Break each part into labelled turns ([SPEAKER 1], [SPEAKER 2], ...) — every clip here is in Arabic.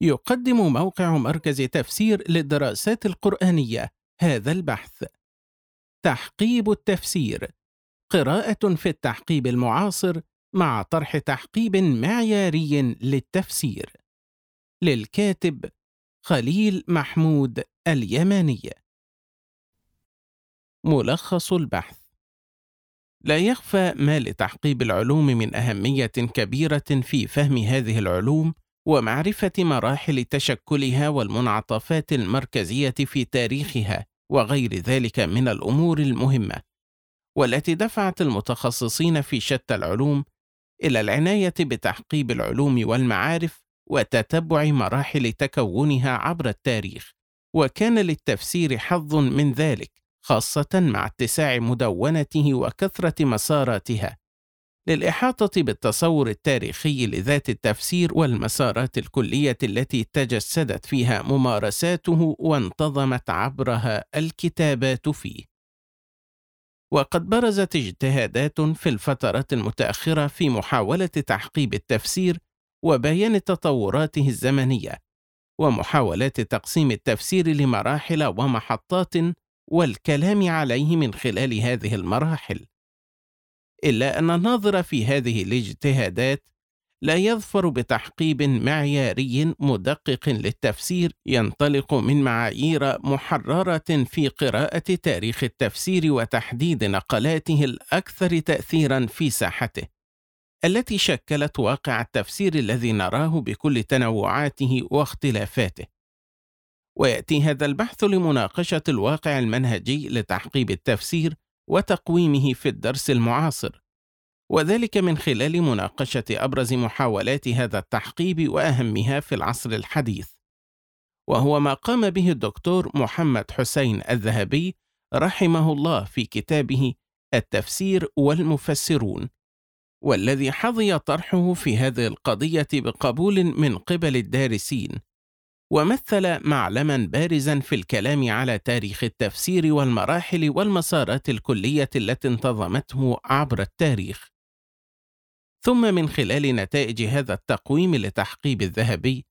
[SPEAKER 1] يقدم موقع مركز تفسير للدراسات القرآنية هذا البحث. تحقيب التفسير. قراءة في التحقيب المعاصر مع طرح تحقيب معياري للتفسير. للكاتب خليل محمود اليماني. ملخص البحث. لا يخفى ما لتحقيب العلوم من أهمية كبيرة في فهم هذه العلوم ومعرفة مراحل تشكلها والمنعطفات المركزية في تاريخها وغير ذلك من الأمور المهمة، والتي دفعت المتخصصين في شتى العلوم إلى العناية بتحقيب العلوم والمعارف وتتبع مراحل تكونها عبر التاريخ، وكان للتفسير حظ من ذلك، خاصة مع اتساع مدونته وكثرة مساراتها، للإحاطة بالتصور التاريخي لذات التفسير والمسارات الكلية التي تجسدت فيها ممارساته وانتظمت عبرها الكتابات فيه. وقد برزت اجتهادات في الفترات المتأخرة في محاولة تحقيب التفسير وبيان تطوراته الزمنية، ومحاولات تقسيم التفسير لمراحل ومحطات والكلام عليه من خلال هذه المراحل. إلا أن الناظر في هذه الاجتهادات لا يظفر بتحقيب معياري مدقق للتفسير ينطلق من معايير محررة في قراءة تاريخ التفسير وتحديد نقلاته الأكثر تأثيرا في ساحته، التي شكلت واقع التفسير الذي نراه بكل تنوعاته واختلافاته. ويأتي هذا البحث لمناقشة الواقع المنهجي لتحقيب التفسير وتقويمه في الدرس المعاصر. وذلك من خلال مناقشة أبرز محاولات هذا التحقيب وأهمها في العصر الحديث. وهو ما قام به الدكتور محمد حسين الذهبي رحمه الله في كتابه التفسير والمفسرون والذي حظي طرحه في هذه القضية بقبول من قبل الدارسين. ومثل معلما بارزا في الكلام على تاريخ التفسير والمراحل والمسارات الكلية التي انتظمته عبر التاريخ. ثم من خلال نتائج هذا التقويم لتحقيب الذهبي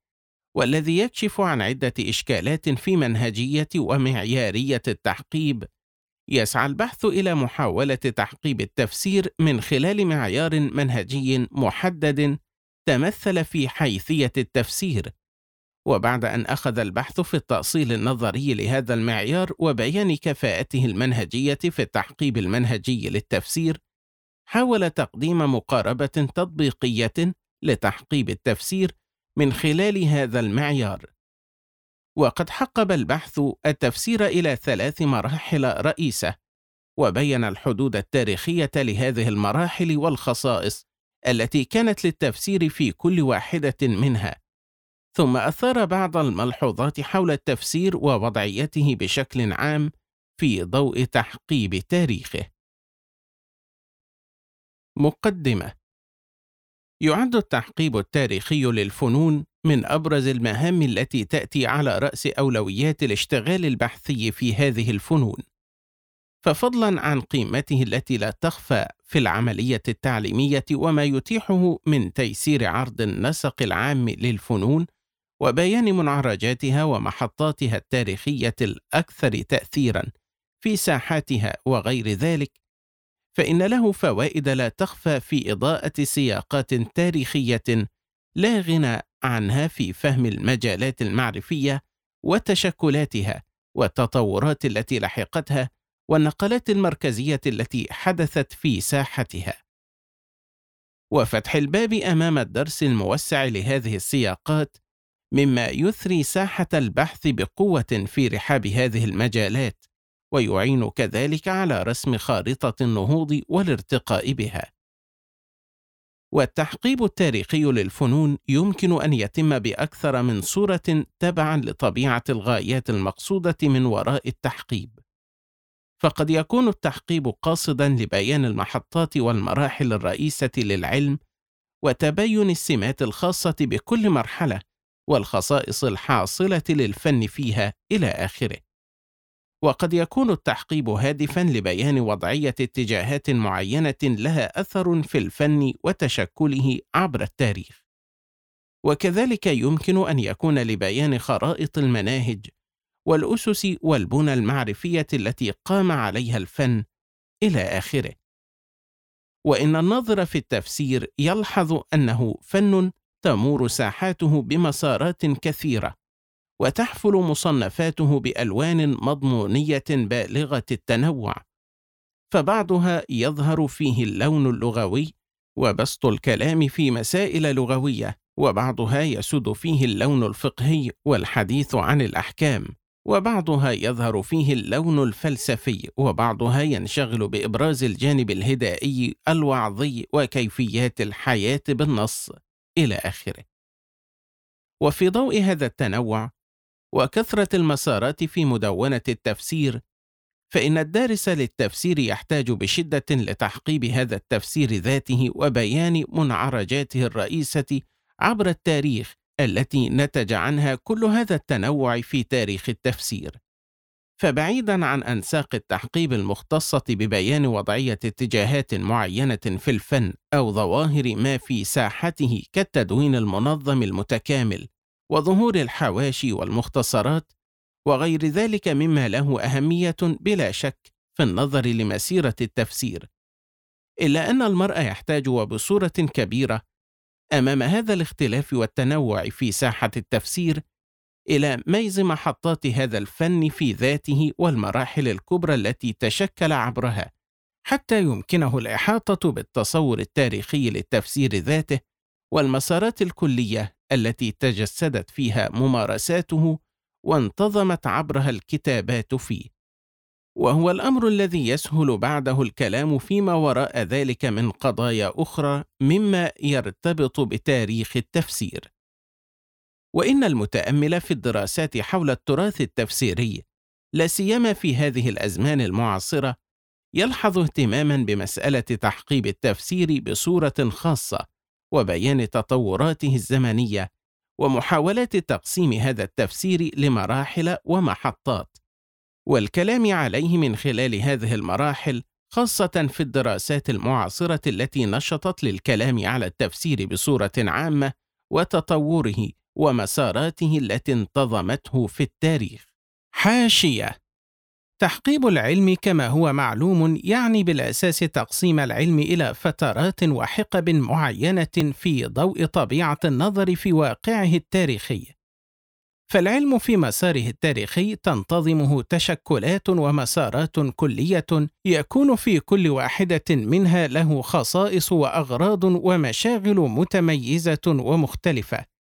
[SPEAKER 1] والذي يكشف عن عدة إشكالات في منهجية ومعيارية التحقيب يسعى البحث إلى محاولة تحقيب التفسير من خلال معيار منهجي محدد تمثل في حيثية التفسير. وبعد أن أخذ البحث في التأصيل النظري لهذا المعيار وبيان كفاءته المنهجية في التحقيب المنهجي للتفسير، حاول تقديم مقاربة تطبيقية لتحقيب التفسير من خلال هذا المعيار. وقد حقب البحث التفسير إلى ثلاث مراحل رئيسة، وبين الحدود التاريخية لهذه المراحل والخصائص التي كانت للتفسير في كل واحدة منها. ثم أثار بعض الملحوظات حول التفسير ووضعيته بشكل عام في ضوء تحقيب تاريخه. مقدمة يعد التحقيب التاريخي للفنون من أبرز المهام التي تأتي على رأس أولويات الاشتغال البحثي في هذه الفنون. ففضلا عن قيمته التي لا تخفى في العملية التعليمية وما يتيحه من تيسير عرض النسق العام للفنون وبيان منعرجاتها ومحطاتها التاريخية الأكثر تاثيرا في ساحاتها وغير ذلك فإن له فوائد لا تخفى في إضاءة سياقات تاريخية لا غنى عنها في فهم المجالات المعرفية وتشكلاتها والتطورات التي لحقتها والنقلات المركزية التي حدثت في ساحتها. وفتح الباب أمام الدرس الموسع لهذه السياقات مما يثري ساحة البحث بقوة في رحاب هذه المجالات، ويعين كذلك على رسم خارطة النهوض والارتقاء بها. والتحقيب التاريخي للفنون يمكن أن يتم بأكثر من صورة تبعًا لطبيعة الغايات المقصودة من وراء التحقيب. فقد يكون التحقيب قاصدا لبيان المحطات والمراحل الرئيسة للعلم وتبين السمات الخاصة بكل مرحلة والخصائص الحاصلة للفن فيها إلى آخره وقد يكون التحقيب هادفا لبيان وضعية اتجاهات معينة لها أثر في الفن وتشكله عبر التاريخ وكذلك يمكن أن يكون لبيان خرائط المناهج والأسس والبنى المعرفية التي قام عليها الفن إلى آخره. وإن الناظر في التفسير يلحظ أنه فن تمور ساحاته بمسارات كثيرة، وتحفل مصنفاته بألوان مضمونية بالغة التنوع، فبعضها يظهر فيه اللون اللغوي وبسط الكلام في مسائل لغوية، وبعضها يسود فيه اللون الفقهي والحديث عن الأحكام. وبعضها يظهر فيه اللون الفلسفي وبعضها ينشغل بإبراز الجانب الهدائي الوعظي وكيفيات الحياة بالنص إلى آخره. وفي ضوء هذا التنوع وكثرة المسارات في مدونة التفسير فإن الدارس للتفسير يحتاج بشدة لتحقيب هذا التفسير ذاته وبيان منعرجاته الرئيسة عبر التاريخ التي نتج عنها كل هذا التنوع في تاريخ التفسير. فبعيدا عن انساق التحقيب المختصة ببيان وضعية اتجاهات معينة في الفن أو ظواهر ما في ساحته كالتدوين المنظم المتكامل وظهور الحواشي والمختصرات وغير ذلك مما له أهمية بلا شك في النظر لمسيرة التفسير. إلا أن المرء يحتاج وبصورة كبيرة أمام هذا الاختلاف والتنوع في ساحة التفسير إلى ميز محطات هذا الفن في ذاته والمراحل الكبرى التي تشكل عبرها حتى يمكنه الإحاطة بالتصور التاريخي للتفسير ذاته والمسارات الكلية التي تجسدت فيها ممارساته وانتظمت عبرها الكتابات فيه. وهو الأمر الذي يسهل بعده الكلام فيما وراء ذلك من قضايا أخرى مما يرتبط بتاريخ التفسير. وإن المتأمل في الدراسات حول التراث التفسيري لا سيما في هذه الأزمان المعاصرة يلحظ اهتماما بمسألة تحقيب التفسير بصورة خاصة وبيان تطوراته الزمنية ومحاولات تقسيم هذا التفسير لمراحل ومحطات. والكلام عليه من خلال هذه المراحل خاصة في الدراسات المعاصرة التي نشطت للكلام على التفسير بصورة عامة وتطوره ومساراته التي انتظمته في التاريخ. حاشية. تحقيب العلم كما هو معلوم يعني بالأساس تقسيم العلم إلى فترات وحقب معينة في ضوء طبيعة النظر في واقعه التاريخي. فالعلم في مساره التاريخي تنتظمه تشكلات ومسارات كلية يكون في كل واحدة منها له خصائص وأغراض ومشاغل متميزة ومختلفة.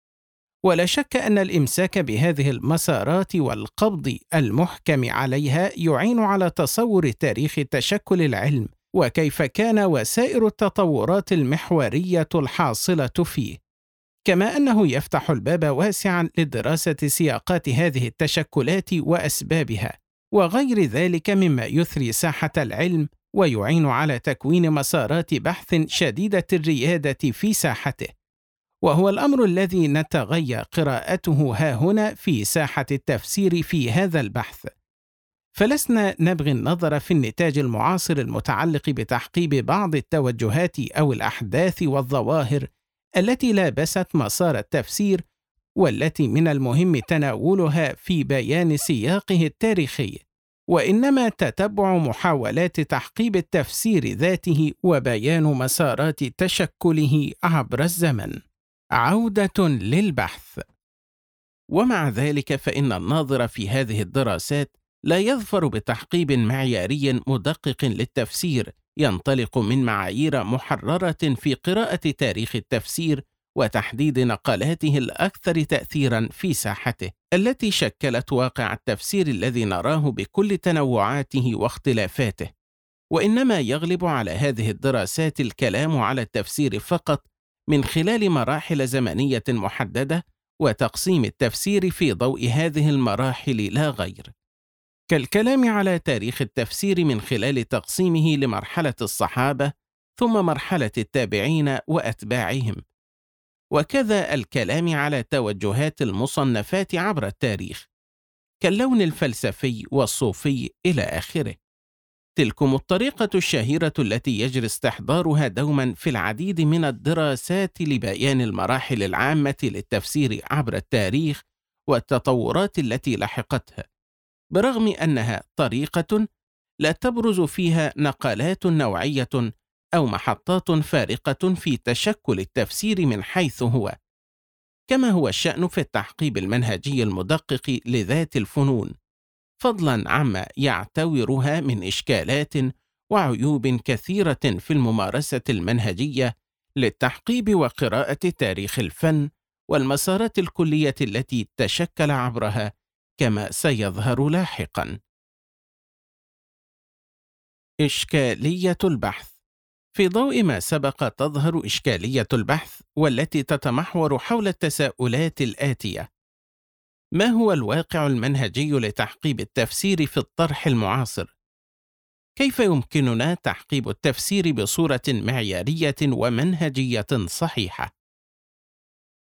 [SPEAKER 1] ولا شك أن الإمساك بهذه المسارات والقبض المحكم عليها يعين على تصور تاريخ تشكل العلم وكيف كان وسائر التطورات المحورية الحاصلة فيه. كما أنه يفتح الباب واسعا لدراسة سياقات هذه التشكلات وأسبابها وغير ذلك مما يثري ساحة العلم ويعين على تكوين مسارات بحث شديدة الريادة في ساحته. وهو الأمر الذي نتغيى قراءته ها هنا في ساحة التفسير في هذا البحث. فلسنا نبغي النظر في النتاج المعاصر المتعلق بتحقيب بعض التوجهات أو الأحداث والظواهر التي لابست مسار التفسير والتي من المهم تناولها في بيان سياقه التاريخي وإنما تتبع محاولات تحقيب التفسير ذاته وبيان مسارات تشكله عبر الزمن. عودة للبحث. ومع ذلك فإن الناظر في هذه الدراسات لا يظفر بتحقيب معياري مدقق للتفسير ينطلق من معايير محررة في قراءة تاريخ التفسير وتحديد نقلاته الأكثر تاثيرا في ساحته التي شكلت واقع التفسير الذي نراه بكل تنوعاته واختلافاته. وإنما يغلب على هذه الدراسات الكلام على التفسير فقط من خلال مراحل زمنية محددة وتقسيم التفسير في ضوء هذه المراحل لا غير. كالكلام على تاريخ التفسير من خلال تقسيمه لمرحلة الصحابة ثم مرحلة التابعين وأتباعهم. وكذا الكلام على توجهات المصنفات عبر التاريخ كاللون الفلسفي والصوفي إلى آخره. تلكم الطريقة الشهيرة التي يجري استحضارها دوما في العديد من الدراسات لبيان المراحل العامة للتفسير عبر التاريخ والتطورات التي لحقتها، برغم أنها طريقة لا تبرز فيها نقلات نوعية أو محطات فارقة في تشكل التفسير من حيث هو، كما هو الشأن في التحقيب المنهجي المدقق لذات الفنون، فضلا عما يعتورها من إشكالات وعيوب كثيرة في الممارسة المنهجية للتحقيب وقراءة تاريخ الفن والمسارات الكلية التي تشكل عبرها كما سيظهر لاحقا. إشكالية البحث في ضوء ما سبق تظهر إشكالية البحث والتي تتمحور حول التساؤلات الآتية: ما هو الواقع المنهجي لتحقيب التفسير في الطرح المعاصر؟ كيف يمكننا تحقيب التفسير بصورة معيارية ومنهجية صحيحة؟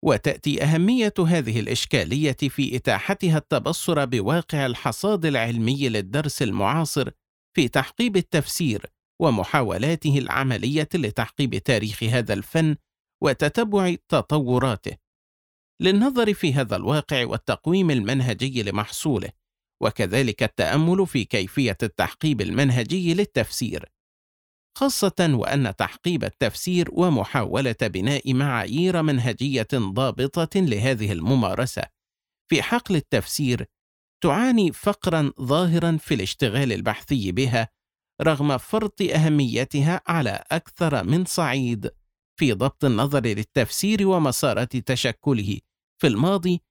[SPEAKER 1] وتأتي أهمية هذه الإشكالية في إتاحتها التبصر بواقع الحصاد العلمي للدرس المعاصر في تحقيب التفسير ومحاولاته العملية لتحقيب تاريخ هذا الفن وتتبع تطوراته للنظر في هذا الواقع والتقويم المنهجي لمحصوله وكذلك التأمل في كيفية التحقيب المنهجي للتفسير. خاصة وأن تحقيب التفسير ومحاولة بناء معايير منهجية ضابطة لهذه الممارسة في حقل التفسير تعاني فقرا ظاهرا في الاشتغال البحثي بها رغم فرط أهميتها على أكثر من صعيد. في ضبط النظر للتفسير ومسارات تشكله في الماضي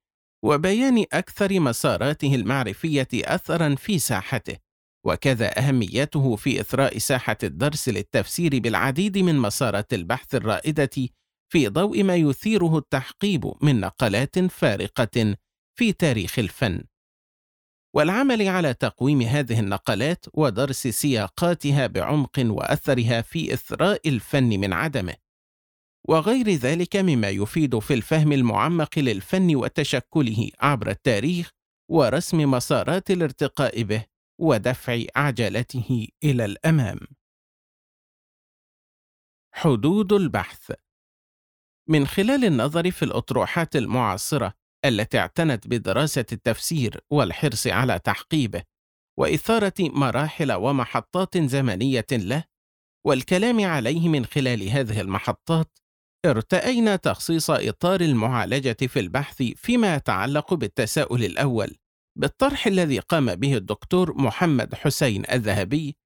[SPEAKER 1] وبيان أكثر مساراته المعرفية اثرا في ساحته وكذا أهميته في إثراء ساحة الدرس للتفسير بالعديد من مسارات البحث الرائدة في ضوء ما يثيره التحقيب من نقلات فارقة في تاريخ الفن. والعمل على تقويم هذه النقلات ودرس سياقاتها بعمق وأثرها في إثراء الفن من عدمه. وغير ذلك مما يفيد في الفهم المعمق للفن وتشكله عبر التاريخ ورسم مسارات الارتقاء به ودفع عجلته إلى الأمام. حدود البحث. من خلال النظر في الأطروحات المعاصرة التي اعتنت بدراسة التفسير والحرص على تحقيبه وإثارة مراحل ومحطات زمنية له والكلام عليه من خلال هذه المحطات ارتأينا تخصيص إطار المعالجة في البحث فيما يتعلق بالتساؤل الأول. بالطرح الذي قام به الدكتور محمد حسين الذهبي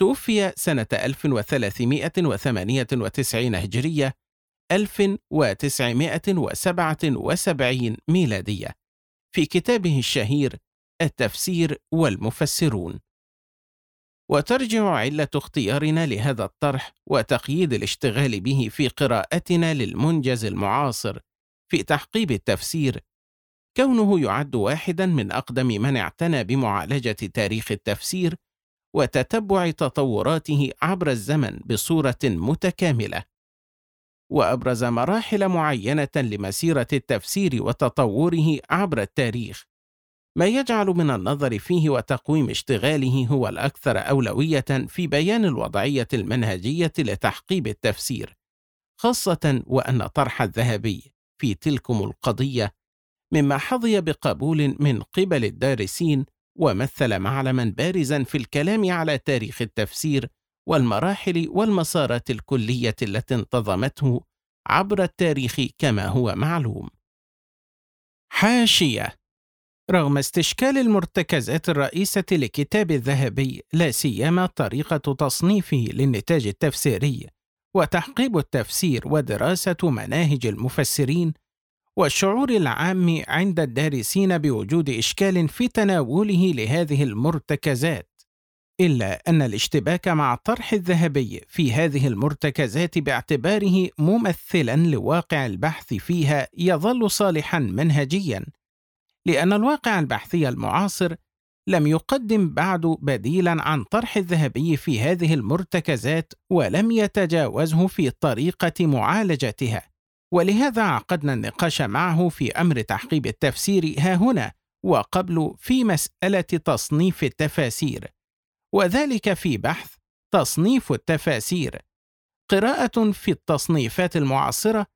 [SPEAKER 1] توفي سنة 1398 هجرية 1977 ميلادية. في كتابه الشهير التفسير والمفسرون. وترجع علة اختيارنا لهذا الطرح وتقييد الاشتغال به في قراءتنا للمنجز المعاصر في تحقيب التفسير. كونه يعد واحدا من أقدم من اعتنى بمعالجة تاريخ التفسير وتتبع تطوراته عبر الزمن بصورة متكاملة. وأبرز مراحل معينة لمسيرة التفسير وتطوره عبر التاريخ ما يجعل من النظر فيه وتقويم اشتغاله هو الأكثر أولوية في بيان الوضعية المنهجية لتحقيب التفسير، خاصة وأن طرح الذهبي في تلكم القضية مما حظي بقبول من قبل الدارسين ومثل معلما بارزا في الكلام على تاريخ التفسير والمراحل والمسارات الكلية التي انتظمته عبر التاريخ كما هو معلوم. حاشية رغم استشكال المرتكزات الرئيسة لكتاب الذهبي لا سيما طريقة تصنيفه للنتاج التفسيري وتحقيب التفسير ودراسة مناهج المفسرين والشعور العام عند الدارسين بوجود إشكال في تناوله لهذه المرتكزات. إلا أن الاشتباك مع طرح الذهبي في هذه المرتكزات باعتباره ممثلا لواقع البحث فيها يظل صالحا منهجيا. لأن الواقع البحثي المعاصر لم يقدم بعد بديلا عن طرح الذهبي في هذه المرتكزات ولم يتجاوزه في طريقة معالجتها. ولهذا عقدنا النقاش معه في أمر تحقيب التفسير ها هنا وقبل في مسألة تصنيف التفاسير. وذلك في بحث تصنيف التفاسير. قراءة في التصنيفات المعاصرة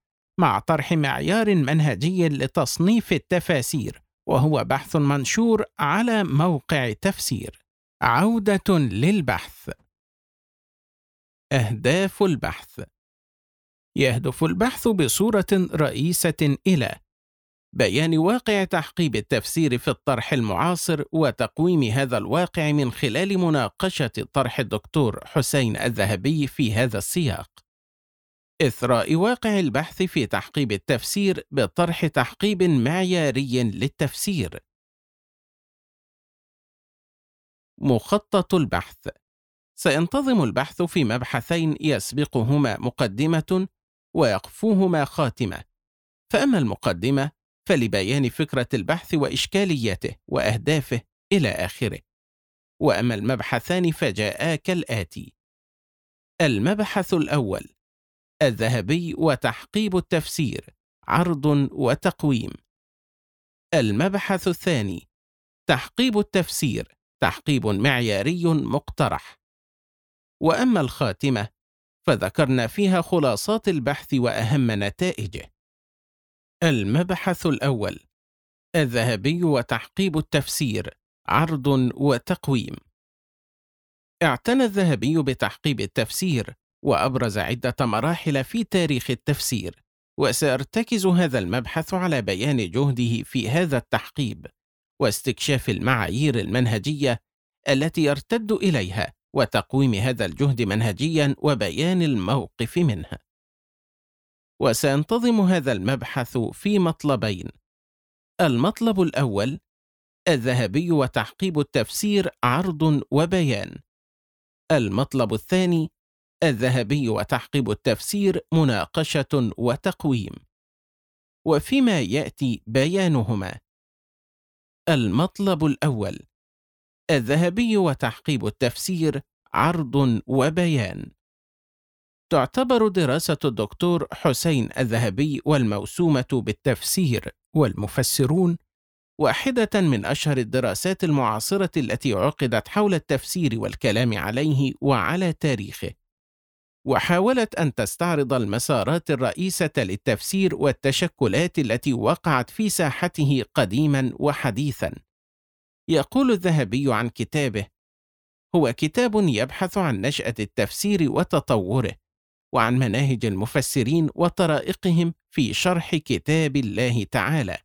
[SPEAKER 1] مع طرح معيار منهجي لتصنيف التفاسير. وهو بحث منشور على موقع تفسير. عودة للبحث. أهداف البحث. يهدف البحث بصورة رئيسة إلى بيان واقع تحقيب التفسير في الطرح المعاصر وتقويم هذا الواقع من خلال مناقشة طرح الدكتور حسين الذهبي في هذا السياق. إثراء واقع البحث في تحقيب التفسير بطرح تحقيب معياري للتفسير. مخطط البحث سينتظم البحث في مبحثين يسبقهما مقدمة ويقفوهما خاتمة. فأما المقدمة فلبيان فكرة البحث وإشكالياته وأهدافه إلى آخره. وأما المبحثان فجاءا كالآتي: المبحث الأول الذهبي وتحقيب التفسير عرض وتقويم. المبحث الثاني تحقيب التفسير تحقيب معياري مقترح. وأما الخاتمة فذكرنا فيها خلاصات البحث وأهم نتائجه. المبحث الأول الذهبي وتحقيب التفسير عرض وتقويم اعتنى الذهبي بتحقيب التفسير وأبرز عدة مراحل في تاريخ التفسير وسيرتكز هذا المبحث على بيان جهده في هذا التحقيب واستكشاف المعايير المنهجية التي يرتد إليها وتقويم هذا الجهد منهجيا وبيان الموقف منها وسينتظم هذا المبحث في مطلبين المطلب الأول الذهبي وتحقيب التفسير عرض وبيان. المطلب الثاني الذهبي وتحقيب التفسير مناقشة وتقويم. وفيما يأتي بيانهما. المطلب الأول. الذهبي وتحقيب التفسير عرض وبيان. تعتبر دراسة الدكتور حسين الذهبي والموسومة بالتفسير والمفسرون واحدة من أشهر الدراسات المعاصرة التي عقدت حول التفسير والكلام عليه وعلى تاريخه. وحاولت أن تستعرض المسارات الرئيسة للتفسير والتشكلات التي وقعت في ساحته قديما وحديثا. يقول الذهبي عن كتابه: هو كتاب يبحث عن نشأة التفسير وتطوره، وعن مناهج المفسرين وطرائقهم في شرح كتاب الله تعالى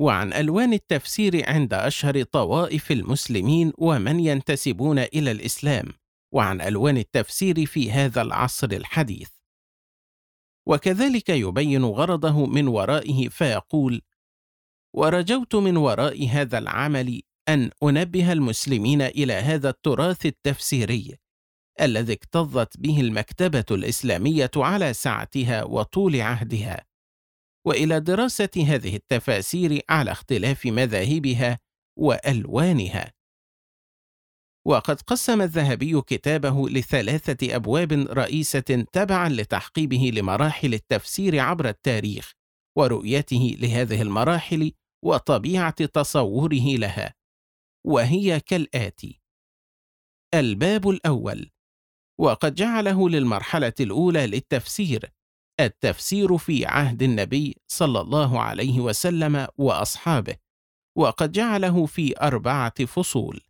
[SPEAKER 1] وعن ألوان التفسير عند أشهر طوائف المسلمين ومن ينتسبون إلى الإسلام وعن ألوان التفسير في هذا العصر الحديث وكذلك يبين غرضه من ورائه فيقول ورجوت من وراء هذا العمل أن أنبه المسلمين إلى هذا التراث التفسيري الذي اكتظت به المكتبة الإسلامية على سعتها وطول عهدها، وإلى دراسة هذه التفاسير على اختلاف مذاهبها وألوانها. وقد قسم الذهبي كتابه لثلاثة أبواب رئيسة تبعًا لتحقيبه لمراحل التفسير عبر التاريخ، ورؤيته لهذه المراحل وطبيعة تصوره لها، وهي كالآتي: الباب الأول. وقد جعله للمرحلة الأولى للتفسير التفسير في عهد النبي صلى الله عليه وسلم وأصحابه وقد جعله في أربعة فصول.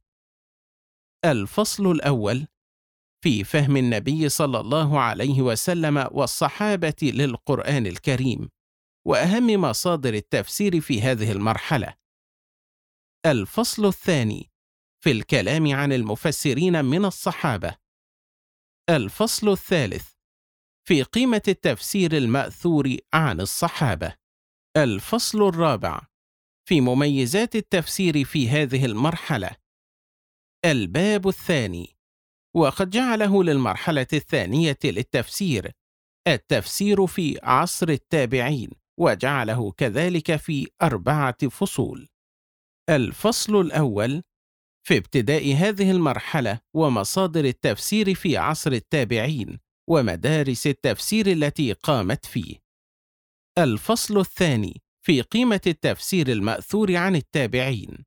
[SPEAKER 1] الفصل الأول في فهم النبي صلى الله عليه وسلم والصحابة للقرآن الكريم وأهم مصادر التفسير في هذه المرحلة الفصل الثاني في الكلام عن المفسرين من الصحابة الفصل الثالث في قيمة التفسير المأثور عن الصحابة. الفصل الرابع في مميزات التفسير في هذه المرحلة. الباب الثاني وقد جعله للمرحلة الثانية للتفسير التفسير في عصر التابعين وجعله كذلك في أربعة فصول. الفصل الأول في ابتداء هذه المرحلة ومصادر التفسير في عصر التابعين ومدارس التفسير التي قامت فيه. الفصل الثاني في قيمة التفسير المأثور عن التابعين.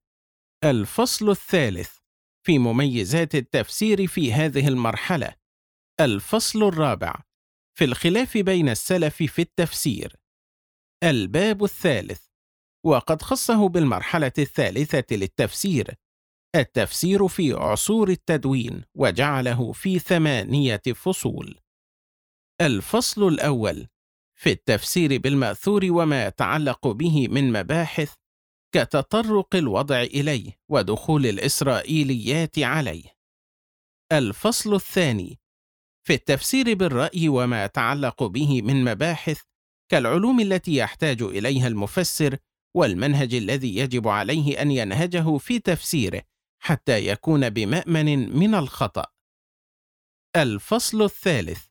[SPEAKER 1] الفصل الثالث في مميزات التفسير في هذه المرحلة. الفصل الرابع في الخلاف بين السلف في التفسير. الباب الثالث وقد خصه بالمرحلة الثالثة للتفسير. التفسير في عصور التدوين وجعله في ثمانية فصول. الفصل الأول في التفسير بالمأثور وما يتعلق به من مباحث كتطرق الوضع إليه ودخول الإسرائيليات عليه. الفصل الثاني في التفسير بالرأي وما يتعلق به من مباحث كالعلوم التي يحتاج إليها المفسر والمنهج الذي يجب عليه أن ينهجه في تفسيره حتى يكون بمأمن من الخطأ. الفصل الثالث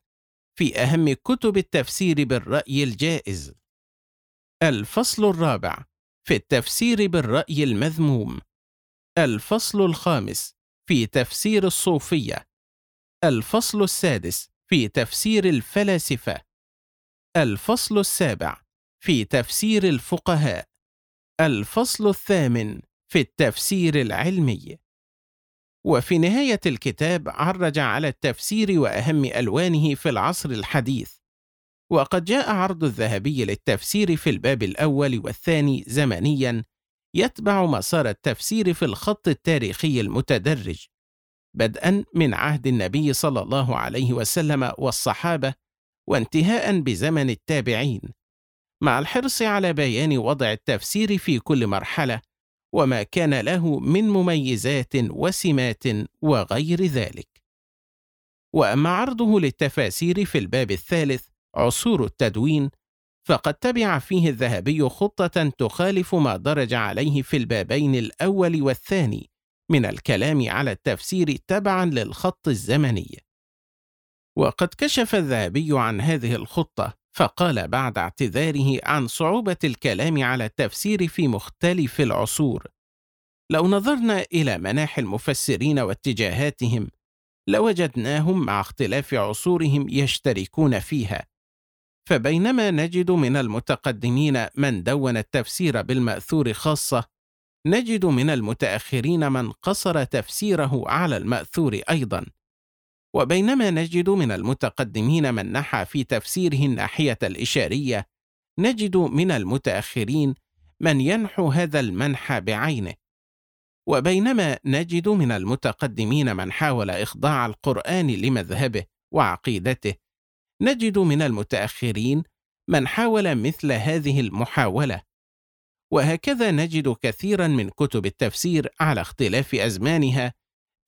[SPEAKER 1] في أهم كتب التفسير بالرأي الجائز. الفصل الرابع في التفسير بالرأي المذموم. الفصل الخامس في تفسير الصوفية. الفصل السادس في تفسير الفلاسفة. الفصل السابع في تفسير الفقهاء. الفصل الثامن في التفسير العلمي. وفي نهاية الكتاب عرج على التفسير وأهم ألوانه في العصر الحديث، وقد جاء عرض الذهبي للتفسير في الباب الأول والثاني زمنيًا يتبع مسار التفسير في الخط التاريخي المتدرج، بدءًا من عهد النبي صلى الله عليه وسلم والصحابة، وانتهاء بزمن التابعين، مع الحرص على بيان وضع التفسير في كل مرحلة وما كان له من مميزات وسمات وغير ذلك. وأما عرضه للتفاسير في الباب الثالث عصور التدوين فقد تبع فيه الذهبي خطة تخالف ما درج عليه في البابين الأول والثاني من الكلام على التفسير تبعا للخط الزمني. وقد كشف الذهبي عن هذه الخطة فقال بعد اعتذاره عن صعوبة الكلام على التفسير في مختلف العصور: لو نظرنا إلى مناحي المفسرين واتجاهاتهم لوجدناهم مع اختلاف عصورهم يشتركون فيها، فبينما نجد من المتقدمين من دون التفسير بالمأثور خاصة، نجد من المتأخرين من قصر تفسيره على المأثور أيضًا. وبينما نجد من المتقدمين من نحى في تفسيره الناحية الإشارية نجد من المتأخرين من ينحو هذا المنحى بعينه وبينما نجد من المتقدمين من حاول إخضاع القرآن لمذهبه وعقيدته نجد من المتأخرين من حاول مثل هذه المحاولة. وهكذا نجد كثيرا من كتب التفسير على اختلاف أزمانها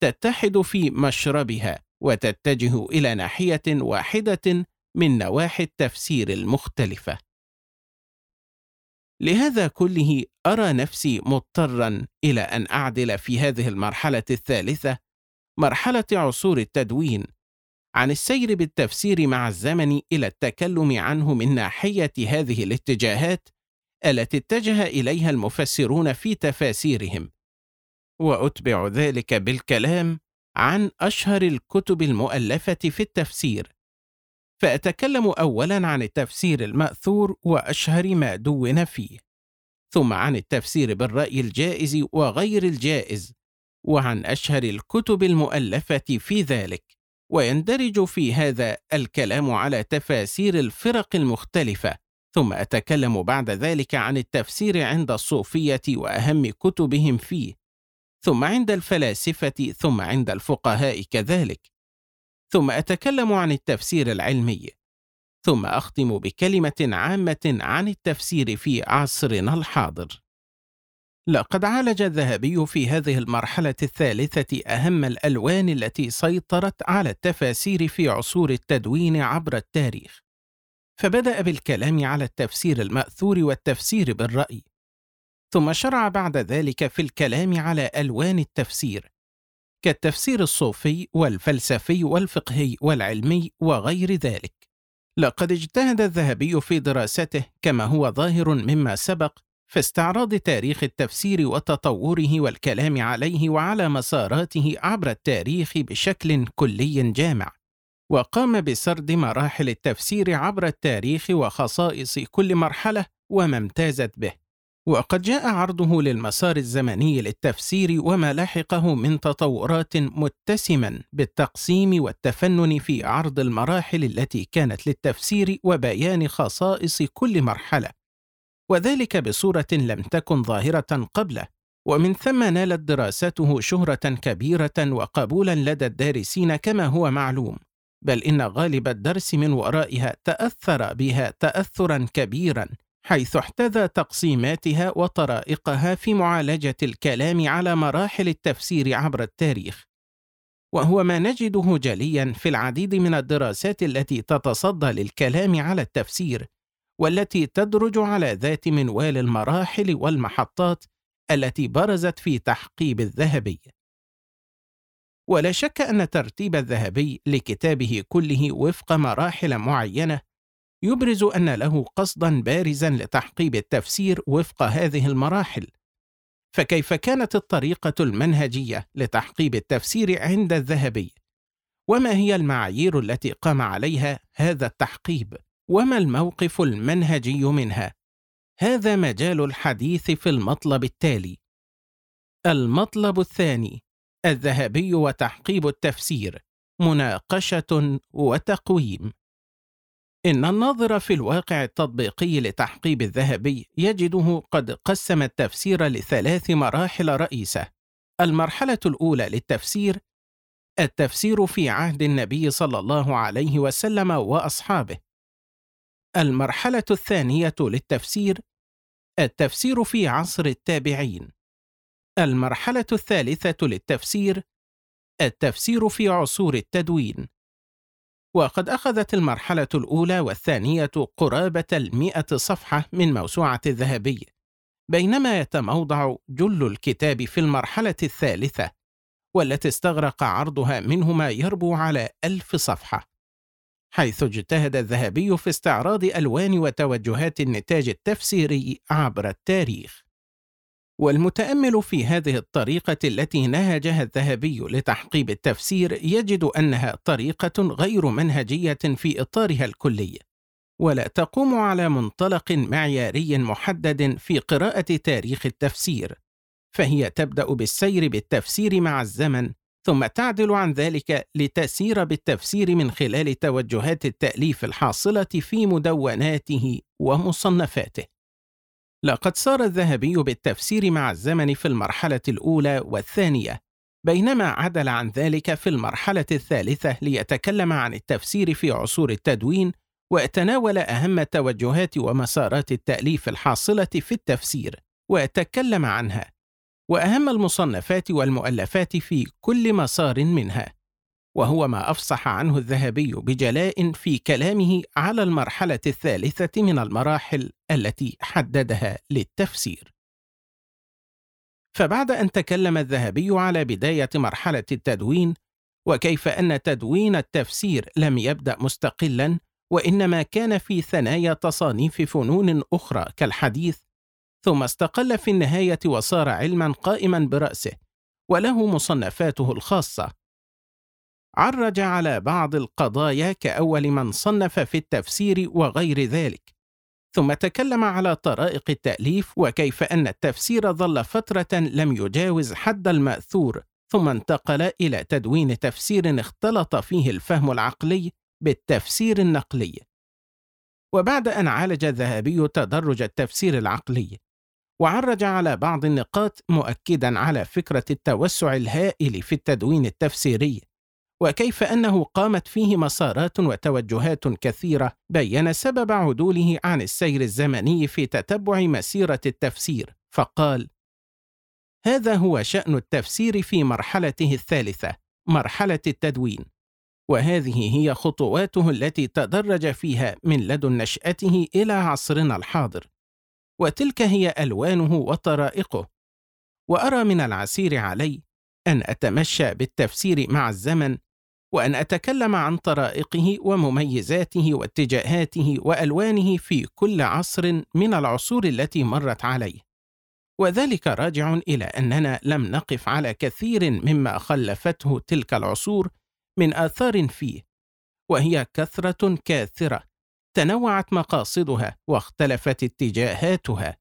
[SPEAKER 1] تتحد في مشربها وتتجه إلى ناحية واحدة من نواحي التفسير المختلفة. لهذا كله أرى نفسي مضطرا إلى أن أعدل في هذه المرحلة الثالثة مرحلة عصور التدوين عن السير بالتفسير مع الزمن إلى التكلم عنه من ناحية هذه الاتجاهات التي اتجه إليها المفسرون في تفاسيرهم. وأتبع ذلك بالكلام عن أشهر الكتب المؤلفة في التفسير. فأتكلم أولا عن التفسير المأثور وأشهر ما دون فيه ثم عن التفسير بالرأي الجائز وغير الجائز وعن أشهر الكتب المؤلفة في ذلك. ويندرج في هذا الكلام على تفاسير الفرق المختلفة ثم أتكلم بعد ذلك عن التفسير عند الصوفية وأهم كتبهم فيه ثم عند الفلاسفة ثم عند الفقهاء كذلك. ثم أتكلم عن التفسير العلمي ثم أختم بكلمة عامة عن التفسير في عصرنا الحاضر. لقد عالج الذهبي في هذه المرحلة الثالثة أهم الألوان التي سيطرت على التفاسير في عصور التدوين عبر التاريخ. فبدأ بالكلام على التفسير المأثور والتفسير بالرأي. ثم شرع بعد ذلك في الكلام على ألوان التفسير كالتفسير الصوفي والفلسفي والفقهي والعلمي وغير ذلك. لقد اجتهد الذهبي في دراسته كما هو ظاهر مما سبق في استعراض تاريخ التفسير وتطوره والكلام عليه وعلى مساراته عبر التاريخ بشكل كلي جامع. وقام بسرد مراحل التفسير عبر التاريخ وخصائص كل مرحلة وما امتازت به. وقد جاء عرضه للمسار الزمني للتفسير وما لحقه من تطورات متسما بالتقسيم والتفنن في عرض المراحل التي كانت للتفسير وبيان خصائص كل مرحلة. وذلك بصورة لم تكن ظاهرة قبله ومن ثم نالت دراسته شهرة كبيرة وقبولا لدى الدارسين كما هو معلوم بل إن غالب الدرس من ورائها تأثر بها تاثرا كبيرا حيث احتذى تقسيماتها وطرائقها في معالجة الكلام على مراحل التفسير عبر التاريخ. وهو ما نجده جليا في العديد من الدراسات التي تتصدى للكلام على التفسير والتي تدرج على ذات منوال المراحل والمحطات التي برزت في تحقيب الذهبي. ولا شك أن ترتيب الذهبي لكتابه كله وفق مراحل معينة يبرز أن له قصدا بارزا لتحقيب التفسير وفق هذه المراحل. فكيف كانت الطريقة المنهجية لتحقيب التفسير عند الذهبي؟ وما هي المعايير التي قام عليها هذا التحقيب؟ وما الموقف المنهجي منها هذا مجال الحديث في المطلب التالي المطلب الثاني الذهبي وتحقيب التفسير مناقشة وتقويم إن الناظر في الواقع التطبيقي لتحقيب الذهبي يجده قد قسم التفسير لثلاث مراحل رئيسة. المرحلة الأولى للتفسير التفسير في عهد النبي صلى الله عليه وسلم وأصحابه. المرحلة الثانية للتفسير التفسير في عصر التابعين. المرحلة الثالثة للتفسير التفسير في عصور التدوين. وقد أخذت المرحلة الأولى والثانية قرابة المئة صفحة من موسوعة الذهبي بينما يتموضع جل الكتاب في المرحلة الثالثة والتي استغرق عرضها منه ما يربو على ألف صفحة حيث اجتهد الذهبي في استعراض ألوان وتوجهات النتاج التفسيري عبر التاريخ. والمتأمل في هذه الطريقة التي نهجها الذهبي لتحقيب التفسير يجد أنها طريقة غير منهجية في إطارها الكلي ولا تقوم على منطلق معياري محدد في قراءة تاريخ التفسير فهي تبدأ بالسير بالتفسير مع الزمن ثم تعدل عن ذلك لتسير بالتفسير من خلال توجهات التأليف الحاصلة في مدوناته ومصنفاته. لقد سار الذهبي بالتفسير مع الزمن في المرحلة الأولى والثانية، بينما عدل عن ذلك في المرحلة الثالثة ليتكلم عن التفسير في عصور التدوين ويتناول أهم توجهات ومسارات التأليف الحاصلة في التفسير، ويتكلم عنها، وأهم المصنفات والمؤلفات في كل مسار منها. وهو ما أفصح عنه الذهبي بجلاء في كلامه على المرحلة الثالثة من المراحل التي حددها للتفسير فبعد أن تكلم الذهبي على بداية مرحلة التدوين وكيف أن تدوين التفسير لم يبدأ مستقلا وإنما كان في ثنايا تصانيف فنون أخرى كالحديث ثم استقل في النهاية وصار علما قائما برأسه وله مصنفاته الخاصة عرج على بعض القضايا كأول من صنف في التفسير وغير ذلك، ثم تكلم على طرائق التأليف وكيف أن التفسير ظل فترة لم يجاوز حد المأثور، ثم انتقل إلى تدوين تفسير اختلط فيه الفهم العقلي بالتفسير النقلي. وبعد أن عالج الذهبي تدرج التفسير العقلي، وعرج على بعض النقاط مؤكدا على فكرة التوسع الهائل في التدوين التفسيري. وكيف أنه قامت فيه مسارات وتوجهات كثيرة بين سبب عدوله عن السير الزمني في تتبع مسيرة التفسير فقال هذا هو شأن التفسير في مرحلته الثالثة مرحلة التدوين وهذه هي خطواته التي تدرج فيها من لدن نشأته إلى عصرنا الحاضر. وتلك هي ألوانه وطرائقه. وأرى من العسير علي أن أتمشى بالتفسير مع الزمن وأن أتكلم عن طرائقه ومميزاته واتجاهاته وألوانه في كل عصر من العصور التي مرت عليه. وذلك راجع إلى أننا لم نقف على كثير مما خلفته تلك العصور من آثار فيه وهي كثرة كاثرة تنوعت مقاصدها واختلفت اتجاهاتها.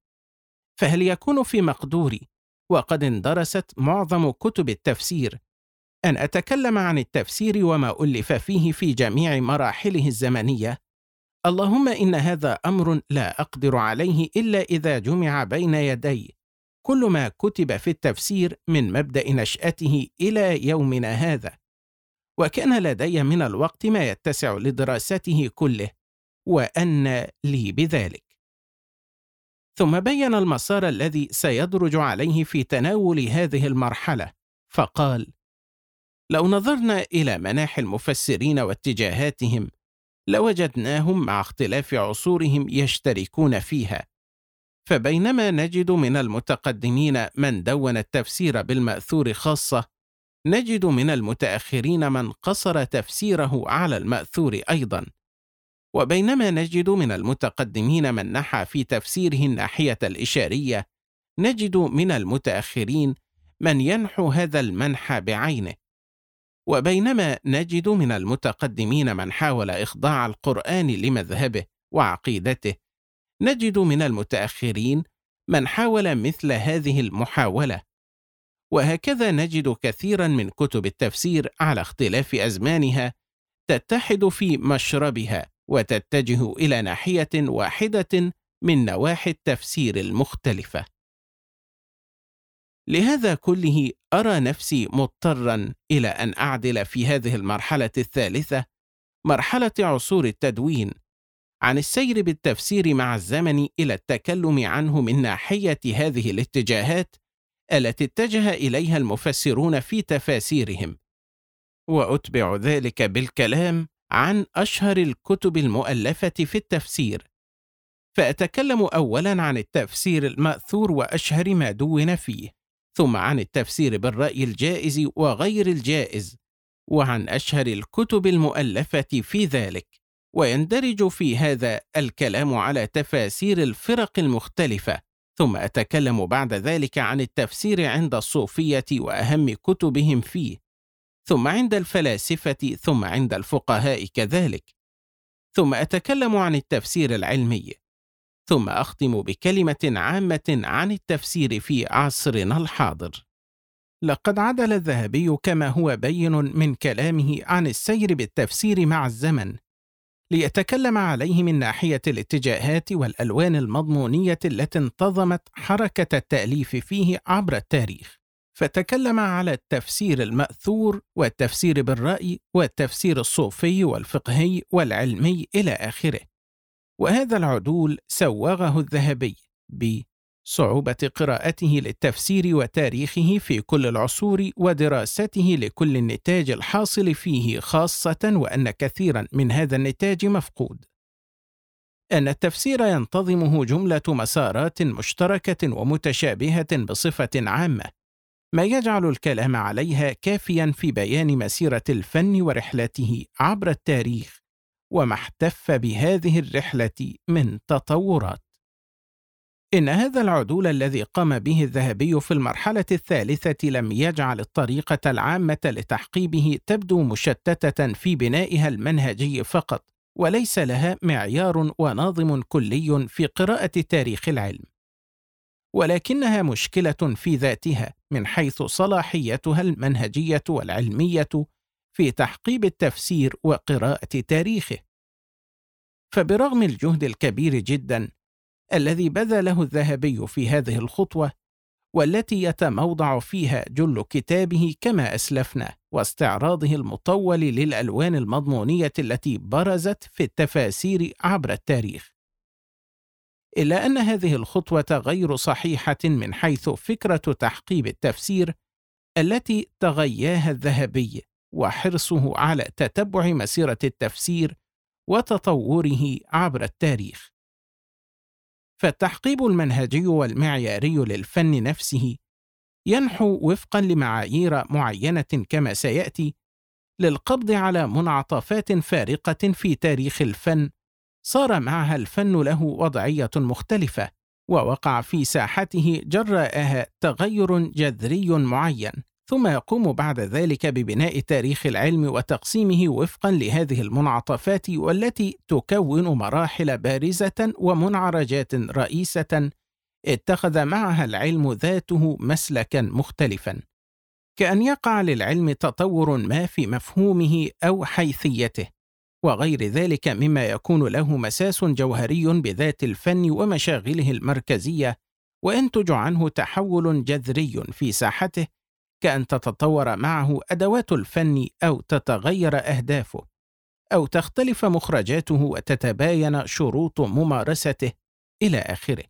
[SPEAKER 1] فهل يكون في مقدوري؟ وقد اندرست معظم كتب التفسير. أن أتكلم عن التفسير وما ألف فيه في جميع مراحله الزمنية؟ اللهم إن هذا أمر لا أقدر عليه إلا إذا جمع بين يدي. كل ما كتب في التفسير من مبدأ نشأته إلى يومنا هذا. وكان لدي من الوقت ما يتسع لدراسته كله. وأن لي بذلك. ثم بين المسار الذي سيدرج عليه في تناول هذه المرحلة فقال لو نظرنا إلى مناحي المفسرين واتجاهاتهم لوجدناهم مع اختلاف عصورهم يشتركون فيها. فبينما نجد من المتقدمين من دون التفسير بالمأثور خاصة نجد من المتأخرين من قصر تفسيره على المأثور أيضا. وبينما نجد من المتقدمين من نحى في تفسيره الناحية الإشارية نجد من المتأخرين من ينحو هذا المنحى بعينه. وبينما نجد من المتقدمين من حاول إخضاع القرآن لمذهبه وعقيدته نجد من المتأخرين من حاول مثل هذه المحاولة. وهكذا نجد كثيرا من كتب التفسير على اختلاف أزمانها تتحد في مشربها. وتتجه إلى ناحية واحدة من نواحي التفسير المختلفة. لهذا كله أرى نفسي مضطرا إلى أن أعدل في هذه المرحلة الثالثة مرحلة عصور التدوين عن السير بالتفسير مع الزمن إلى التكلم عنه من ناحية هذه الاتجاهات التي اتجه إليها المفسرون في تفاسيرهم. وأتبع ذلك بالكلام عن أشهر الكتب المؤلفة في التفسير. فأتكلم اولا عن التفسير المأثور وأشهر ما دون فيه ثم عن التفسير بالرأي الجائز وغير الجائز وعن أشهر الكتب المؤلفة في ذلك. ويندرج في هذا الكلام على تفاسير الفرق المختلفة ثم أتكلم بعد ذلك عن التفسير عند الصوفية وأهم كتبهم فيه. ثم عند الفلاسفة ثم عند الفقهاء كذلك. ثم أتكلم عن التفسير العلمي. ثم أختم بكلمة عامة عن التفسير في عصرنا الحاضر. لقد عدل الذهبي كما هو بين من كلامه عن السير بالتفسير مع الزمن ليتكلم عليه من ناحية الاتجاهات والألوان المضمونية التي انتظمت حركة التأليف فيه عبر التاريخ. فتكلم على التفسير المأثور والتفسير بالرأي والتفسير الصوفي والفقهي والعلمي إلى آخره. وهذا العدول سوغه الذهبي بصعوبة قراءته للتفسير وتاريخه في كل العصور ودراسته لكل النتاج الحاصل فيه خاصة وأن كثيرا من هذا النتاج مفقود. أن التفسير ينتظمه جملة مسارات مشتركة ومتشابهة بصفة عامة. ما يجعل الكلام عليها كافيا في بيان مسيرة الفن ورحلته عبر التاريخ وما احتف بهذه الرحلة من تطورات. إن هذا العدول الذي قام به الذهبي في المرحلة الثالثة لم يجعل الطريقة العامة لتحقيبه تبدو مشتتة في بنائها المنهجي فقط وليس لها معيار وناظم كلي في قراءة تاريخ العلم. ولكنها مشكلة في ذاتها من حيث صلاحيتها المنهجية والعلمية في تحقيب التفسير وقراءة تاريخه. فبرغم الجهد الكبير جدا الذي بذله الذهبي في هذه الخطوة والتي يتموضع فيها جل كتابه كما أسلفنا واستعراضه المطول للألوان المضمونية التي برزت في التفاسير عبر التاريخ. إلا أن هذه الخطوة غير صحيحة من حيث فكرة تحقيب التفسير التي تغياها الذهبي وحرصه على تتبع مسيرة التفسير وتطوره عبر التاريخ. فالتحقيب المنهجي والمعياري للفن نفسه ينحو وفقا لمعايير معينة كما سيأتي للقبض على منعطفات فارقة في تاريخ الفن صار معها الفن له وضعية مختلفة ووقع في ساحته جراءها تغير جذري معين ثم يقوم بعد ذلك ببناء تاريخ العلم وتقسيمه وفقا لهذه المنعطفات والتي تكون مراحل بارزة ومنعرجات رئيسة. اتخذ معها العلم ذاته مسلكا مختلفا. كأن يقع للعلم تطور ما في مفهومه أو حيثيته. وغير ذلك مما يكون له مساس جوهري بذات الفن ومشاغله المركزية وينتج عنه تحول جذري في ساحته كأن تتطور معه أدوات الفن أو تتغير أهدافه أو تختلف مخرجاته وتتباين شروط ممارسته إلى آخره.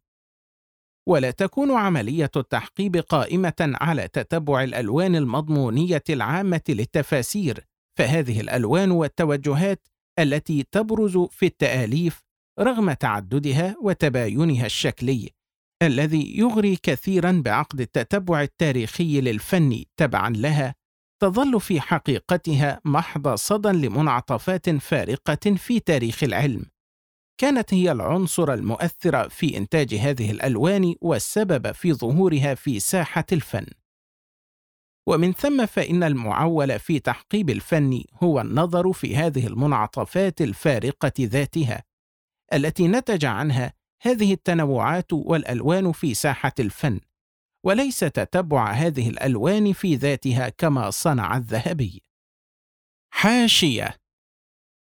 [SPEAKER 1] ولا تكون عملية التحقيب قائمة على تتبع الألوان المضمونية العامة للتفاسير، فهذه الألوان والتوجهات التي تبرز في التآليف رغم تعددها وتباينها الشكلي، الذي يغري كثيرا بعقد التتبع التاريخي للفن تبعا لها، تظل في حقيقتها محض صدى لمنعطفات فارقة في تاريخ العلم، كانت هي العنصر المؤثر في إنتاج هذه الألوان والسبب في ظهورها في ساحة الفن. ومن ثم فإن المعول في تحقيب الفن هو النظر في هذه المنعطفات الفارقة ذاتها، التي نتج عنها هذه التنوعات والألوان في ساحة الفن، وليس تتبع هذه الألوان في ذاتها كما صنع الذهبي. حاشية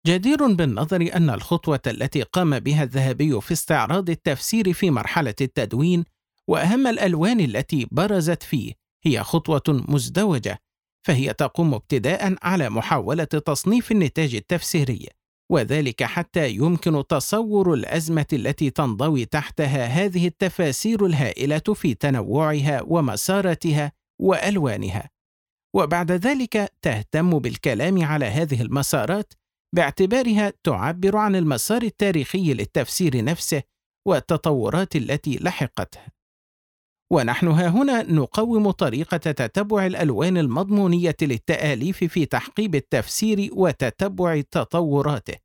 [SPEAKER 1] جدير بالنظر أن الخطوة التي قام بها الذهبي في استعراض التفسير في مرحلة التدوين وأهم الألوان التي برزت فيه هي خطوة مزدوجة، فهي تقوم ابتداء على محاولة تصنيف النتاج التفسيري، وذلك حتى يمكن تصور الأزمة التي تنضوي تحتها هذه التفاسير الهائلة في تنوعها ومساراتها وألوانها. وبعد ذلك تهتم بالكلام على هذه المسارات باعتبارها تعبر عن المسار التاريخي للتفسير نفسه والتطورات التي لحقته ونحن ها هنا نقوم طريقة تتبع الألوان المضمونية للتآليف في تحقيب التفسير وتتبع تطوراته.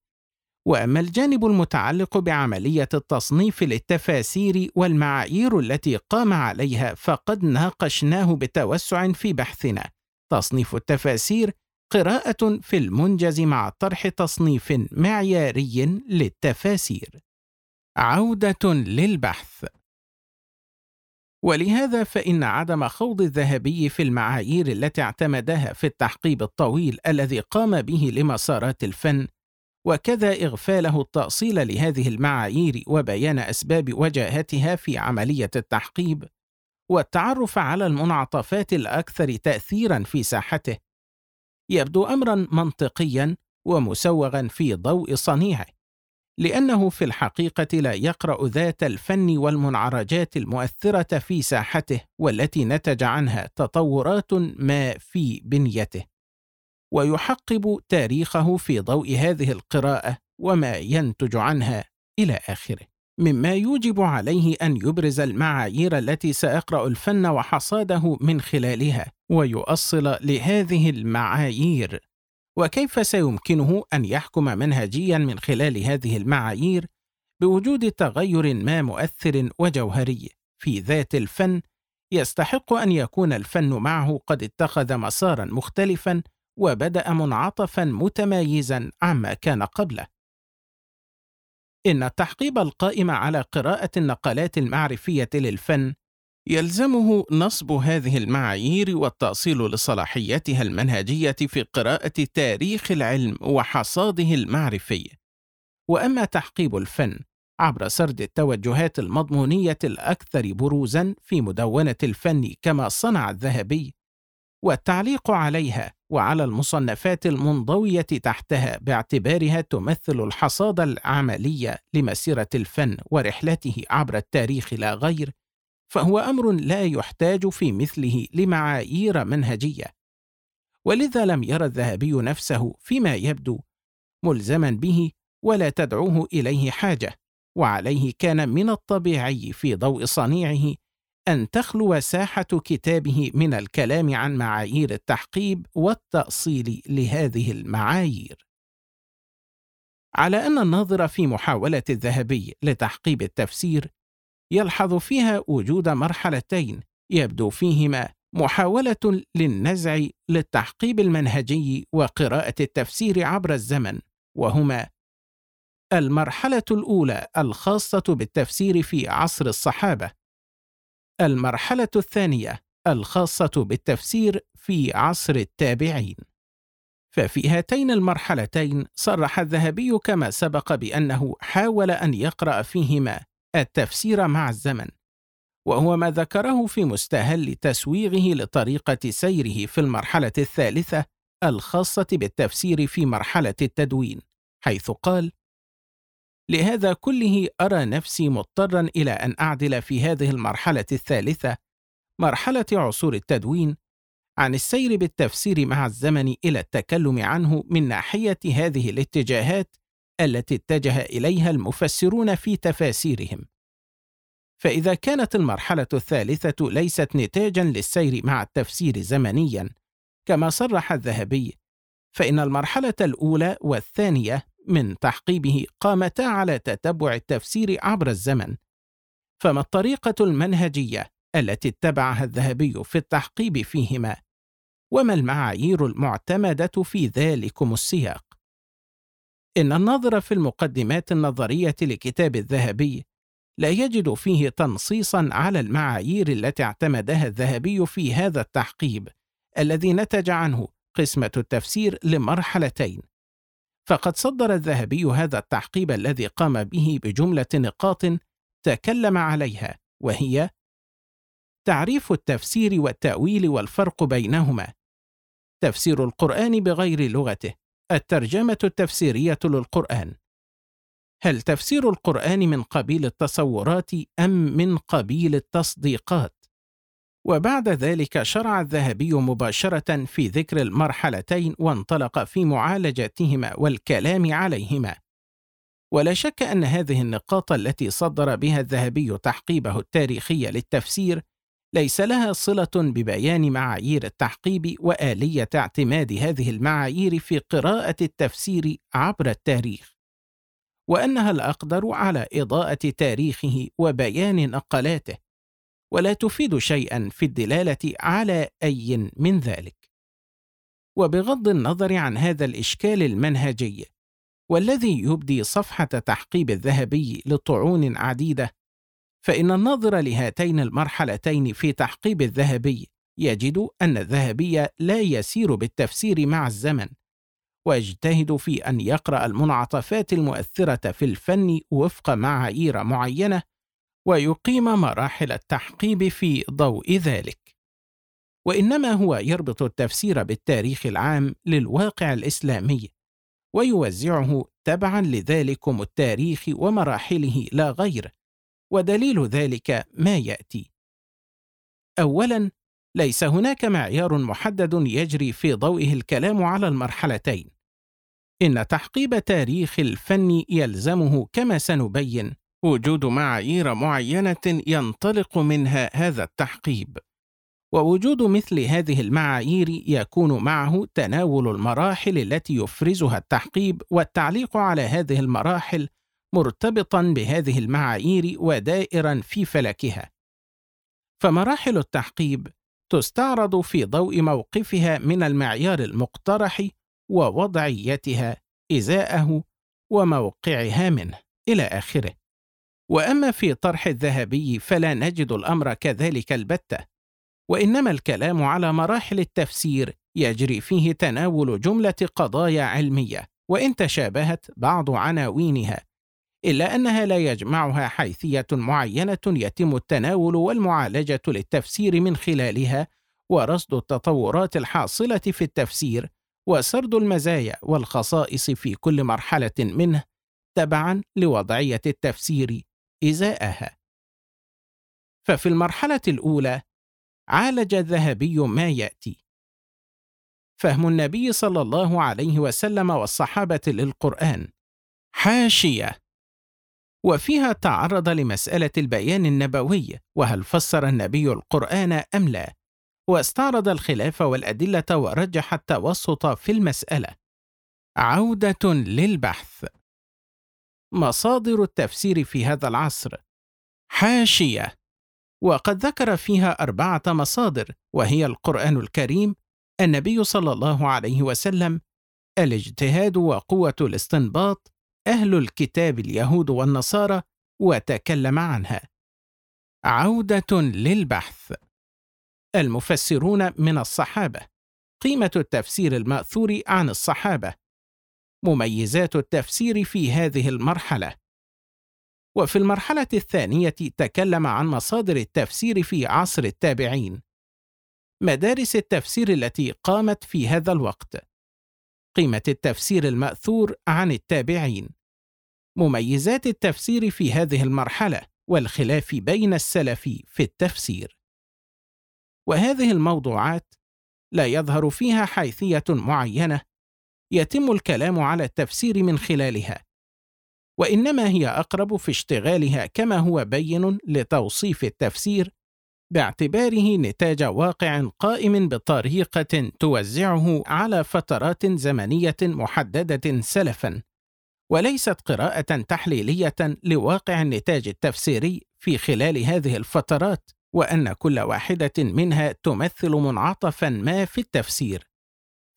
[SPEAKER 1] وأما الجانب المتعلق بعملية التصنيف للتفاسير والمعايير التي قام عليها فقد ناقشناه بتوسع في بحثنا. تصنيف التفاسير قراءة في المنجز مع طرح تصنيف معياري للتفاسير. عودة للبحث. ولهذا فإن عدم خوض الذهبي في المعايير التي اعتمدها في التحقيب الطويل الذي قام به لمسارات الفن وكذا إغفاله التأصيل لهذه المعايير وبيان أسباب وجاهتها في عملية التحقيب والتعرف على المنعطفات الأكثر تأثيرا في ساحته يبدو امرا منطقيا ومسوغا في ضوء صنيعه. لأنه في الحقيقة لا يقرأ ذات الفن والمنعرجات المؤثرة في ساحته والتي نتج عنها تطورات ما في بنيته. ويحقب تاريخه في ضوء هذه القراءة وما ينتج عنها إلى آخره. مما يوجب عليه أن يبرز المعايير التي سيقرا الفن وحصاده من خلالها ويؤصل لهذه المعايير وكيف سيمكنه أن يحكم منهجيا من خلال هذه المعايير بوجود تغير ما مؤثر وجوهري في ذات الفن يستحق أن يكون الفن معه قد اتخذ مسارا مختلفا وبدأ منعطفا متمايزا عما كان قبله. إن التحقيب القائم على قراءة النقلات المعرفية للفن يلزمه نصب هذه المعايير والتأصيل لصلاحيتها المنهجية في قراءة تاريخ العلم وحصاده المعرفي. وأما تحقيب الفن عبر سرد التوجهات المضمونية الأكثر بروزًا في مدونة الفن كما صنع الذهبي، والتعليق عليها وعلى المصنفات المنضوية تحتها باعتبارها تمثل الحصاد العملي لمسيرة الفن ورحلته عبر التاريخ لا غير فهو أمر لا يحتاج في مثله لمعايير منهجية ولذا لم يرى الذهبي نفسه فيما يبدو ملزما به ولا تدعوه إليه حاجة وعليه كان من الطبيعي في ضوء صنيعه أن تخلو ساحة كتابه من الكلام عن معايير التحقيب والتأصيل لهذه المعايير. على أن الناظر في محاولة الذهبي لتحقيب التفسير يلحظ فيها وجود مرحلتين. يبدو فيهما محاولة للنزع للتحقيب المنهجي وقراءة التفسير عبر الزمن، وهما المرحلة الأولى الخاصة بالتفسير في عصر الصحابة، المرحلة الثانية الخاصة بالتفسير في عصر التابعين. ففي هاتين المرحلتين صرح الذهبي كما سبق بأنه حاول أن يقرأ فيهما التفسير مع الزمن وهو ما ذكره في مستهل تسويغه لطريقة سيره في المرحلة الثالثة الخاصة بالتفسير في مرحلة التدوين حيث قال لهذا كله أرى نفسي مضطرا إلى أن أعدل في هذه المرحلة الثالثة مرحلة عصور التدوين عن السير بالتفسير مع الزمن إلى التكلم عنه من ناحية هذه الاتجاهات التي اتجه إليها المفسرون في تفاسيرهم. فإذا كانت المرحلة الثالثة ليست نتاجا للسير مع التفسير زمنيا كما صرح الذهبي، فإن المرحلة الأولى والثانية من تحقيبه قامتا على تتبع التفسير عبر الزمن. فما الطريقة المنهجية التي اتبعها الذهبي في التحقيب فيهما؟ وما المعايير المعتمدة في ذلكم السياق؟ إن الناظر في المقدمات النظرية لكتاب الذهبي لا يجد فيه تنصيصا على المعايير التي اعتمدها الذهبي في هذا التحقيب الذي نتج عنه قسمة التفسير لمرحلتين. فقد صدر الذهبي هذا التحقيب الذي قام به بجملة نقاط تكلم عليها وهي تعريف التفسير والتأويل والفرق بينهما. تفسير القرآن بغير لغته. الترجمة التفسيرية للقرآن هل تفسير القرآن من قبيل التصورات أم من قبيل التصديقات وبعد ذلك شرع الذهبي مباشرة في ذكر المرحلتين وانطلق في معالجتهما والكلام عليهما. ولا شك أن هذه النقاط التي صدر بها الذهبي تحقيبه التاريخي للتفسير ليس لها صلة ببيان معايير التحقيب وآلية اعتماد هذه المعايير في قراءة التفسير عبر التاريخ. وأنها الأقدر على إضاءة تاريخه وبيان نقلاته ولا تفيد شيئا في الدلالة على أي من ذلك وبغض النظر عن هذا الإشكال المنهجي والذي يبدي صفحة تحقيب الذهبي لطعون عديدة فإن الناظر لهاتين المرحلتين في تحقيب الذهبي يجد أن الذهبي لا يسير بالتفسير مع الزمن ويجتهد في أن يقرأ المنعطفات المؤثرة في الفن وفق معايير معينة ويقيم مراحل التحقيب في ضوء ذلك. وإنما هو يربط التفسير بالتاريخ العام للواقع الإسلامي ويوزعه تبعا لذلكم التاريخ ومراحله لا غير. ودليل ذلك ما يأتي. اولا ليس هناك معيار محدد يجري في ضوئه الكلام على المرحلتين. إن تحقيب تاريخ الفن يلزمه كما سنبين وجود معايير معينة ينطلق منها هذا التحقيب. ووجود مثل هذه المعايير يكون معه تناول المراحل التي يفرزها التحقيب والتعليق على هذه المراحل مرتبطا بهذه المعايير ودائرا في فلكها. فمراحل التحقيب تستعرض في ضوء موقفها من المعيار المقترح ووضعيتها إزاءه وموقعها منه إلى آخره. وأما في طرح الذهبي فلا نجد الأمر كذلك البتة وإنما الكلام على مراحل التفسير يجري فيه تناول جملة قضايا علمية وإن تشابهت بعض عناوينها إلا أنها لا يجمعها حيثية معينة يتم التناول والمعالجة للتفسير من خلالها ورصد التطورات الحاصلة في التفسير وسرد المزايا والخصائص في كل مرحلة منه تبعا لوضعية التفسير إزاءها. ففي المرحلة الأولى عالج الذهبي ما يأتي. فهم النبي صلى الله عليه وسلم والصحابة للقرآن حاشية. وفيها تعرض لمسألة البيان النبوي وهل فسر النبي القرآن أم لا؟ واستعرض الخلاف والأدلة ورجح التوسط في المسألة. عودة للبحث. مصادر التفسير في هذا العصر. حاشية. وقد ذكر فيها أربعة مصادر وهي القرآن الكريم النبي صلى الله عليه وسلم الاجتهاد وقوة الاستنباط أهل الكتاب اليهود والنصارى وتكلم عنها. عودة للبحث. المفسرون من الصحابة. قيمة التفسير المأثور عن الصحابة. مميزات التفسير في هذه المرحلة. وفي المرحلة الثانية تكلم عن مصادر التفسير في عصر التابعين. مدارس التفسير التي قامت في هذا الوقت. قيمة التفسير المأثور عن التابعين. مميزات التفسير في هذه المرحلة والخلاف بين السلف في التفسير. وهذه الموضوعات لا يظهر فيها حيثية معينة يتم الكلام على التفسير من خلالها وإنما هي أقرب في اشتغالها كما هو بين لتوصيف التفسير باعتباره نتاج واقع قائم بطريقة توزعه على فترات زمنية محددة سلفا وليست قراءة تحليلية لواقع النتاج التفسيري في خلال هذه الفترات وأن كل واحدة منها تمثل منعطفا ما في التفسير.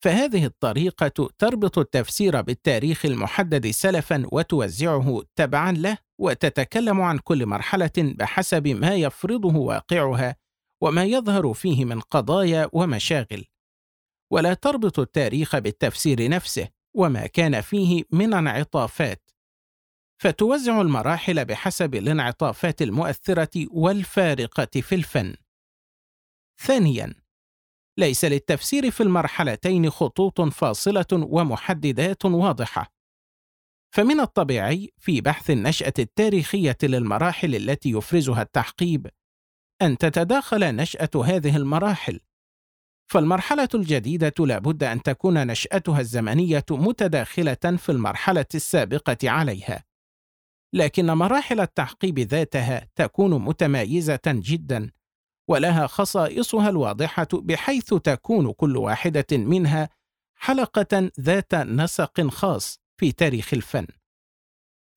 [SPEAKER 1] فهذه الطريقة تربط التفسير بالتاريخ المحدد سلفا وتوزعه تبعا له وتتكلم عن كل مرحلة بحسب ما يفرضه واقعها وما يظهر فيه من قضايا ومشاغل. ولا تربط التاريخ بالتفسير نفسه وما كان فيه من انعطافات. فتوزع المراحل بحسب الانعطافات المؤثرة والفارقة في الفن. ثانيا ليس للتفسير في المرحلتين خطوط فاصلة ومحددات واضحة. فمن الطبيعي في بحث النشأة التاريخية للمراحل التي يفرزها التحقيب أن تتداخل نشأة هذه المراحل. فالمرحلة الجديدة لابد أن تكون نشأتها الزمنية متداخلة في المرحلة السابقة عليها. لكن مراحل التحقيب ذاتها تكون متمايزه جدا ولها خصائصها الواضحة بحيث تكون كل واحدة منها حلقة ذات نسق خاص في تاريخ الفن.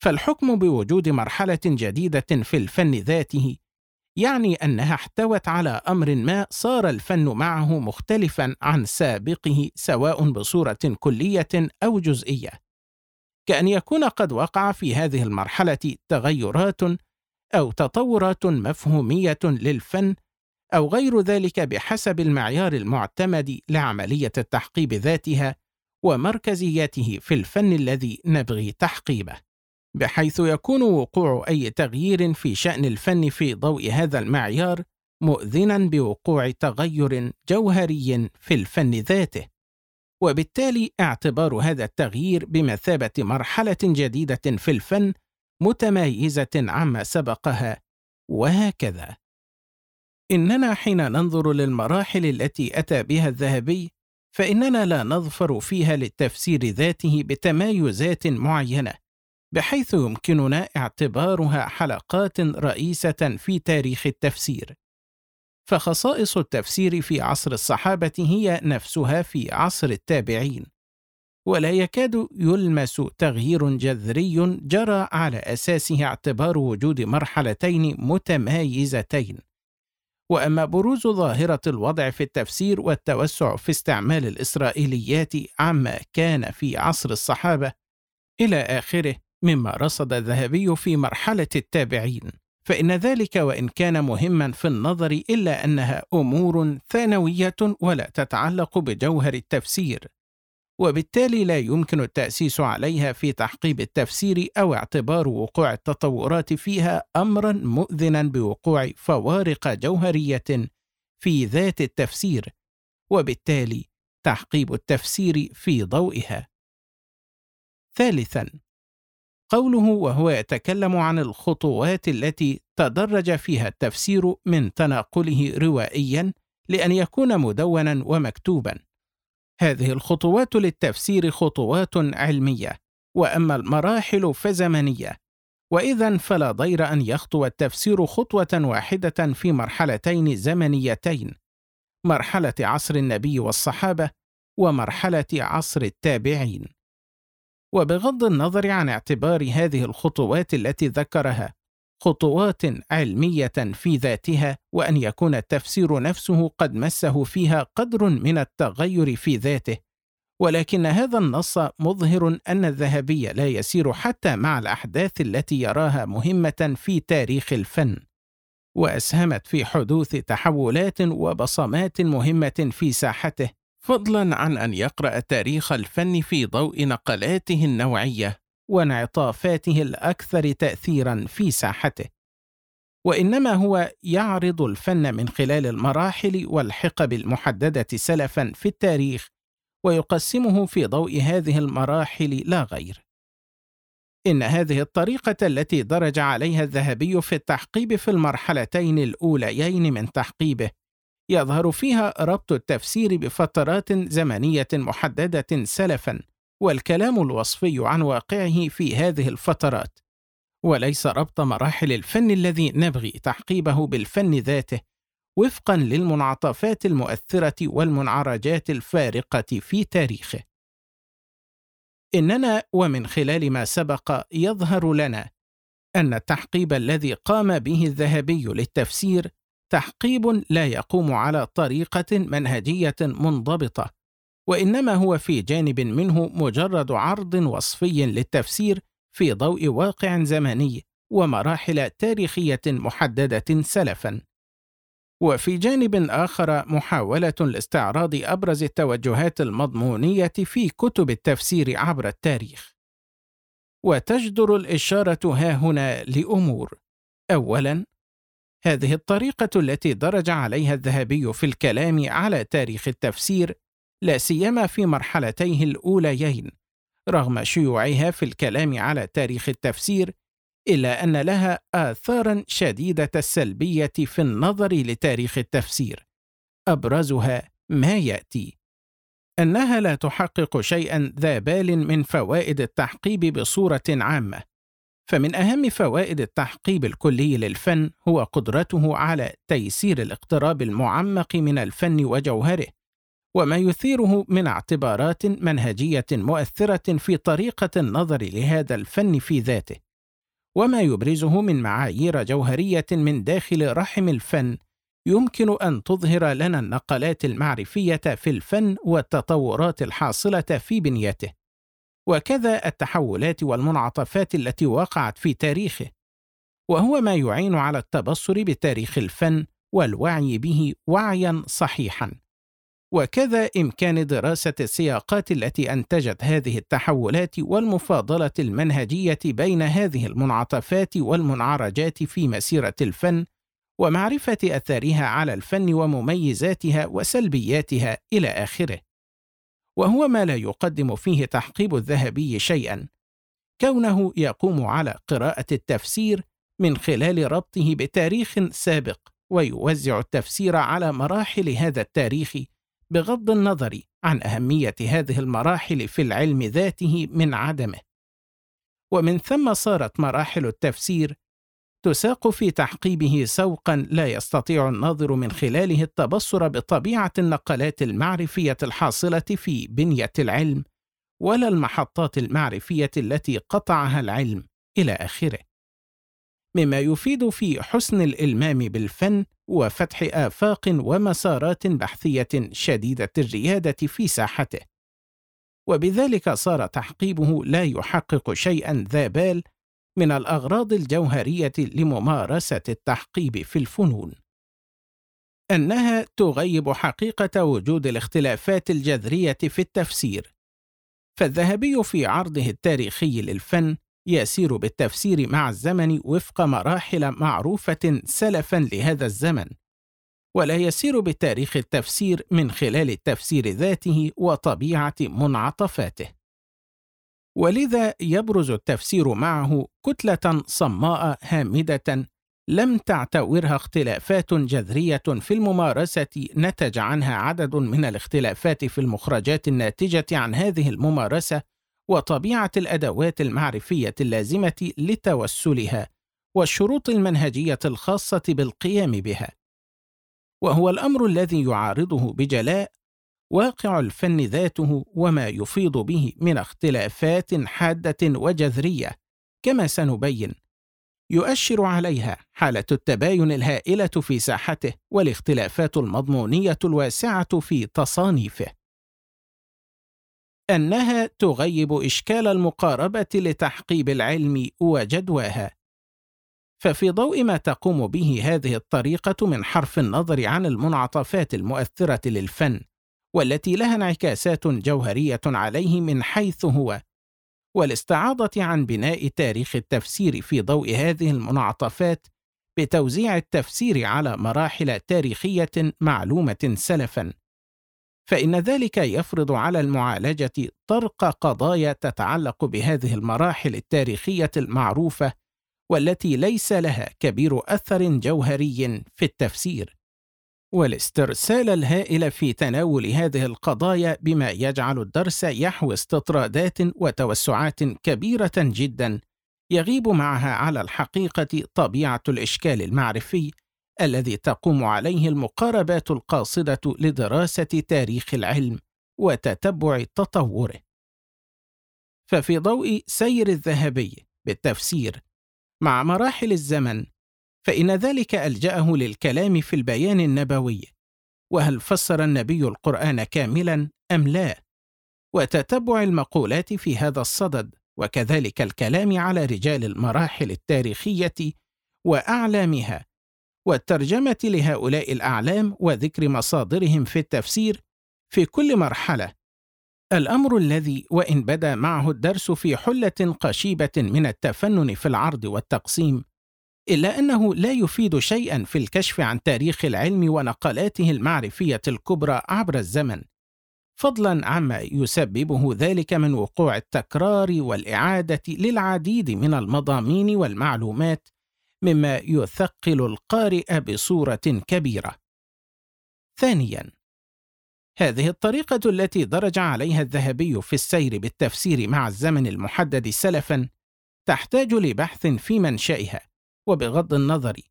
[SPEAKER 1] فالحكم بوجود مرحلة جديدة في الفن ذاته يعني أنها احتوت على أمر ما صار الفن معه مختلفا عن سابقه سواء بصورة كلية أو جزئية. كأن يكون قد وقع في هذه المرحلة تغيرات أو تطورات مفهومية للفن أو غير ذلك بحسب المعيار المعتمد لعملية التحقيب ذاتها ومركزيته في الفن الذي نبغي تحقيبه بحيث يكون وقوع أي تغيير في شأن الفن في ضوء هذا المعيار مؤذنا بوقوع تغير جوهري في الفن ذاته. وبالتالي اعتبار هذا التغيير بمثابة مرحلة جديدة في الفن متميزة عما سبقها وهكذا. إننا حين ننظر للمراحل التي أتى بها الذهبي فإننا لا نظفر فيها للتفسير ذاته بتمايزات معينة بحيث يمكننا اعتبارها حلقات رئيسة في تاريخ التفسير. فخصائص التفسير في عصر الصحابة هي نفسها في عصر التابعين ولا يكاد يلمس تغيير جذري جرى على أساسه اعتبار وجود مرحلتين متمايزتين وأما بروز ظاهرة الوضع في التفسير والتوسع في استعمال الإسرائيليات عما كان في عصر الصحابة إلى آخره مما رصد الذهبي في مرحلة التابعين. فإن ذلك وإن كان مهما في النظر إلا أنها أمور ثانوية ولا تتعلق بجوهر التفسير، وبالتالي لا يمكن التأسيس عليها في تحقيب التفسير أو اعتبار وقوع التطورات فيها أمرا مؤذنا بوقوع فوارق جوهرية في ذات التفسير، وبالتالي تحقيب التفسير في ضوئها. ثالثا قوله وهو يتكلم عن الخطوات التي تدرج فيها التفسير من تناقله روائيا لأن يكون مدونا ومكتوبا هذه الخطوات للتفسير خطوات علمية وأما المراحل فزمنية. واذا فلا ضير أن يخطو التفسير خطوة واحدة في مرحلتين زمنيتين مرحلة عصر النبي والصحابة ومرحلة عصر التابعين. وبغض النظر عن اعتبار هذه الخطوات التي ذكرها خطوات علمية في ذاتها وأن يكون التفسير نفسه قد مسه فيها قدر من التغير في ذاته. ولكن هذا النص مظهر أن الذهبي لا يسير حتى مع الأحداث التي يراها مهمة في تاريخ الفن. وأسهمت في حدوث تحولات وبصمات مهمة في ساحته، فضلاً عن أن يقرأ تاريخ الفن في ضوء نقلاته النوعية. وانعطافاته الأكثر تأثيراً في ساحته. وإنما هو يعرض الفن من خلال المراحل والحقب المحددة سلفاً في التاريخ ويقسمه في ضوء هذه المراحل لا غير. إن هذه الطريقة التي درج عليها الذهبي في التحقيب في المرحلتين الأوليين من تحقيبه يظهر فيها ربط التفسير بفترات زمنية محددة سلفا والكلام الوصفي عن واقعه في هذه الفترات. وليس ربط مراحل الفن الذي نبغي تحقيبه بالفن ذاته وفقا للمنعطفات المؤثرة والمنعرجات الفارقة في تاريخه. إننا ومن خلال ما سبق يظهر لنا أن التحقيب الذي قام به الذهبي للتفسير تحقيب لا يقوم على طريقة منهجية منضبطة وإنما هو في جانب منه مجرد عرض وصفي للتفسير في ضوء واقع زمني ومراحل تاريخية محددة سلفا وفي جانب آخر محاولة لاستعراض أبرز التوجهات المضمونية في كتب التفسير عبر التاريخ. وتجدر الإشارة ها هنا لأمور: أولاً، هذه الطريقة التي درج عليها الذهبي في الكلام على تاريخ التفسير، لا سيما في مرحلتيه الأوليين، رغم شيوعها في الكلام على تاريخ التفسير إلا أن لها آثارا شديدة السلبية في النظر لتاريخ التفسير أبرزها ما يأتي. أنها لا تحقق شيئا ذا بال من فوائد التحقيب بصورة عامة فمن أهم فوائد التحقيب الكلي للفن هو قدرته على تيسير الاقتراب المعمق من الفن وجوهره وما يثيره من اعتبارات منهجية مؤثرة في طريقة النظر لهذا الفن في ذاته وما يبرزه من معايير جوهرية من داخل رحم الفن يمكن أن تظهر لنا النقلات المعرفية في الفن والتطورات الحاصلة في بنيته. وكذا التحولات والمنعطفات التي وقعت في تاريخه وهو ما يعين على التبصر بتاريخ الفن والوعي به وعيا صحيحا. وكذا إمكان دراسة السياقات التي أنتجت هذه التحولات والمفاضلة المنهجية بين هذه المنعطفات والمنعرجات في مسيرة الفن ومعرفة أثارها على الفن ومميزاتها وسلبياتها إلى آخره. وهو ما لا يقدم فيه تحقيب الذهبي شيئا، كونه يقوم على قراءة التفسير من خلال ربطه بتاريخ سابق ويوزع التفسير على مراحل هذا التاريخ بغض النظر عن أهمية هذه المراحل في العلم ذاته من عدمه. ومن ثم صارت مراحل التفسير تساق في تحقيبه سوقا لا يستطيع الناظر من خلاله التبصر بطبيعة النقلات المعرفية الحاصلة في بنية العلم ولا المحطات المعرفية التي قطعها العلم إلى آخره. مما يفيد في حسن الإلمام بالفن وفتح آفاق ومسارات بحثية شديدة الريادة في ساحته. وبذلك صار تحقيبه لا يحقق شيئا ذا بال من الأغراض الجوهرية لممارسة التحقيب في الفنون. أنها تغيب حقيقة وجود الاختلافات الجذرية في التفسير. فالذهبي في عرضه التاريخي للفن يسير بالتفسير مع الزمن وفق مراحل معروفة سلفا لهذا الزمن، ولا يسير بتاريخ التفسير من خلال التفسير ذاته وطبيعة منعطفاته. ولذا يبرز التفسير معه كتلة صماء هامدة لم تعتورها اختلافات جذرية في الممارسة نتج عنها عدد من الاختلافات في المخرجات الناتجة عن هذه الممارسة وطبيعة الأدوات المعرفية اللازمة لتوسلها والشروط المنهجية الخاصة بالقيام بها. وهو الأمر الذي يعارضه بجلاء واقع الفن ذاته وما يفيض به من اختلافات حادة وجذرية كما سنبين. يؤشر عليها حالة التباين الهائلة في ساحته والاختلافات المضمونية الواسعة في تصانيفه. أنها تغيب إشكال المقاربة لتحقيب العلم وجدواها. ففي ضوء ما تقوم به هذه الطريقة من حرف النظر عن المنعطفات المؤثرة للفن والتي لها انعكاسات جوهرية عليه من حيث هو والاستعاضة عن بناء تاريخ التفسير في ضوء هذه المنعطفات بتوزيع التفسير على مراحل تاريخية معلومة سلفًا، فإن ذلك يفرض على المعالجة طرق قضايا تتعلق بهذه المراحل التاريخية المعروفة والتي ليس لها كبير أثر جوهري في التفسير. والاسترسال الهائل في تناول هذه القضايا بما يجعل الدرس يحوي استطرادات وتوسعات كبيرة جدا يغيب معها على الحقيقة طبيعة الإشكال المعرفي الذي تقوم عليه المقاربات القاصدة لدراسة تاريخ العلم وتتبع تطوره. ففي ضوء سير الذهبي بالتفسير مع مراحل الزمن فإن ذلك ألجأه للكلام في البيان النبوي وهل فسر النبي القرآن كاملا أم لا؟ وتتبع المقولات في هذا الصدد وكذلك الكلام على رجال المراحل التاريخية وأعلامها والترجمة لهؤلاء الأعلام وذكر مصادرهم في التفسير في كل مرحلة. الأمر الذي وإن بدا معه الدرس في حلة قشيبة من التفنن في العرض والتقسيم إلا أنه لا يفيد شيئا في الكشف عن تاريخ العلم ونقلاته المعرفية الكبرى عبر الزمن، فضلا عما يسببه ذلك من وقوع التكرار والإعادة للعديد من المضامين والمعلومات مما يثقل القارئ بصورة كبيرة. ثانيا، هذه الطريقة التي درج عليها الذهبي في السير بالتفسير مع الزمن المحدد سلفا تحتاج لبحث في منشئها وبغض النظر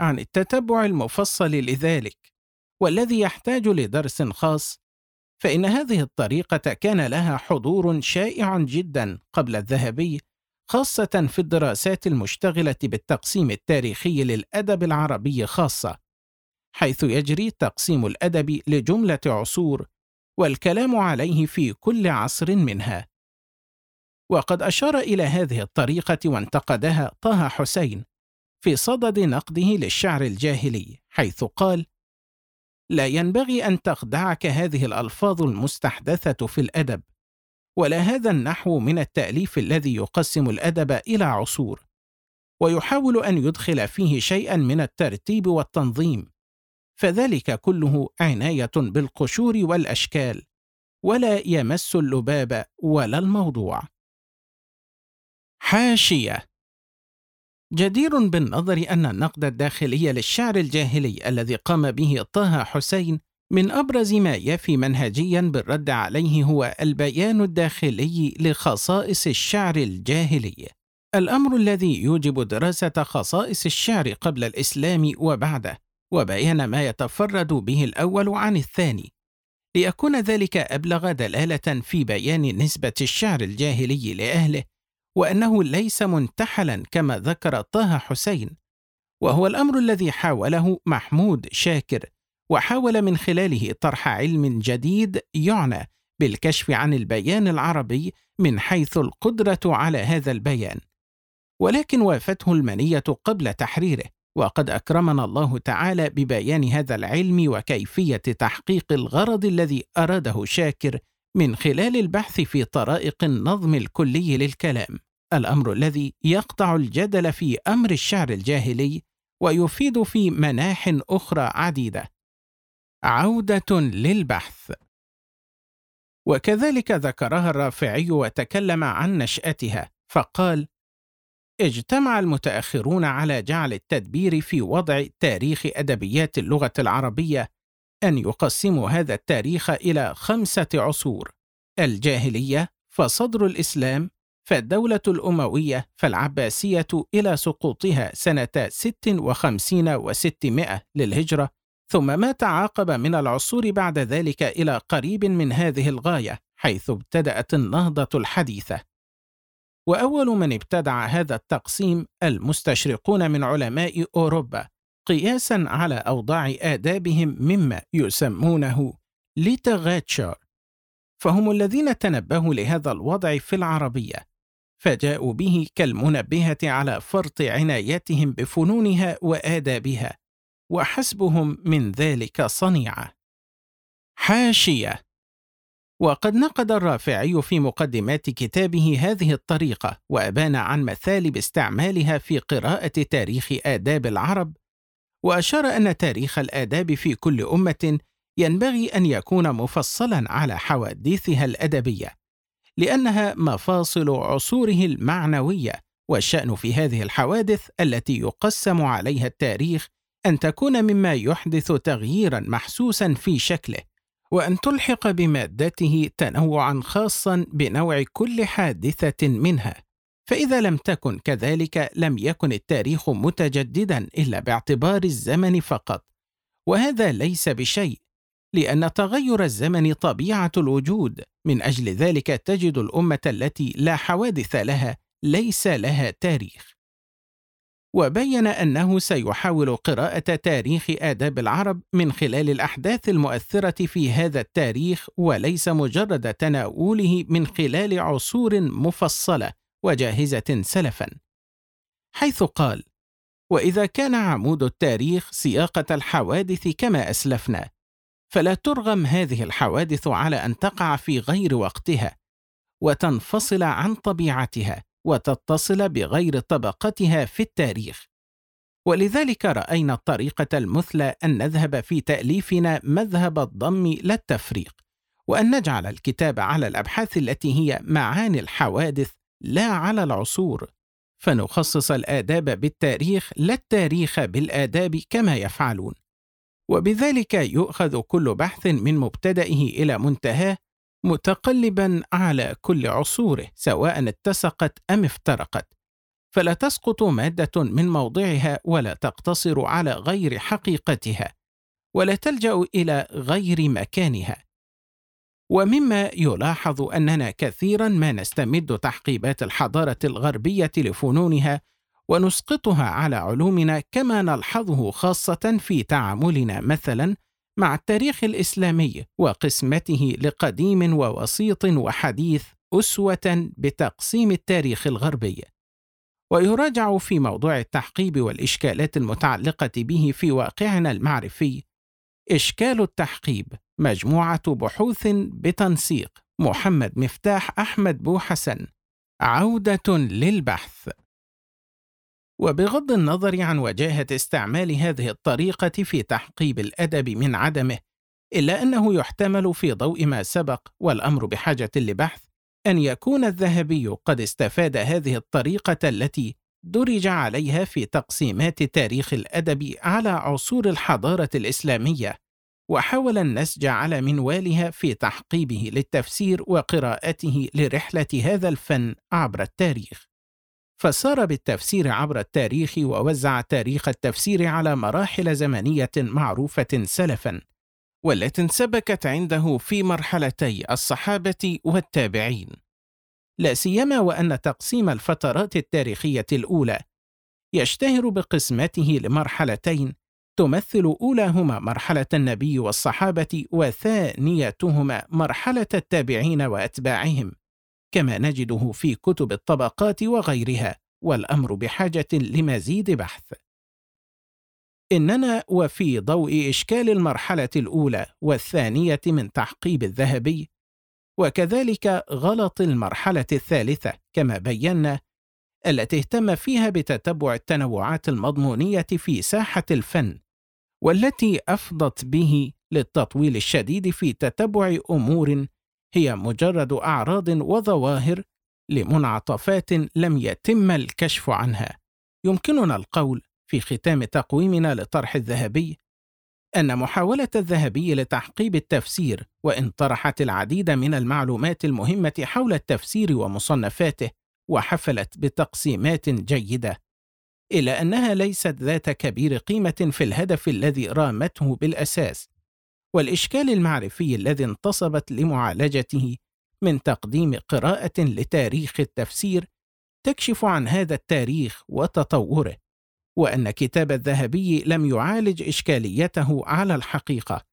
[SPEAKER 1] عن التتبع المفصل لذلك والذي يحتاج لدرس خاص فإن هذه الطريقة كان لها حضور شائع جدا قبل الذهبي خاصة في الدراسات المشتغلة بالتقسيم التاريخي للأدب العربي خاصة، حيث يجري تقسيم الأدب لجملة عصور والكلام عليه في كل عصر منها. وقد أشار إلى هذه الطريقة وانتقدها طه حسين في صدد نقده للشعر الجاهلي حيث قال لا ينبغي أن تخدعك هذه الألفاظ المستحدثة في الأدب ولا هذا النحو من التأليف الذي يقسم الأدب إلى عصور ويحاول أن يدخل فيه شيئا من الترتيب والتنظيم فذلك كله عناية بالقشور والأشكال ولا يمس اللباب ولا الموضوع. حاشية. جدير بالنظر أن النقد الداخلي للشعر الجاهلي الذي قام به طه حسين من أبرز ما يفي منهجيا بالرد عليه هو البيان الداخلي لخصائص الشعر الجاهلي. الأمر الذي يوجب دراسة خصائص الشعر قبل الإسلام وبعده وبيان ما يتفرد به الأول عن الثاني. ليكون ذلك أبلغ دلالة في بيان نسبة الشعر الجاهلي لأهله وأنه ليس منتحلا كما ذكر طه حسين. وهو الأمر الذي حاوله محمود شاكر وحاول من خلاله طرح علم جديد يعنى بالكشف عن البيان العربي من حيث القدرة على هذا البيان. ولكن وافته المنية قبل تحريره وقد أكرمنا الله تعالى ببيان هذا العلم وكيفية تحقيق الغرض الذي أراده شاكر من خلال البحث في طرائق النظم الكلي للكلام. الأمر الذي يقطع الجدل في أمر الشعر الجاهلي ويفيد في مناح أخرى عديدة. عودة للبحث. وكذلك ذكرها الرافعي وتكلم عن نشأتها فقال اجتمع المتأخرون على جعل التدبير في وضع تاريخ أدبيات اللغة العربية أن يقسموا هذا التاريخ إلى خمسة عصور الجاهلية فصدر الإسلام فالدولة الأموية فالعباسية إلى سقوطها سنة 56 و600 للهجرة ثم ما تعاقب من العصور بعد ذلك إلى قريب من هذه الغاية حيث ابتدأت النهضة الحديثة. وأول من ابتدع هذا التقسيم المستشرقون من علماء أوروبا قياسا على أوضاع آدابهم مما يسمونه ليتغاتشر. فهم الذين تنبهوا لهذا الوضع في العربية فجاءوا به كالمنبهة على فرط عنايتهم بفنونها وآدابها. وحسبهم من ذلك صنيعة. حاشية. وقد نقد الرافعي في مقدمات كتابه هذه الطريقة وأبان عن مثالب استعمالها في قراءة تاريخ آداب العرب وأشار أن تاريخ الآداب في كل أمة ينبغي أن يكون مفصلا على حوادثها الأدبية لأنها مفاصل عصوره المعنوية والشأن في هذه الحوادث التي يقسم عليها التاريخ أن تكون مما يحدث تغييرا محسوسا في شكله وأن تلحق بمادته تنوعا خاصا بنوع كل حادثة منها. فإذا لم تكن كذلك لم يكن التاريخ متجددا إلا باعتبار الزمن فقط. وهذا ليس بشيء لأن تغير الزمن طبيعة الوجود. من أجل ذلك تجد الأمة التي لا حوادث لها ليس لها تاريخ. وبين أنه سيحاول قراءة تاريخ آداب العرب من خلال الأحداث المؤثرة في هذا التاريخ وليس مجرد تناوله من خلال عصور مفصلة وجاهزة سلفا. حيث قال وإذا كان عمود التاريخ سياقة الحوادث كما أسلفنا فلا ترغم هذه الحوادث على أن تقع في غير وقتها وتنفصل عن طبيعتها وتتصل بغير طبقتها في التاريخ. ولذلك رأينا الطريقة المثلى أن نذهب في تأليفنا مذهب الضم لا التفريق وأن نجعل الكتاب على الأبحاث التي هي معاني الحوادث لا على العصور. فنخصص الآداب بالتاريخ لا التاريخ بالآداب كما يفعلون. وبذلك يؤخذ كل بحث من مبتدئه إلى منتهاه متقلبا على كل عصوره سواء اتسقت أم افترقت. فلا تسقط مادة من موضعها ولا تقتصر على غير حقيقتها ولا تلجأ إلى غير مكانها. ومما يلاحظ أننا كثيرا ما نستمد تحقيبات الحضارة الغربية لفنونها ونسقطها على علومنا كما نلحظه خاصة في تعاملنا مثلا مع التاريخ الإسلامي وقسمته لقديم ووسيط وحديث أسوة بتقسيم التاريخ الغربي. ويراجع في موضوع التحقيب والإشكالات المتعلقة به في واقعنا المعرفي إشكال التحقيب مجموعة بحوث بتنسيق. محمد مفتاح أحمد بوحسن. عودة للبحث. وبغض النظر عن وجاهة استعمال هذه الطريقة في تحقيب الأدب من عدمه، إلا أنه يحتمل في ضوء ما سبق والأمر بحاجة لبحث أن يكون الذهبي قد استفاد هذه الطريقة التي درج عليها في تقسيمات تاريخ الأدب على عصور الحضارة الإسلامية، وحاول النسج على منوالها في تحقيبه للتفسير وقراءته لرحلة هذا الفن عبر التاريخ. فسار بالتفسير عبر التاريخ ووزع تاريخ التفسير على مراحل زمنية معروفة سلفا والتي انسبكت عنده في مرحلتي الصحابة والتابعين. لا سيما وأن تقسيم الفترات التاريخية الأولى يشتهر بقسمته لمرحلتين تمثل أولاهما مرحلة النبي والصحابة وثانيتهما مرحلة التابعين وأتباعهم. كما نجده في كتب الطبقات وغيرها والأمر بحاجة لمزيد بحث. إننا وفي ضوء إشكال المرحلة الأولى والثانية من تحقيب الذهبي وكذلك غلط المرحلة الثالثة كما بينا التي اهتم فيها بتتبع التنوعات المضمونية في ساحة الفن والتي أفضت به للتطويل الشديد في تتبع أمور هي مجرد أعراض وظواهر لمنعطفات لم يتم الكشف عنها. يمكننا القول في ختام تقويمنا لطرح الذهبي أن محاولة الذهبي لتحقيب التفسير وإن طرحت العديد من المعلومات المهمة حول التفسير ومصنفاته وحفلت بتقسيمات جيدة الا أنها ليست ذات كبير قيمة في الهدف الذي رامته بالأساس. والإشكال المعرفي الذي انتصبت لمعالجته من تقديم قراءة لتاريخ التفسير تكشف عن هذا التاريخ وتطوره وأن كتاب الذهبي لم يعالج إشكاليته على الحقيقة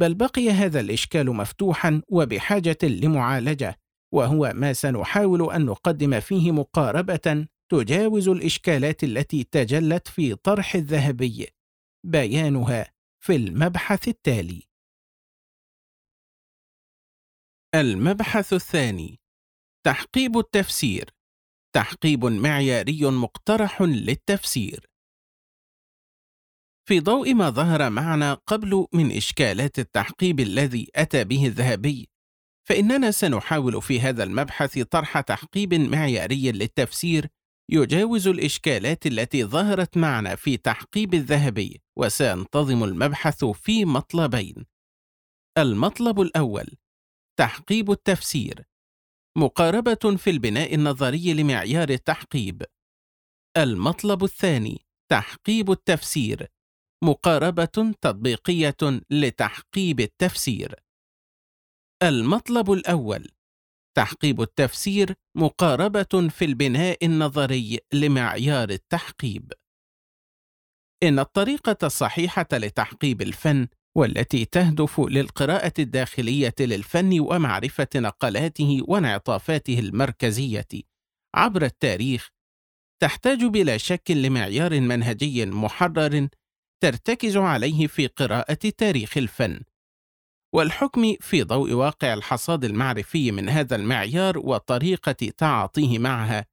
[SPEAKER 1] بل بقي هذا الإشكال مفتوحا وبحاجة لمعالجة وهو ما سنحاول أن نقدم فيه مقاربة تجاوز الإشكالات التي تجلت في طرح الذهبي بيانها في المبحث التالي. المبحث الثاني. تحقيب التفسير. تحقيب معياري مقترح للتفسير. في ضوء ما ظهر معنا قبل من إشكالات التحقيب الذي أتى به الذهبي فإننا سنحاول في هذا المبحث طرح تحقيب معياري للتفسير يجاوز الإشكالات التي ظهرت معنا في تحقيب الذهبي وسينتظم المبحث في مطلبين. المطلب الأول تحقيب التفسير. مقاربة في البناء النظري لمعيار التحقيب. المطلب الثاني تحقيب التفسير. مقاربة تطبيقية لتحقيب التفسير. المطلب الأول تحقيب التفسير مقاربة في البناء النظري لمعيار التحقيب. إن الطريقة الصحيحة لتحقيب الفن والتي تهدف للقراءة الداخلية للفن ومعرفة نقلاته وانعطافاته المركزية. عبر التاريخ تحتاج بلا شك لمعيار منهجي محرر ترتكز عليه في قراءة تاريخ الفن. والحكم في ضوء واقع الحصاد المعرفي من هذا المعيار وطريقة تعاطيه معها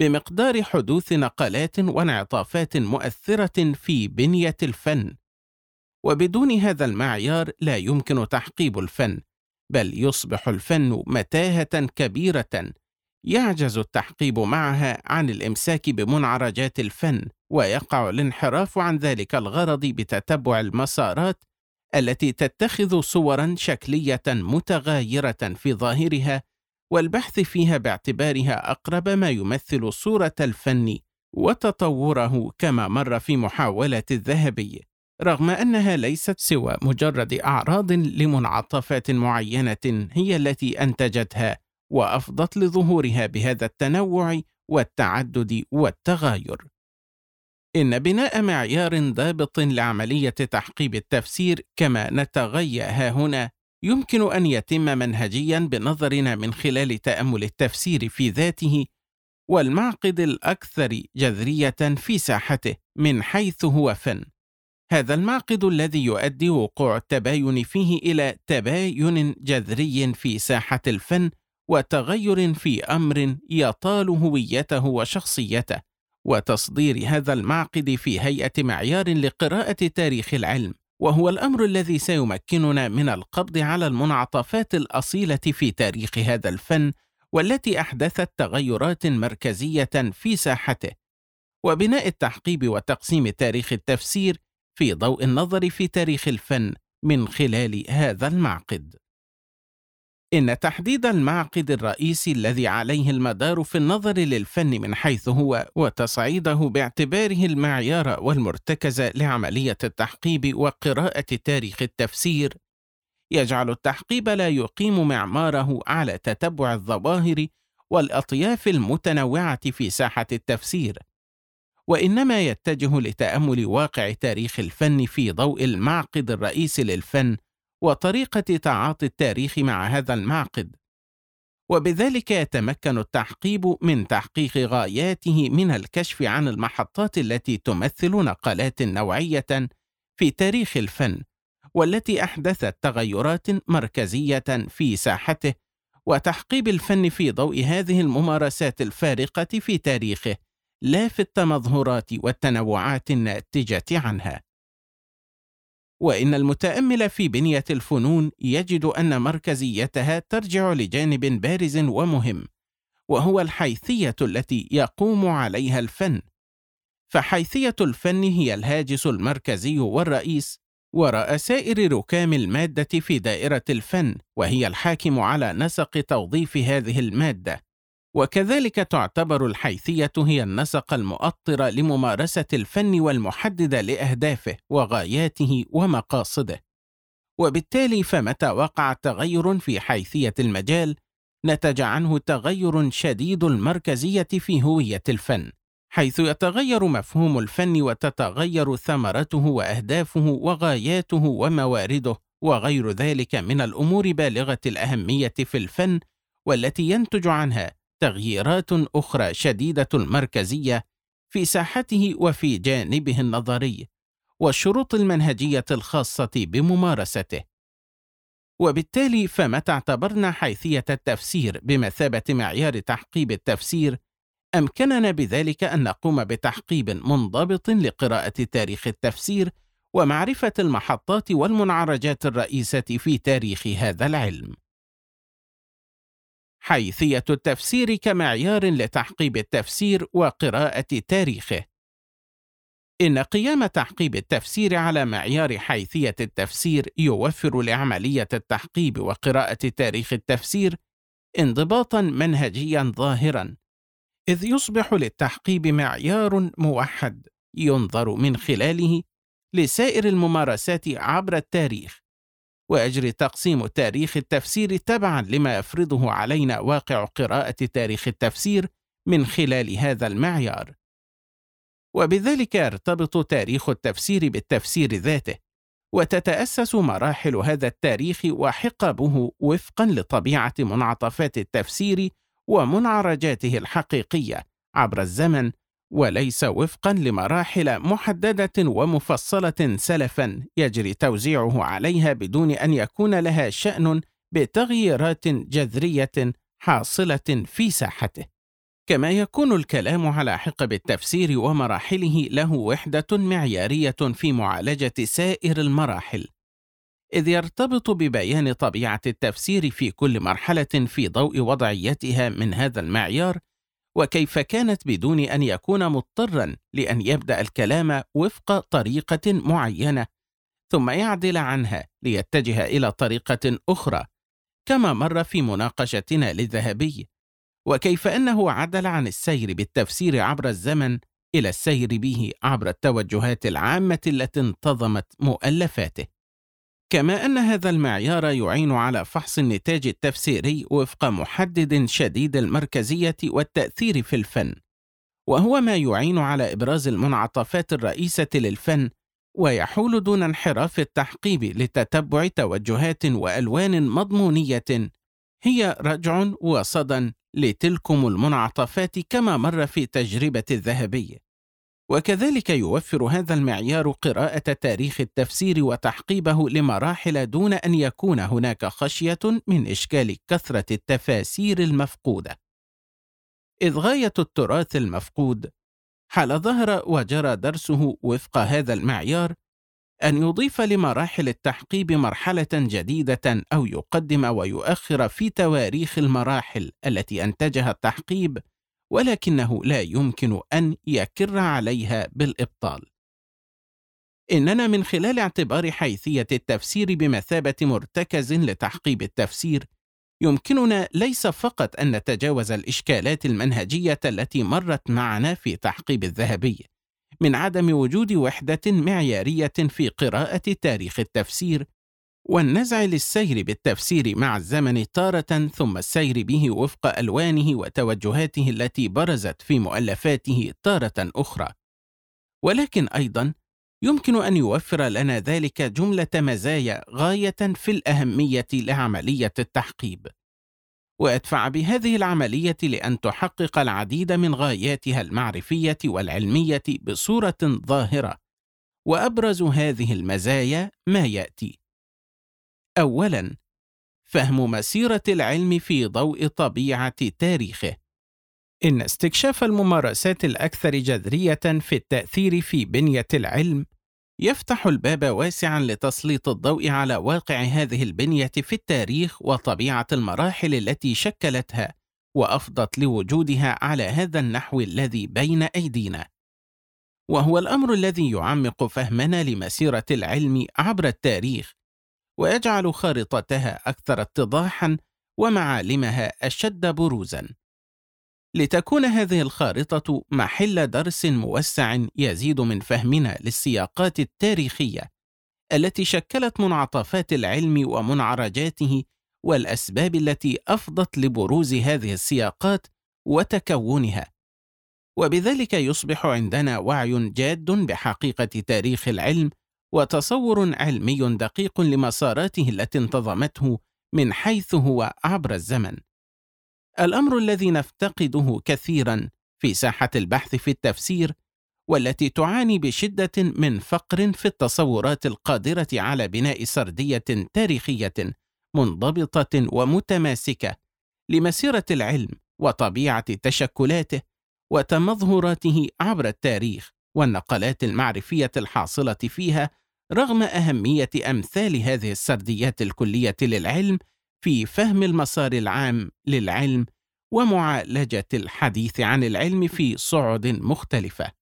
[SPEAKER 1] بمقدار حدوث نقلات وانعطافات مؤثرة في بنية الفن. وبدون هذا المعيار لا يمكن تحقيب الفن بل يصبح الفن متاهة كبيرة. يعجز التحقيب معها عن الإمساك بمنعرجات الفن ويقع الانحراف عن ذلك الغرض بتتبع المسارات التي تتخذ صورا شكلية متغايرة في ظاهرها والبحث فيها باعتبارها أقرب ما يمثل صورة الفن وتطوره كما مر في محاولة الذهبي. رغم أنها ليست سوى مجرد أعراض لمنعطفات معينة هي التي أنتجتها وأفضت لظهورها بهذا التنوع والتعدد والتغاير. إن بناء معيار ضابط لعملية تحقيب التفسير كما نتغيا ها هنا يمكن أن يتم منهجيا بنظرنا من خلال تأمل التفسير في ذاته والمعقد الأكثر جذرية في ساحته من حيث هو فن. هذا المعقد الذي يؤدي وقوع التباين فيه إلى تباين جذري في ساحة الفن وتغير في أمر يطال هويته وشخصيته وتصدير هذا المعقد في هيئة معيار لقراءة تاريخ العلم وهو الأمر الذي سيمكننا من القبض على المنعطفات الأصيلة في تاريخ هذا الفن والتي أحدثت تغيرات مركزية في ساحته. وبناء التحقيب وتقسيم تاريخ التفسير في ضوء النظر في تاريخ الفن من خلال هذا المعقد. إن تحديد المعقد الرئيسي الذي عليه المدار في النظر للفن من حيث هو وتصعيده باعتباره المعيار والمرتكز لعملية التحقيب وقراءة تاريخ التفسير يجعل التحقيب لا يقيم معماره على تتبع الظواهر والأطياف المتنوعة في ساحة التفسير. وإنما يتجه لتأمل واقع تاريخ الفن في ضوء المعقد الرئيسي للفن وطريقة تعاطي التاريخ مع هذا المعقد. وبذلك يتمكن التحقيب من تحقيق غاياته من الكشف عن المحطات التي تمثل نقلات نوعية في تاريخ الفن والتي أحدثت تغيرات مركزية في ساحته وتحقيب الفن في ضوء هذه الممارسات الفارقة في تاريخه. لا في التمظهرات والتنوعات الناتجة عنها. وإن المتأمل في بنية الفنون يجد أن مركزيتها ترجع لجانب بارز ومهم وهو الحيثية التي يقوم عليها الفن. فحيثية الفن هي الهاجس المركزي والرئيس وراء سائر ركام المادة في دائرة الفن وهي الحاكم على نسق توظيف هذه المادة. وكذلك تعتبر الحيثية هي النسق المؤطر لممارسة الفن والمحدد لأهدافه وغاياته ومقاصده. وبالتالي فمتى وقع تغير في حيثية المجال؟ نتج عنه تغير شديد المركزية في هوية الفن حيث يتغير مفهوم الفن وتتغير ثمرته وأهدافه وغاياته وموارده وغير ذلك من الأمور بالغة الأهمية في الفن والتي ينتج عنها تغييرات أخرى شديدة المركزية في ساحته وفي جانبه النظري والشروط المنهجية الخاصة بممارسته. وبالتالي فمتى اعتبرنا حيثية التفسير بمثابة معيار تحقيب التفسير، أمكننا بذلك أن نقوم بتحقيب منضبط لقراءة تاريخ التفسير ومعرفة المحطات والمنعرجات الرئيسة في تاريخ هذا العلم. حيثية التفسير كمعيار لتحقيب التفسير وقراءة تاريخه. إن قيام تحقيب التفسير على معيار حيثية التفسير يوفر لعملية التحقيب وقراءة تاريخ التفسير انضباطا منهجيا ظاهرا، إذ يصبح للتحقيب معيار موحد ينظر من خلاله لسائر الممارسات عبر التاريخ ويجري تقسيم تاريخ التفسير تبعا لما يفرضه علينا واقع قراءة تاريخ التفسير من خلال هذا المعيار. وبذلك يرتبط تاريخ التفسير بالتفسير ذاته، وتتأسس مراحل هذا التاريخ وحقبه وفقا لطبيعة منعطفات التفسير ومنعرجاته الحقيقية عبر الزمن وليس وفقا لمراحل محددة ومفصلة سلفا يجري توزيعه عليها بدون أن يكون لها شأن بتغييرات جذرية حاصلة في ساحته. كما يكون الكلام على حقب التفسير ومراحله له وحدة معيارية في معالجة سائر المراحل. إذ يرتبط ببيان طبيعة التفسير في كل مرحلة في ضوء وضعيتها من هذا المعيار وكيف كانت بدون أن يكون مضطرا لأن يبدأ الكلام وفق طريقة معينة ثم يعدل عنها ليتجه إلى طريقة أخرى كما مر في مناقشتنا للذهبي. وكيف أنه عدل عن السير بالتفسير عبر الزمن إلى السير به عبر التوجهات العامة التي انتظمت مؤلفاته. كما أن هذا المعيار يعين على فحص النتاج التفسيري وفق محدد شديد المركزية والتأثير في الفن، وهو ما يعين على إبراز المنعطفات الرئيسة للفن ويحول دون انحراف التحقيب لتتبع توجهات وألوان مضمونية هي رجع وصدى لتلكم المنعطفات كما مر في تجربة الذهبية. وكذلك يوفر هذا المعيار قراءة تاريخ التفسير وتحقيبه لمراحل دون أن يكون هناك خشية من إشكال كثرة التفاسير المفقودة. إذ غاية التراث المفقود حال ظهر وجرى درسه وفق هذا المعيار أن يضيف لمراحل التحقيب مرحلة جديدة أو يقدم ويؤخر في تواريخ المراحل التي أنتجها التحقيب ولكنه لا يمكن أن يكر عليها بالإبطال. إننا من خلال اعتبار حيثية التفسير بمثابة مرتكز لتحقيب التفسير يمكننا ليس فقط أن نتجاوز الإشكالات المنهجية التي مرت معنا في تحقيب الذهبي من عدم وجود وحدة معيارية في قراءة تاريخ التفسير والنزع للسير بالتفسير مع الزمن تارة ثم السير به وفق ألوانه وتوجهاته التي برزت في مؤلفاته تارة أخرى. ولكن أيضا يمكن أن يوفر لنا ذلك جملة مزايا غاية في الأهمية لعملية التحقيب. ويدفع بهذه العملية لأن تحقق العديد من غاياتها المعرفية والعلمية بصورة ظاهرة. وأبرز هذه المزايا ما يأتي. أولاً، فهم مسيرة العلم في ضوء طبيعة تاريخه. إن استكشاف الممارسات الأكثر جذرية في التأثير في بنية العلم يفتح الباب واسعا لتسليط الضوء على واقع هذه البنية في التاريخ وطبيعة المراحل التي شكلتها وأفضت لوجودها على هذا النحو الذي بين أيدينا. وهو الأمر الذي يعمق فهمنا لمسيرة العلم عبر التاريخ ويجعل خارطتها أكثر اتضاحا ومعالمها أشد بروزا. لتكون هذه الخارطة محل درس موسع يزيد من فهمنا للسياقات التاريخية التي شكلت منعطفات العلم ومنعرجاته والأسباب التي أفضت لبروز هذه السياقات وتكونها. وبذلك يصبح عندنا وعي جاد بحقيقة تاريخ العلم وتصور علمي دقيق لمساراته التي انتظمته من حيث هو عبر الزمن. الأمر الذي نفتقده كثيرا في ساحة البحث في التفسير والتي تعاني بشدة من فقر في التصورات القادرة على بناء سردية تاريخية منضبطة ومتماسكة لمسيرة العلم وطبيعة تشكلاته وتمظهراته عبر التاريخ والنقلات المعرفية الحاصلة فيها رغم أهمية أمثال هذه السرديات الكلية للعلم في فهم المسار العام للعلم ومعالجة الحديث عن العلم في صعد مختلفة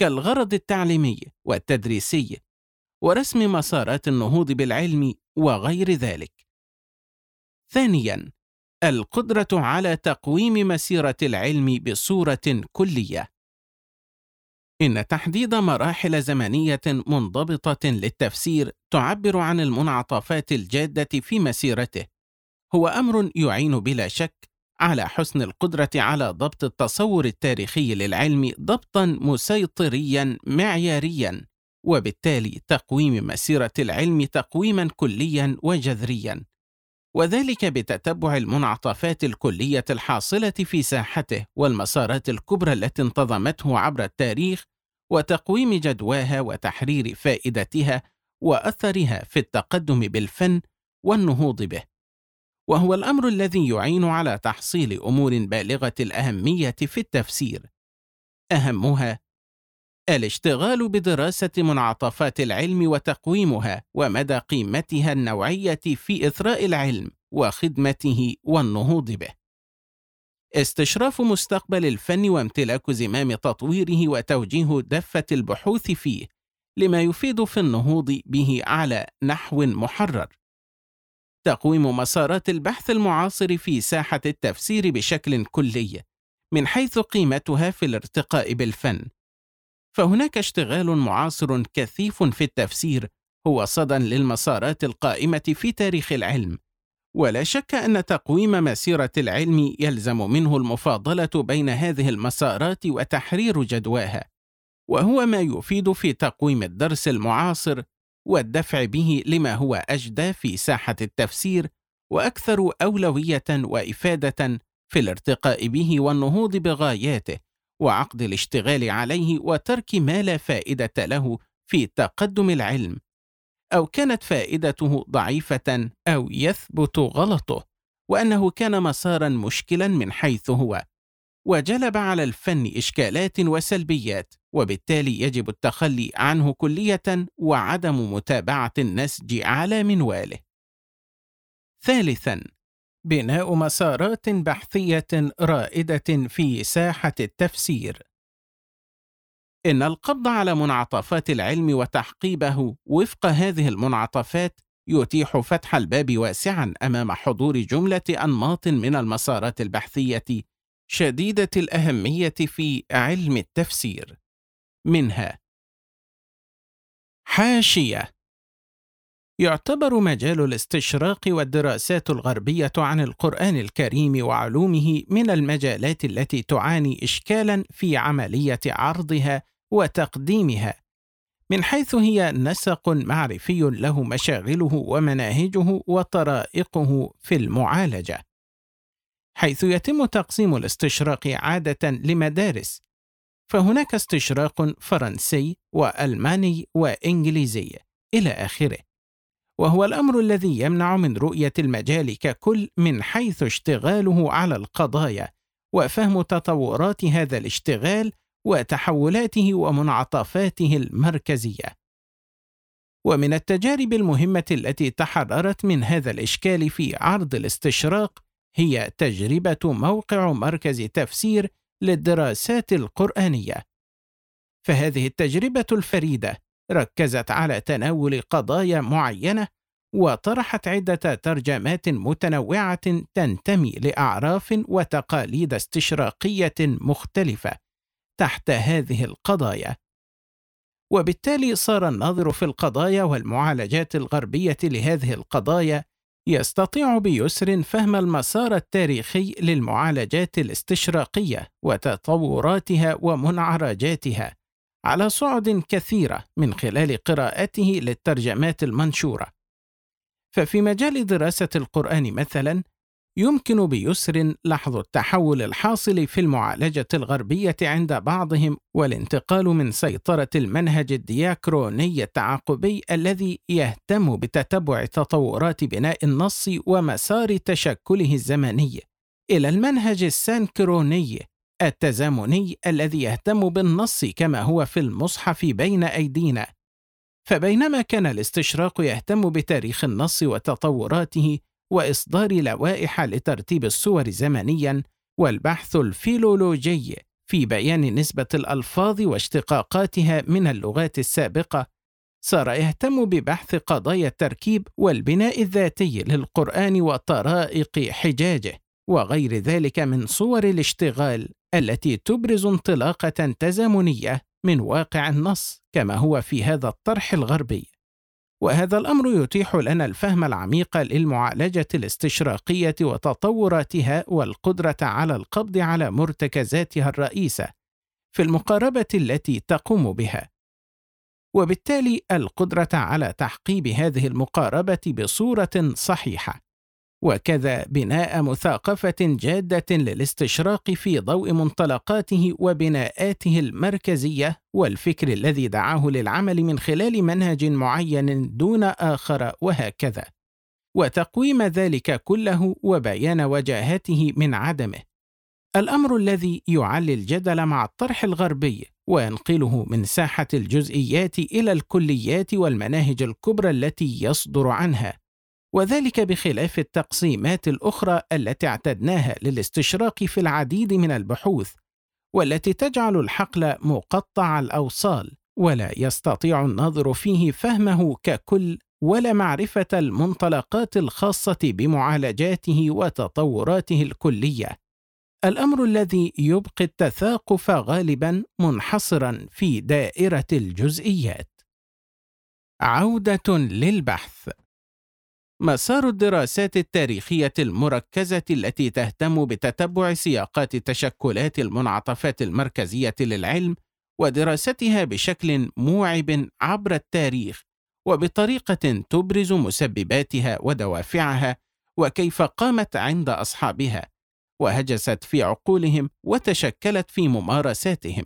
[SPEAKER 1] كالغرض التعليمي والتدريسي ورسم مسارات النهوض بالعلم وغير ذلك. ثانياً، القدرة على تقويم مسيرة العلم بصورة كلية. إن تحديد مراحل زمنية منضبطة للتفسير تعبر عن المنعطفات الجادة في مسيرته، هو أمر يعين بلا شك على حسن القدرة على ضبط التصور التاريخي للعلم ضبطا مسيطريا معياريا وبالتالي تقويم مسيرة العلم تقويما كليا وجذريا. وذلك بتتبع المنعطفات الكلية الحاصلة في ساحته والمسارات الكبرى التي انتظمته عبر التاريخ وتقويم جدواها وتحرير فائدتها وأثرها في التقدم بالفن والنهوض به. وهو الأمر الذي يعين على تحصيل أمور بالغة الأهمية في التفسير. أهمها الاشتغال بدراسة منعطفات العلم وتقويمها ومدى قيمتها النوعية في إثراء العلم وخدمته والنهوض به. استشراف مستقبل الفن وامتلاك زمام تطويره وتوجيه دفة البحوث فيه لما يفيد في النهوض به على نحو محرر. تقويم مسارات البحث المعاصر في ساحة التفسير بشكل كلي من حيث قيمتها في الارتقاء بالفن فهناك اشتغال معاصر كثيف في التفسير هو صدى للمسارات القائمة في تاريخ العلم. ولا شك أن تقويم مسيرة العلم يلزم منه المفاضلة بين هذه المسارات وتحرير جدواها. وهو ما يفيد في تقويم الدرس المعاصر والدفع به لما هو أجدى في ساحة التفسير وأكثر أولوية وإفادة في الارتقاء به والنهوض بغاياته. وعقد الاشتغال عليه وترك ما لا فائدة له في تقدم العلم أو كانت فائدته ضعيفة أو يثبت غلطه وأنه كان مسارا مشكلا من حيث هو وجلب على الفن إشكالات وسلبيات وبالتالي يجب التخلي عنه كلية وعدم متابعة النسج على منواله. ثالثا بناء مسارات بحثية رائدة في ساحة التفسير. إن القبض على منعطفات العلم وتحقيبه وفق هذه المنعطفات يتيح فتح الباب واسعا أمام حضور جملة أنماط من المسارات البحثية شديدة الأهمية في علم التفسير. منها حاشية يعتبر مجال الاستشراق والدراسات الغربية عن القرآن الكريم وعلومه من المجالات التي تعاني اشكالا في عملية عرضها وتقديمها من حيث هي نسق معرفي له مشاغله ومناهجه وطرائقه في المعالجة حيث يتم تقسيم الاستشراق عادة لمدارس فهناك استشراق فرنسي وألماني وإنجليزي إلى آخره. وهو الأمر الذي يمنع من رؤية المجال ككل من حيث اشتغاله على القضايا وفهم تطورات هذا الاشتغال وتحولاته ومنعطفاته المركزية ومن التجارب المهمة التي تحررت من هذا الإشكال في عرض الاستشراق هي تجربة موقع مركز تفسير للدراسات القرآنية. فهذه التجربة الفريدة ركزت على تناول قضايا معينة وطرحت عدة ترجمات متنوعة تنتمي لأعراف وتقاليد استشراقية مختلفة تحت هذه القضايا. وبالتالي صار الناظر في القضايا والمعالجات الغربية لهذه القضايا يستطيع بيسر فهم المسار التاريخي للمعالجات الاستشراقية وتطوراتها ومنعرجاتها على صعد كثيرة من خلال قراءته للترجمات المنشورة. ففي مجال دراسة القرآن مثلا يمكن بيسر لحظ التحول الحاصل في المعالجة الغربية عند بعضهم والانتقال من سيطرة المنهج الدياكروني التعاقبي الذي يهتم بتتبع تطورات بناء النص ومسار تشكله الزمني إلى المنهج السانكروني التزامني الذي يهتم بالنص كما هو في المصحف بين أيدينا. فبينما كان الاستشراق يهتم بتاريخ النص وتطوراته وإصدار لوائح لترتيب السور زمنيا والبحث الفيلولوجي في بيان نسبة الألفاظ واشتقاقاتها من اللغات السابقة صار يهتم ببحث قضايا التركيب والبناء الذاتي للقرآن وطرائق حجاجه وغير ذلك من صور الاشتغال. التي تبرز انطلاقة تزامنية من واقع النص كما هو في هذا الطرح الغربي. وهذا الأمر يتيح لنا الفهم العميق للمعالجة الاستشراقية وتطوراتها والقدرة على القبض على مرتكزاتها الرئيسة في المقاربة التي تقوم بها. وبالتالي القدرة على تحقيب هذه المقاربة بصورة صحيحة. وكذا بناء مثاقفة جادة للاستشراق في ضوء منطلقاته وبناءاته المركزية والفكر الذي دعاه للعمل من خلال منهج معين دون آخر وهكذا. وتقويم ذلك كله وبيان وجاهته من عدمه. الأمر الذي يعلي الجدل مع الطرح الغربي وينقله من ساحة الجزئيات إلى الكليات والمناهج الكبرى التي يصدر عنها. وذلك بخلاف التقسيمات الأخرى التي اعتدناها للاستشراق في العديد من البحوث والتي تجعل الحقل مقطع الأوصال ولا يستطيع الناظر فيه فهمه ككل ولا معرفة المنطلقات الخاصة بمعالجاته وتطوراته الكلية. الأمر الذي يبقي التثاقف غالبا منحصرا في دائرة الجزئيات. عودة للبحث. مسار الدراسات التاريخية المركزة التي تهتم بتتبع سياقات تشكلات المنعطفات المركزية للعلم ودراستها بشكل موعب عبر التاريخ وبطريقة تبرز مسبباتها ودوافعها وكيف قامت عند أصحابها وهجست في عقولهم وتشكلت في ممارساتهم.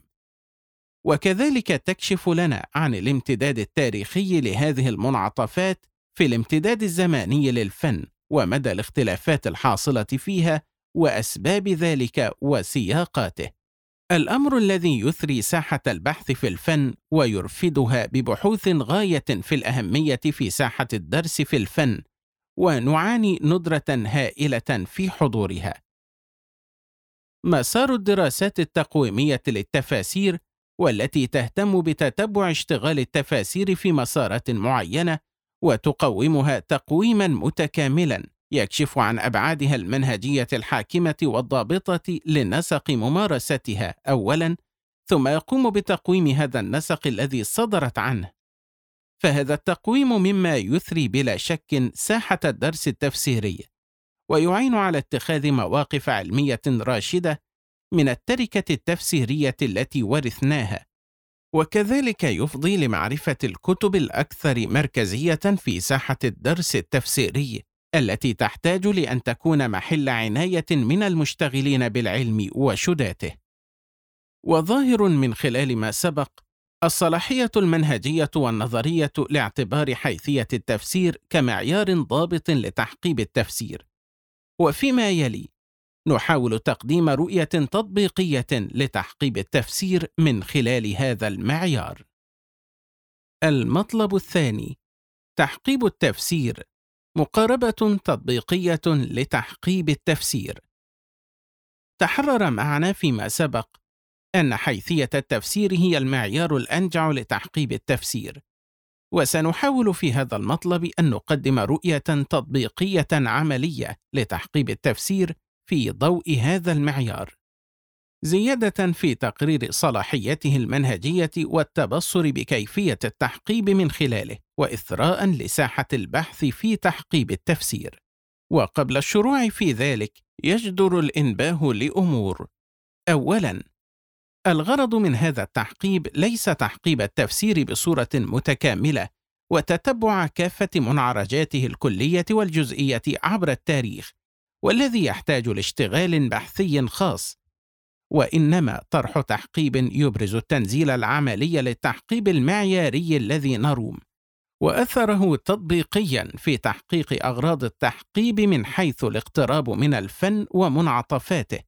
[SPEAKER 1] وكذلك تكشف لنا عن الامتداد التاريخي لهذه المنعطفات في الامتداد الزماني للفن ومدى الاختلافات الحاصلة فيها وأسباب ذلك وسياقاته. الأمر الذي يثري ساحة البحث في الفن ويرفدها ببحوث غاية في الأهمية في ساحة الدرس في الفن ونعاني ندرة هائلة في حضورها. مسار الدراسات التقويمية للتفاسير والتي تهتم بتتبع اشتغال التفاسير في مسارات معينة وتقومها تقويما متكاملا يكشف عن أبعادها المنهجية الحاكمة والضابطة لنسق ممارستها اولا ثم يقوم بتقويم هذا النسق الذي صدرت عنه. فهذا التقويم مما يثري بلا شك ساحة الدرس التفسيري ويعين على اتخاذ مواقف علمية راشدة من التركة التفسيرية التي ورثناها. وكذلك يفضي لمعرفة الكتب الأكثر مركزية في ساحة الدرس التفسيري التي تحتاج لأن تكون محل عناية من المشتغلين بالعلم وشداته. وظاهر من خلال ما سبق الصلاحية المنهجية والنظرية لاعتبار حيثية التفسير كمعيار ضابط لتحقيب التفسير. وفيما يلي نحاول تقديم رؤية تطبيقية لتحقيب التفسير من خلال هذا المعيار. المطلب الثاني تحقيب التفسير. مقاربة تطبيقية لتحقيب التفسير. تحرر معنا فيما سبق أن حيثية التفسير هي المعيار الأنجع لتحقيب التفسير وسنحاول في هذا المطلب أن نقدم رؤية تطبيقية عملية لتحقيب التفسير في ضوء هذا المعيار. زيادة في تقرير صلاحيته المنهجية والتبصر بكيفية التحقيب من خلاله وإثراء لساحة البحث في تحقيب التفسير. وقبل الشروع في ذلك يجدر الإنباه لأمور. اولا الغرض من هذا التحقيب ليس تحقيب التفسير بصورة متكاملة وتتبع كافة منعرجاته الكلية والجزئية عبر التاريخ. والذي يحتاج لاشتغال بحثي خاص وإنما طرح تحقيب يبرز التنزيل العملي للتحقيب المعياري الذي نروم وأثره تطبيقيا في تحقيق أغراض التحقيب من حيث الاقتراب من الفن ومنعطفاته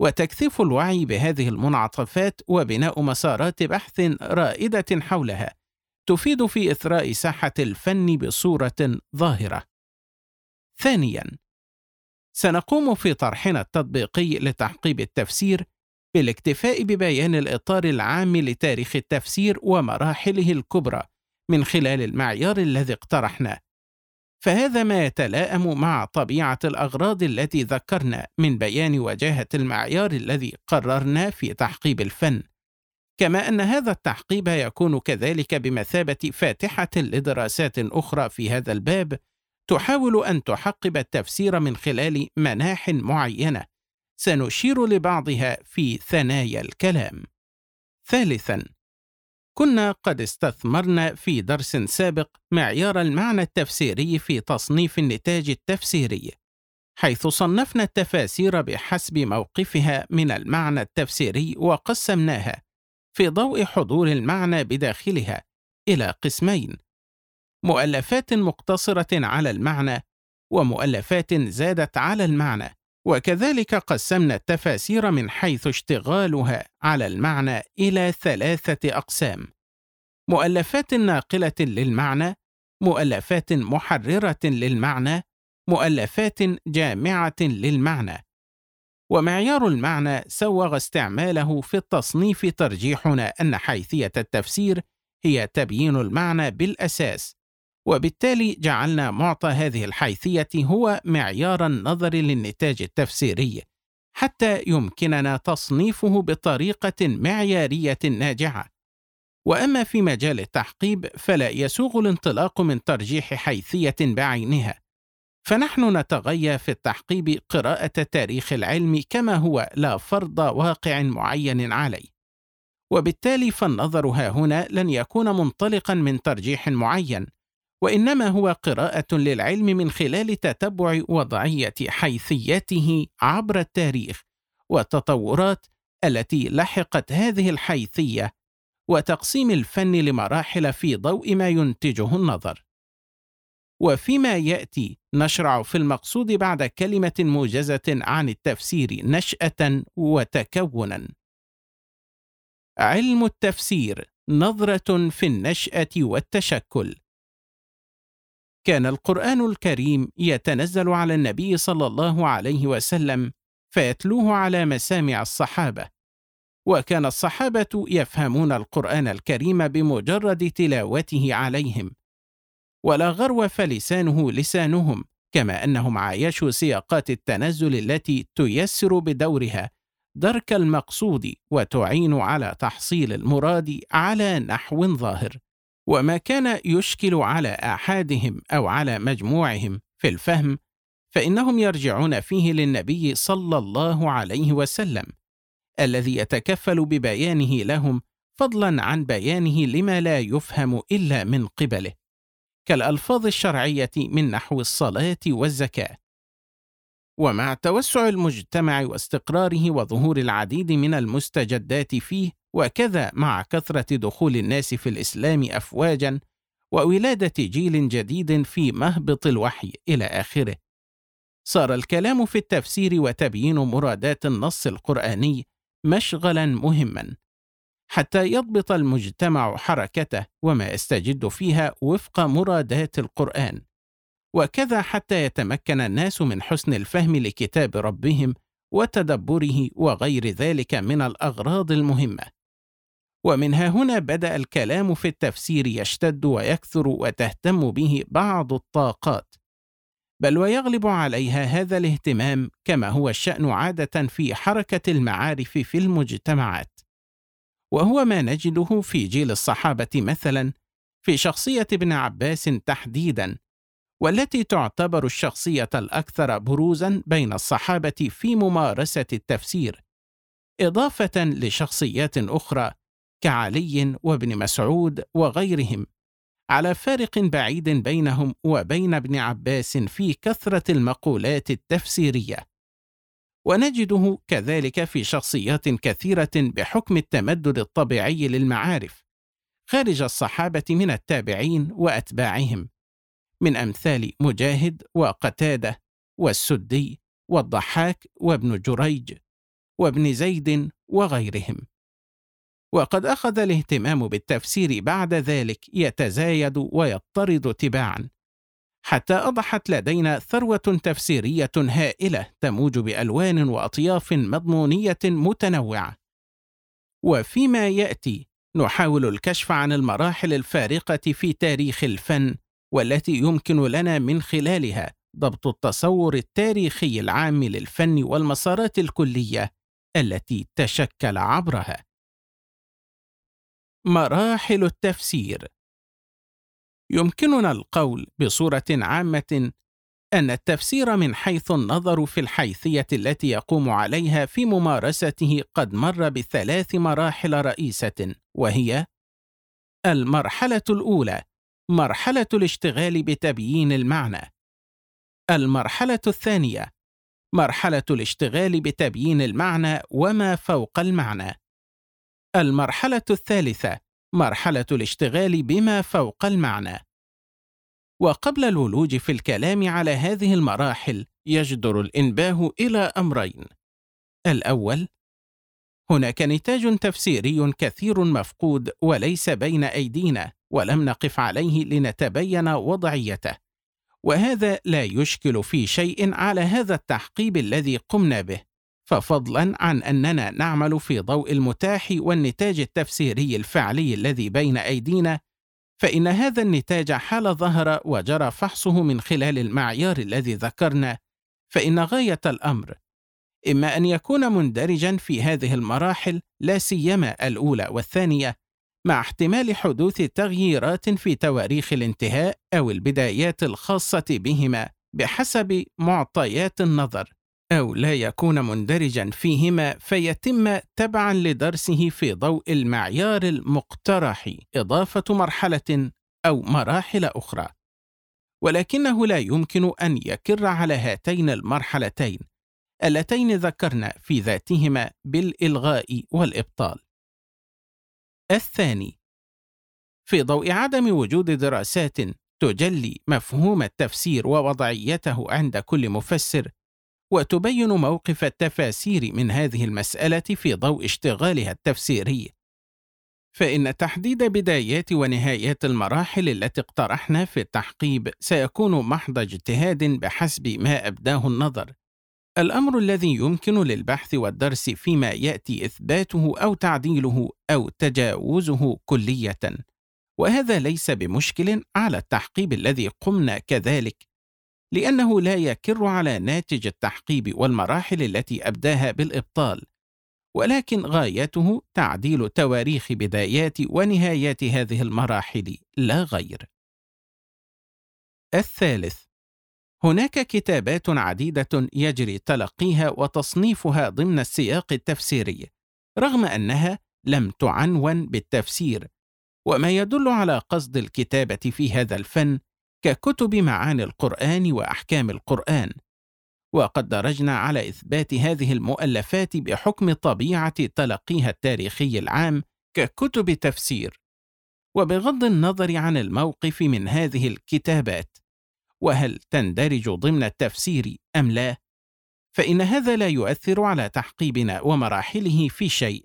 [SPEAKER 1] وتكثيف الوعي بهذه المنعطفات وبناء مسارات بحث رائدة حولها تفيد في إثراء ساحة الفن بصورة ظاهرة. ثانيا سنقوم في طرحنا التطبيقي لتحقيب التفسير بالاكتفاء ببيان الإطار العام لتاريخ التفسير ومراحله الكبرى من خلال المعيار الذي اقترحناه. فهذا ما يتلائم مع طبيعة الأغراض التي ذكرنا من بيان وجاهه المعيار الذي قررنا في تحقيب الفن. كما أن هذا التحقيب يكون كذلك بمثابة فاتحة لدراسات أخرى في هذا الباب تحاول أن تحقب التفسير من خلال مناح معينة. سنشير لبعضها في ثنايا الكلام. ثالثا كنا قد استثمرنا في درس سابق معيار المعنى التفسيري في تصنيف النتاج التفسيري حيث صنفنا التفاسير بحسب موقفها من المعنى التفسيري وقسمناها في ضوء حضور المعنى بداخلها إلى قسمين. مؤلفات مقتصرة على المعنى ومؤلفات زادت على المعنى وكذلك قسمنا التفاسير من حيث اشتغالها على المعنى إلى ثلاثة أقسام. مؤلفات ناقلة للمعنى مؤلفات محررة للمعنى مؤلفات جامعة للمعنى. ومعيار المعنى سوغ استعماله في التصنيف ترجيحنا أن حيثية التفسير هي تبيين المعنى بالأساس وبالتالي جعلنا معطى هذه الحيثية هو معيار النظر للنتاج التفسيري حتى يمكننا تصنيفه بطريقة معيارية ناجعة. وأما في مجال التحقيب فلا يسوغ الانطلاق من ترجيح حيثية بعينها. فنحن نتغيى في التحقيب قراءة تاريخ العلم كما هو لا فرض واقع معين عليه. وبالتالي فالنظر ها هنا لن يكون منطلقا من ترجيح معين وإنما هو قراءة للعلم من خلال تتبع وضعية حيثيته عبر التاريخ والتطورات التي لحقت هذه الحيثية وتقسيم الفن لمراحل في ضوء ما ينتجه النظر. وفيما يأتي نشرع في المقصود بعد كلمة موجزة عن التفسير نشأة وتكونا. علم التفسير نظرة في النشأة والتشكل. كان القرآن الكريم يتنزل على النبي صلى الله عليه وسلم فيتلوه على مسامع الصحابة. وكان الصحابة يفهمون القرآن الكريم بمجرد تلاوته عليهم. ولا غرو فلسانه لسانهم كما أنهم عايشوا سياقات التنزل التي تيسر بدورها درك المقصود وتعين على تحصيل المراد على نحو ظاهر. وما كان يشكل على احادهم أو على مجموعهم في الفهم فإنهم يرجعون فيه للنبي صلى الله عليه وسلم الذي يتكفل ببيانه لهم فضلا عن بيانه لما لا يفهم إلا من قبله كالألفاظ الشرعية من نحو الصلاة والزكاة. ومع توسع المجتمع واستقراره وظهور العديد من المستجدات فيه وكذا مع كثرة دخول الناس في الإسلام افواجا وولادة جيل جديد في مهبط الوحي إلى آخره. صار الكلام في التفسير وتبيين مرادات النص القرآني مشغلا مهما حتى يضبط المجتمع حركته وما يستجد فيها وفق مرادات القرآن. وكذا حتى يتمكن الناس من حسن الفهم لكتاب ربهم وتدبره وغير ذلك من الأغراض المهمة. ومنها هنا بدأ الكلام في التفسير يشتد ويكثر وتهتم به بعض الطاقات. بل ويغلب عليها هذا الاهتمام كما هو الشأن عادة في حركة المعارف في المجتمعات. وهو ما نجده في جيل الصحابة مثلا في شخصية ابن عباس تحديدا والتي تعتبر الشخصية الأكثر بروزا بين الصحابة في ممارسة التفسير إضافة لشخصيات أخرى كعلي وابن مسعود وغيرهم على فارق بعيد بينهم وبين ابن عباس في كثرة المقولات التفسيرية. ونجده كذلك في شخصيات كثيرة بحكم التمدد الطبيعي للمعارف خارج الصحابة من التابعين وأتباعهم من أمثال مجاهد وقتادة والسدي والضحاك وابن جريج وابن زيد وغيرهم. وقد أخذ الاهتمام بالتفسير بعد ذلك يتزايد ويضطرد تباعا. حتى أضحت لدينا ثروة تفسيرية هائلة تموج بألوان وأطياف مضمونية متنوعة. وفيما يأتي نحاول الكشف عن المراحل الفارقة في تاريخ الفن والتي يمكن لنا من خلالها ضبط التصور التاريخي العام للفن والمسارات الكلية التي تشكل عبرها. مراحل التفسير. يمكننا القول بصورة عامة أن التفسير من حيث النظر في الحيثية التي يقوم عليها في ممارسته قد مر بثلاث مراحل رئيسة وهي المرحلة الأولى مرحلة الاشتغال بتبيين المعنى. المرحلة الثانية مرحلة الاشتغال بتبيين المعنى وما فوق المعنى. المرحلة الثالثة مرحلة الاشتغال بما فوق المعنى. وقبل الولوج في الكلام على هذه المراحل يجدر الإنباه إلى أمرين. الأول هناك نتاج تفسيري كثير مفقود وليس بين أيدينا ولم نقف عليه لنتبين وضعيته. وهذا لا يشكل في شيء على هذا التحقيب الذي قمنا به. ففضلا عن أننا نعمل في ضوء المتاح والنتاج التفسيري الفعلي الذي بين أيدينا فإن هذا النتاج حال ظهر وجرى فحصه من خلال المعيار الذي ذكرنا فإن غاية الأمر إما أن يكون مندرجا في هذه المراحل لا سيما الأولى والثانية مع احتمال حدوث تغييرات في تواريخ الانتهاء أو البدايات الخاصة بهما بحسب معطيات النظر. أو لا يكون مندرجا فيهما فيتم تبعا لدرسه في ضوء المعيار المقترح إضافة مرحلة أو مراحل أخرى. ولكنه لا يمكن أن يكر على هاتين المرحلتين اللتين ذكرنا في ذاتهما بالإلغاء والإبطال. الثاني في ضوء عدم وجود دراسات تجلي مفهوم التفسير ووضعيته عند كل مفسر وتبين موقف التفاسير من هذه المسألة في ضوء اشتغالها التفسيري. فإن تحديد بدايات ونهايات المراحل التي اقترحنا في التحقيب سيكون محض اجتهاد بحسب ما أبداه النظر. الأمر الذي يمكن للبحث والدرس فيما يأتي إثباته أو تعديله أو تجاوزه كلية. وهذا ليس بمشكل على التحقيب الذي قمنا كذلك. لأنه لا يكر على ناتج التحقيب والمراحل التي أبداها بالإبطال ولكن غايته تعديل تواريخ بدايات ونهايات هذه المراحل لا غير. الثالث هناك كتابات عديدة يجري تلقيها وتصنيفها ضمن السياق التفسيري، رغم أنها لم تعنون بالتفسير، وما يدل على قصد الكتابة في هذا الفن ككتب معاني القرآن وأحكام القرآن، وقد درجنا على إثبات هذه المؤلفات بحكم طبيعة تلقيها التاريخي العام ككتب تفسير، وبغض النظر عن الموقف من هذه الكتابات، وهل تندرج ضمن التفسير أم لا فإن هذا لا يؤثر على تحقيبنا ومراحله في شيء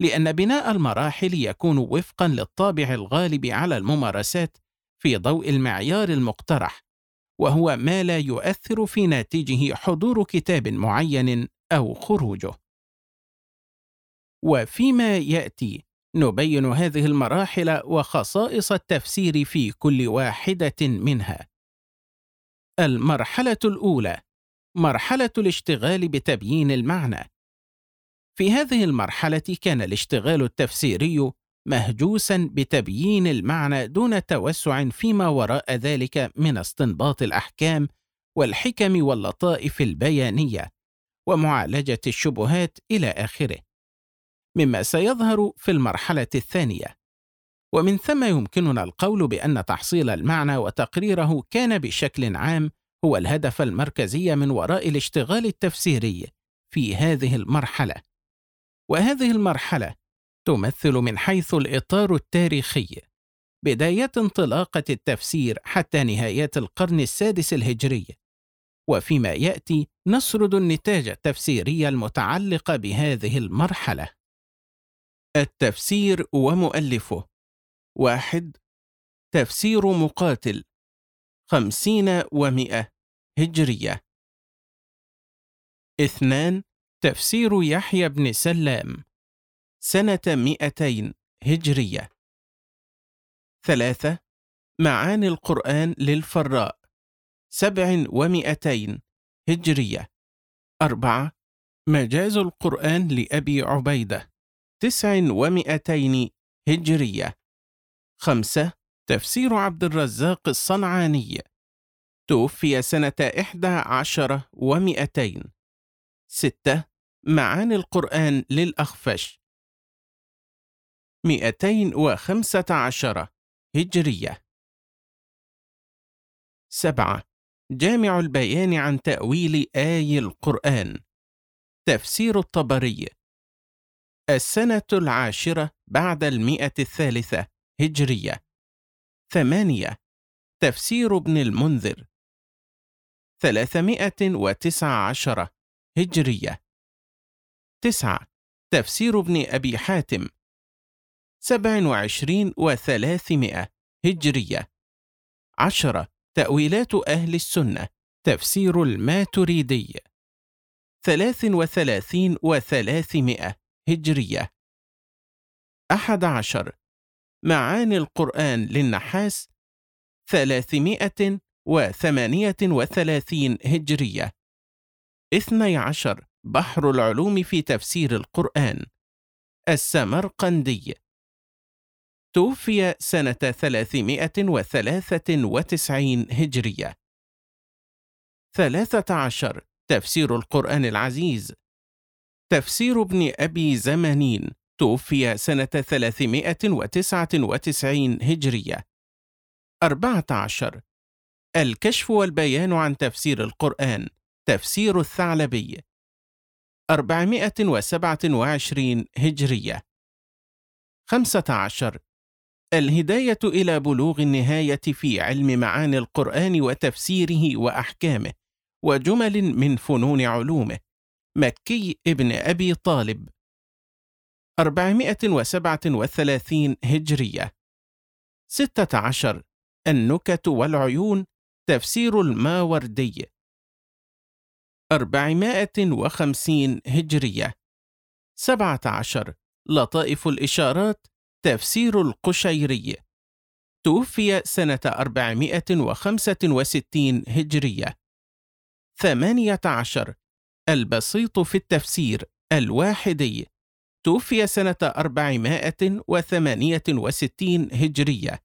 [SPEAKER 1] لأن بناء المراحل يكون وفقا للطابع الغالب على الممارسات في ضوء المعيار المقترح وهو ما لا يؤثر في ناتجه حضور كتاب معين أو خروجه وفيما يأتي نبين هذه المراحل وخصائص التفسير في كل واحدة منها المرحلة الأولى مرحلة الاشتغال بتبيين المعنى. في هذه المرحلة كان الاشتغال التفسيري مهجوسا بتبيين المعنى دون توسع فيما وراء ذلك من استنباط الأحكام والحكم واللطائف البيانية ومعالجة الشبهات إلى آخره. مما سيظهر في المرحلة الثانية. ومن ثم يمكننا القول بأن تحصيل المعنى وتقريره كان بشكل عام هو الهدف المركزي من وراء الاشتغال التفسيري في هذه المرحلة وهذه المرحلة تمثل من حيث الإطار التاريخي بداية انطلاقة التفسير حتى نهايات القرن السادس الهجري وفيما يأتي نسرد النتاج التفسيري المتعلق بهذه المرحلة. التفسير ومؤلفه واحد تفسير مقاتل خمسين ومئة هجرية. اثنان تفسير يحيى بن سلام. سنة مئتين هجرية. ثلاثة معاني القرآن للفراء. سبع ومئتين هجرية. أربعة مجاز القرآن لأبي عبيدة. تسع ومئتين هجرية. خمسة تفسير عبد الرزاق الصنعاني. توفي سنة إحدى عشر ومئتين. ستة معاني القرآن للأخفش. مئتين وخمسة عشر هجرية. سبعة. جامع البيان عن تأويل آي القرآن. تفسير الطبري. السنة العاشرة بعد المئة الثالثة هجرية. ثمانية. تفسير ابن المنذر. ثلاثمائة وتسع عشر هجرية. تسعة. تفسير ابن أبي حاتم. سبع وعشرين وثلاثمائة هجرية. عشرة. تأويلات أهل السنة. تفسير الماتريدي. ثلاث وثلاثين وثلاثمائة هجرية. أحد عشر. معاني القرآن للنحاس. ثلاثمائة وثمانية وثلاثين هجرية. اثني عشر. بحر العلوم في تفسير القرآن. السمرقندي. توفي سنة ثلاثمائة وثلاثة وتسعين هجرية. ثلاثة عشر. تفسير القرآن العزيز. تفسير ابن أبي زمانين. توفي سنة 399 هجرية. 14 الكشف والبيان عن تفسير القرآن. تفسير الثعلبي. 427 هجرية. 15 الهداية إلى بلوغ النهاية في علم معاني القرآن وتفسيره وأحكامه وجمل من فنون علومه. مكي ابن أبي طالب. 437 هجرية. 16 النكت والعيون. تفسير الماوردي. 450 هجرية. 17 لطائف الإشارات. تفسير القشيري. توفي سنة 465 هجرية. 18 البسيط في التفسير الواحدي. توفي سنة 468 هجرية.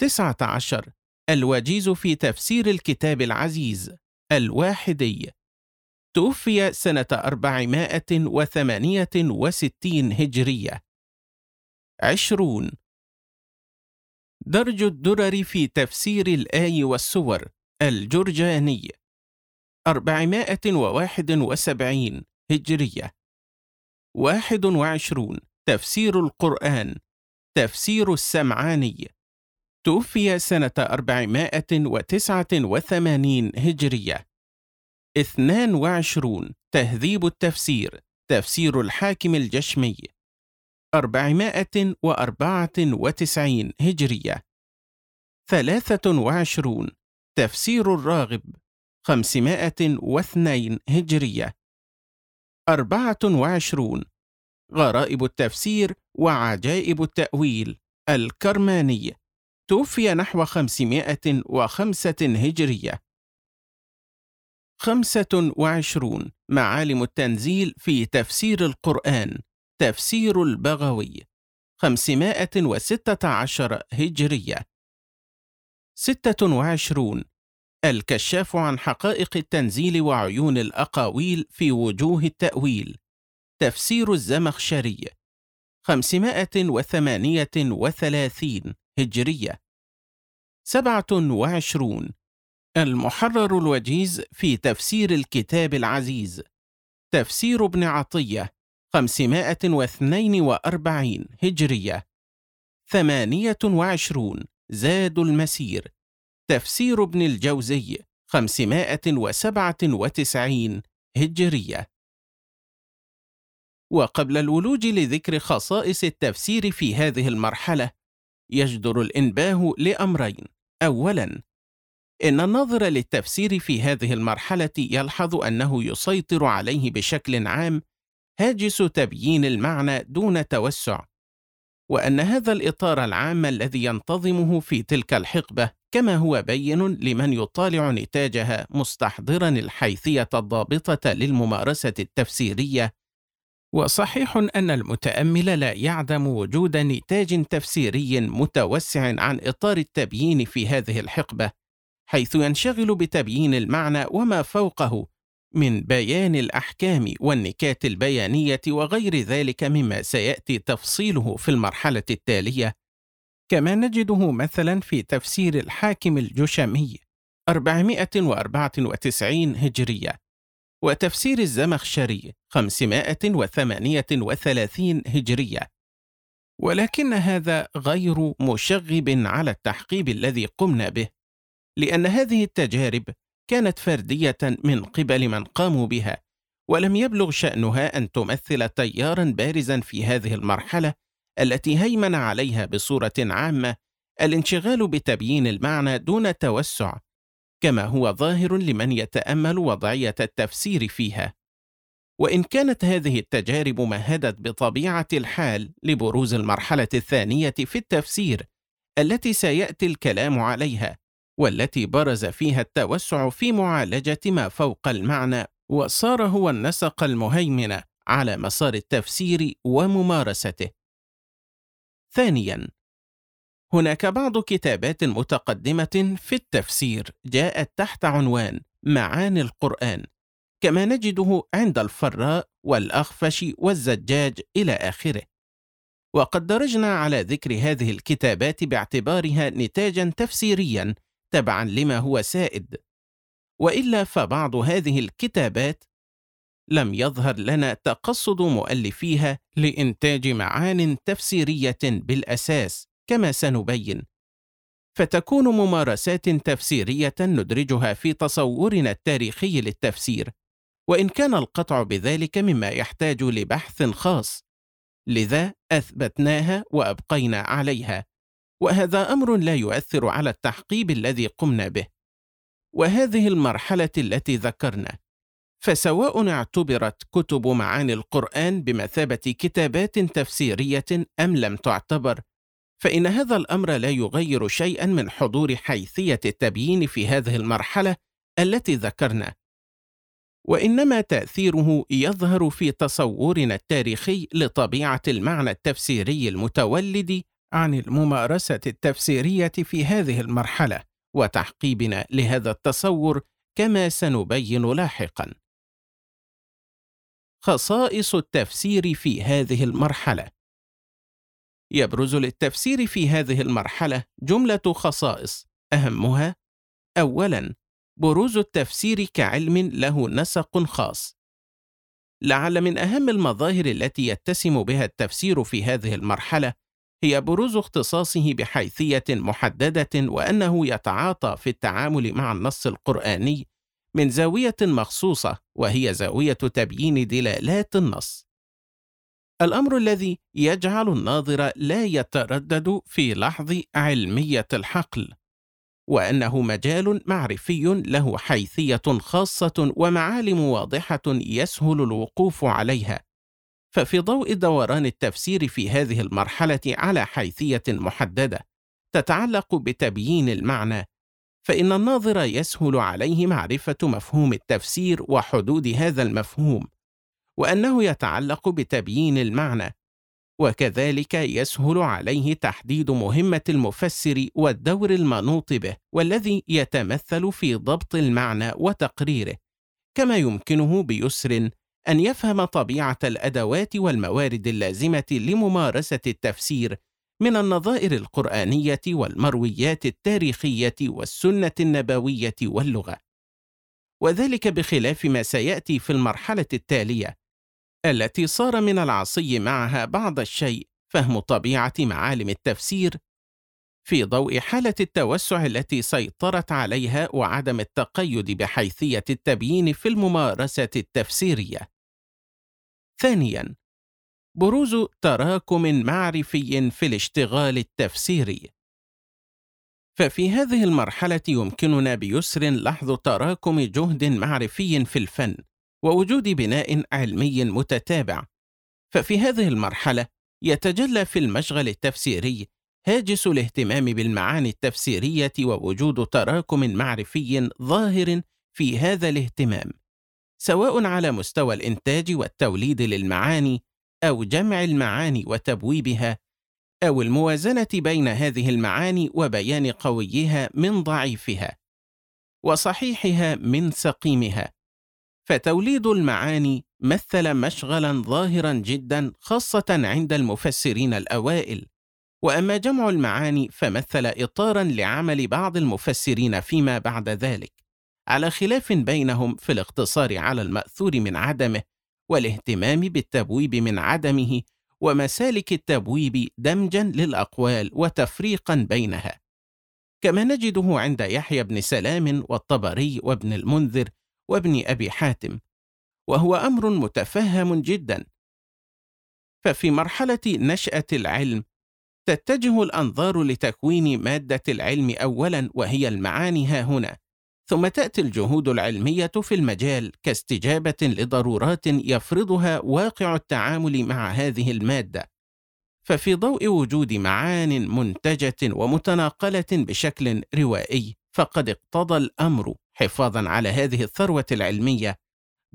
[SPEAKER 1] 19 الوجيز في تفسير الكتاب العزيز الواحدي. توفي سنة 468 هجرية. 20 درج الدرر في تفسير الآي والسور الجرجاني. 471 هجرية. واحد وعشرون. تفسير القرآن. تفسير السمعاني. توفي سنة أربعمائة وتسعة وثمانين هجرية. اثنان وعشرون. تهذيب التفسير. تفسير الحاكم الجشمي. أربعمائة وأربعة وتسعين هجرية. ثلاثة وعشرون تفسير الراغب. خمسمائة واثنين هجرية. أربعة وعشرون غرائب التفسير وعجائب التأويل الكرماني. توفي نحو خمسمائة وخمسة هجرية. خمسة وعشرون معالم التنزيل في تفسير القرآن. تفسير البغوي. خمسمائة وستة عشر هجرية. ستة وعشرون. الكشاف عن حقائق التنزيل وعيون الأقاويل في وجوه التأويل. تفسير الزمخشري. 538 هجرية. 27 المحرر الوجيز في تفسير الكتاب العزيز. تفسير ابن عطية. 542 هجرية. 28 زاد المسير. تفسير ابن الجوزي 597 هجرية. وقبل الولوج لذكر خصائص التفسير في هذه المرحلة يجدر الإنباه لأمرين. أولاً إن الناظر للتفسير في هذه المرحلة يلحظ أنه يسيطر عليه بشكل عام هاجس تبيين المعنى دون توسع وأن هذا الإطار العام الذي ينتظمه في تلك الحقبة كما هو بين لمن يطالع نتاجها مستحضرا الحيثية الضابطة للممارسة التفسيرية. وصحيح أن المتأمل لا يعدم وجود نتاج تفسيري متوسع عن إطار التبيين في هذه الحقبة حيث ينشغل بتبيين المعنى وما فوقه من بيان الأحكام والنكات البيانية وغير ذلك مما سيأتي تفصيله في المرحلة التالية. كما نجده مثلا في تفسير الحاكم الجشمي 494 هجرية وتفسير الزمخشري 538 هجرية. ولكن هذا غير مشغب على التحقيب الذي قمنا به لأن هذه التجارب كانت فردية من قبل من قاموا بها ولم يبلغ شأنها أن تمثل تيارا بارزا في هذه المرحلة التي هيمن عليها بصورة عامة الانشغال بتبيين المعنى دون توسع كما هو ظاهر لمن يتأمل وضعية التفسير فيها. وإن كانت هذه التجارب مهدت بطبيعة الحال لبروز المرحلة الثانية في التفسير التي سيأتي الكلام عليها والتي برز فيها التوسع في معالجة ما فوق المعنى وصار هو النسق المهيمن على مسار التفسير وممارسته. ثانيا هناك بعض كتابات متقدمة في التفسير جاءت تحت عنوان معاني القرآن كما نجده عند الفراء والأخفش والزجاج إلى آخره. وقد درجنا على ذكر هذه الكتابات باعتبارها نتاجا تفسيريا تبعا لما هو سائد. وإلا فبعض هذه الكتابات لم يظهر لنا تقصد مؤلفيها لإنتاج معان تفسيرية بالأساس كما سنبين. فتكون ممارسات تفسيرية ندرجها في تصورنا التاريخي للتفسير وإن كان القطع بذلك مما يحتاج لبحث خاص. لذا أثبتناها وأبقينا عليها. وهذا أمر لا يؤثر على التحقيب الذي قمنا به. وهذه المرحلة التي ذكرنا فسواء اعتبرت كتب معاني القرآن بمثابة كتابات تفسيرية أم لم تعتبر فإن هذا الأمر لا يغير شيئا من حضور حيثية التبيين في هذه المرحلة التي ذكرنا. وإنما تأثيره يظهر في تصورنا التاريخي لطبيعة المعنى التفسيري المتولد عن الممارسة التفسيرية في هذه المرحلة وتحقيبنا لهذا التصور كما سنبين لاحقا. خصائص التفسير في هذه المرحلة يبرز للتفسير في هذه المرحلة جملة خصائص أهمها اولا بروز التفسير كعلم له نسق خاص. لعل من أهم المظاهر التي يتسم بها التفسير في هذه المرحلة هي بروز اختصاصه بحيثية محددة وأنه يتعاطى في التعامل مع النص القرآني من زاوية مخصوصة وهي زاوية تبيين دلالات النص. الأمر الذي يجعل الناظر لا يتردد في لحظ علمية الحقل وأنه مجال معرفي له حيثية خاصة ومعالم واضحة يسهل الوقوف عليها. ففي ضوء دوران التفسير في هذه المرحلة على حيثية محددة تتعلق بتبيين المعنى فإن الناظر يسهل عليه معرفة مفهوم التفسير وحدود هذا المفهوم وأنه يتعلق بتبيين المعنى وكذلك يسهل عليه تحديد مهمة المفسر والدور المنوط به والذي يتمثل في ضبط المعنى وتقريره كما يمكنه بيسر أن يفهم طبيعة الأدوات والموارد اللازمة لممارسة التفسير من النظائر القرآنية والمرويات التاريخية والسنة النبوية واللغة، وذلك بخلاف ما سيأتي في المرحلة التالية، التي صار من العصي معها بعض الشيء فهم طبيعة معالم التفسير في ضوء حالة التوسع التي سيطرت عليها وعدم التقيد بحيثية التبيين في الممارسة التفسيرية. ثانياً، بروز تراكم معرفي في الاشتغال التفسيري. ففي هذه المرحلة يمكننا بيسر لحظ تراكم جهد معرفي في الفن، ووجود بناء علمي متتابع. ففي هذه المرحلة يتجلى في المشغل التفسيري هاجس الاهتمام بالمعاني التفسيرية ووجود تراكم معرفي ظاهر في هذا الاهتمام سواء على مستوى الإنتاج والتوليد للمعاني أو جمع المعاني وتبويبها أو الموازنة بين هذه المعاني وبيان قويها من ضعيفها وصحيحها من سقيمها. فتوليد المعاني مثل مشغلا ظاهرا جدا خاصة عند المفسرين الأوائل. وأما جمع المعاني فمثل اطارا لعمل بعض المفسرين فيما بعد ذلك على خلاف بينهم في الاقتصار على المأثور من عدمه والاهتمام بالتبويب من عدمه ومسالك التبويب دمجا للأقوال وتفريقا بينها. كما نجده عند يحيى بن سلام والطبري وابن المنذر وابن أبي حاتم وهو أمر متفهم جدا. ففي مرحلة نشأة العلم تتجه الأنظار لتكوين مادة العلم اولا وهي المعاني ها هنا ثم تأتي الجهود العلمية في المجال كاستجابة لضرورات يفرضها واقع التعامل مع هذه المادة. ففي ضوء وجود معان منتجة ومتناقلة بشكل روائي فقد اقتضى الأمر حفاظا على هذه الثروة العلمية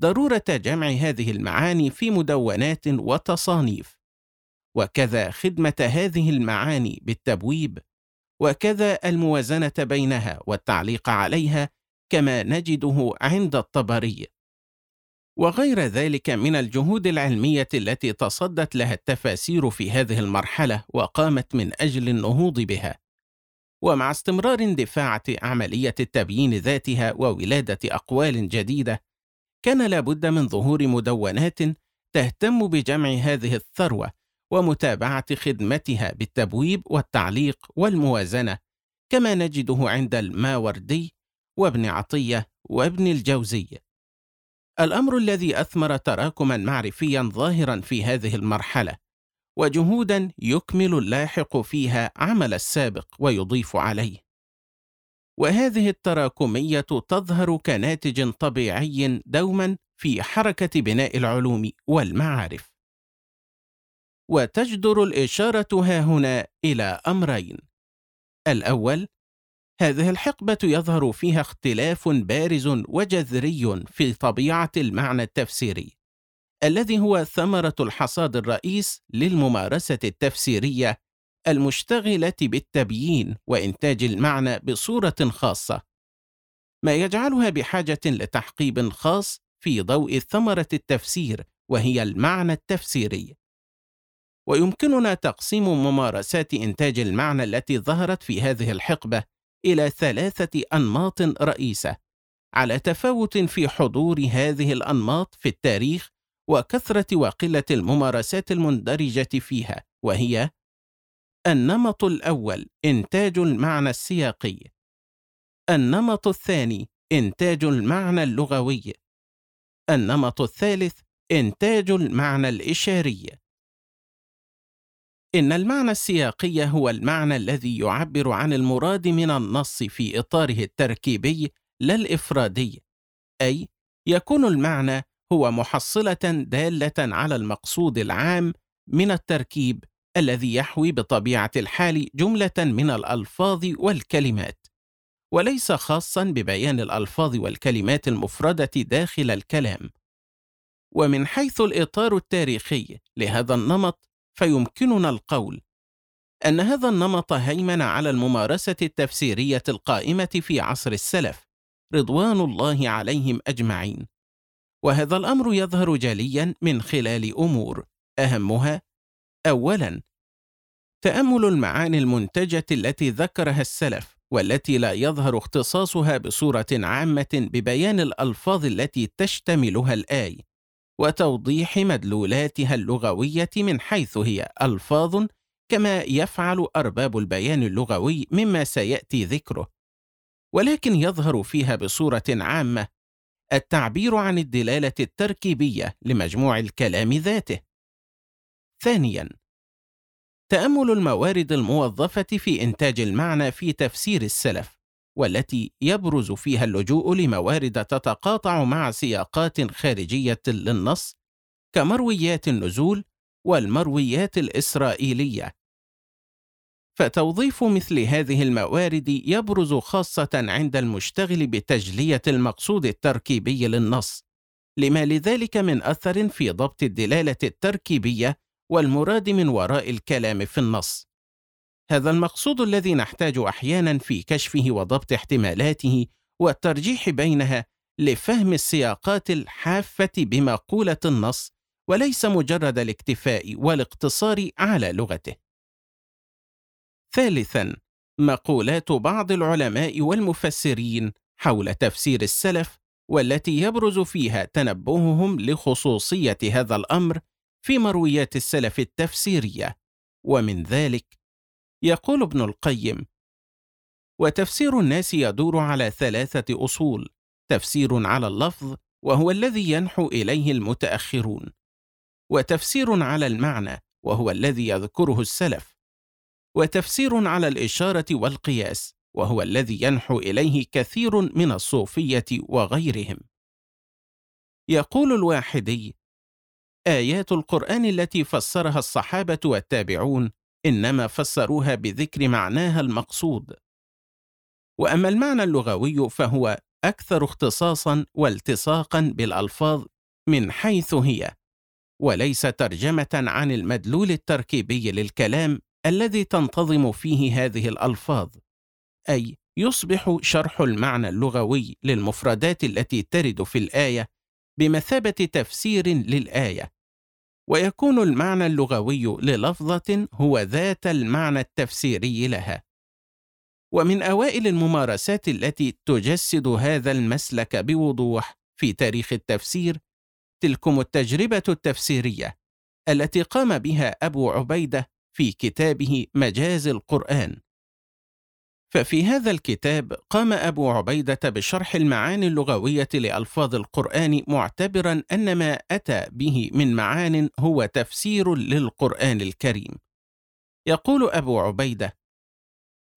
[SPEAKER 1] ضرورة جمع هذه المعاني في مدونات وتصانيف. وكذا خدمة هذه المعاني بالتبويب وكذا الموازنة بينها والتعليق عليها كما نجده عند الطبري. وغير ذلك من الجهود العلمية التي تصدت لها التفاسير في هذه المرحلة وقامت من أجل النهوض بها. ومع استمرار اندفاعه عملية التبيين ذاتها وولادة أقوال جديدة كان لابد من ظهور مدونات تهتم بجمع هذه الثروة ومتابعة خدمتها بالتبويب والتعليق والموازنة كما نجده عند الماوردي وابن عطية وابن الجوزي. الأمر الذي أثمر تراكما معرفيا ظاهرا في هذه المرحلة وجهودا يكمل اللاحق فيها عمل السابق ويضيف عليه. وهذه التراكمية تظهر كناتج طبيعي دوما في حركة بناء العلوم والمعارف. وتجدر الإشارة ها هنا إلى أمرين. الأول هذه الحقبة يظهر فيها اختلاف بارز وجذري في طبيعة المعنى التفسيري الذي هو ثمرة الحصاد الرئيس للممارسة التفسيرية المشتغلة بالتبيين وإنتاج المعنى بصورة خاصة. ما يجعلها بحاجة لتحقيب خاص في ضوء ثمرة التفسير وهي المعنى التفسيري. ويمكننا تقسيم ممارسات إنتاج المعنى التي ظهرت في هذه الحقبة إلى ثلاثة أنماط رئيسة على تفاوت في حضور هذه الأنماط في التاريخ وكثرة وقلة الممارسات المندرجة فيها وهي النمط الأول إنتاج المعنى السياقي. النمط الثاني إنتاج المعنى اللغوي. النمط الثالث إنتاج المعنى الإشاري. إن المعنى السياقي هو المعنى الذي يعبر عن المراد من النص في إطاره التركيبي لا الإفرادي، أي يكون المعنى هو محصلة دالة على المقصود العام من التركيب الذي يحوي بطبيعة الحال جملة من الألفاظ والكلمات، وليس خاصا ببيان الألفاظ والكلمات المفردة داخل الكلام. ومن حيث الإطار التاريخي لهذا النمط فيمكننا القول أن هذا النمط هيمن على الممارسة التفسيرية القائمة في عصر السلف رضوان الله عليهم أجمعين. وهذا الأمر يظهر جليا من خلال أمور أهمها أولا تأمل المعاني المنتجة التي ذكرها السلف والتي لا يظهر اختصاصها بصورة عامة ببيان الألفاظ التي تشتملها الآي. وتوضيح مدلولاتها اللغوية من حيث هي ألفاظ كما يفعل أرباب البيان اللغوي مما سيأتي ذكره ولكن يظهر فيها بصورة عامة التعبير عن الدلالة التركيبية لمجموع الكلام ذاته. ثانياً، تأمل الموارد الموظفة في إنتاج المعنى في تفسير السلف، والتي يبرز فيها اللجوء لموارد تتقاطع مع سياقات خارجية للنص كمرويات النزول والمرويات الإسرائيلية فتوظيف مثل هذه الموارد يبرز خاصة عند المشتغل بتجلية المقصود التركيبي للنص، لما لذلك من أثر في ضبط الدلالة التركيبية والمراد من وراء الكلام في النص. هذا المقصود الذي نحتاج أحيانا في كشفه وضبط احتمالاته والترجيح بينها لفهم السياقات الحافة بمقولة النص وليس مجرد الاكتفاء والاقتصار على لغته. ثالثا مقولات بعض العلماء والمفسرين حول تفسير السلف والتي يبرز فيها تنبههم لخصوصية هذا الأمر في مرويات السلف التفسيرية ومن ذلك يقول ابن القيم. وتفسير الناس يدور على ثلاثة أصول. تفسير على اللفظ وهو الذي ينحو إليه المتأخرون. وتفسير على المعنى وهو الذي يذكره السلف. وتفسير على الإشارة والقياس وهو الذي ينحو إليه كثير من الصوفية وغيرهم. يقول الواحدي آيات القرآن التي فسرها الصحابة والتابعون إنما فسروها بذكر معناها المقصود. وأما المعنى اللغوي فهو أكثر اختصاصا والتصاقا بالألفاظ من حيث هي وليس ترجمة عن المدلول التركيبي للكلام الذي تنتظم فيه هذه الألفاظ أي يصبح شرح المعنى اللغوي للمفردات التي ترد في الآية بمثابة تفسير للآية. ويكون المعنى اللغوي للفظة هو ذات المعنى التفسيري لها. ومن أوائل الممارسات التي تجسد هذا المسلك بوضوح في تاريخ التفسير تلكم التجربة التفسيرية التي قام بها أبو عبيدة في كتابه مجاز القرآن. ففي هذا الكتاب قام أبو عبيدة بشرح المعاني اللغوية لألفاظ القرآن معتبرا أن ما أتى به من معان هو تفسير للقرآن الكريم. يقول أبو عبيدة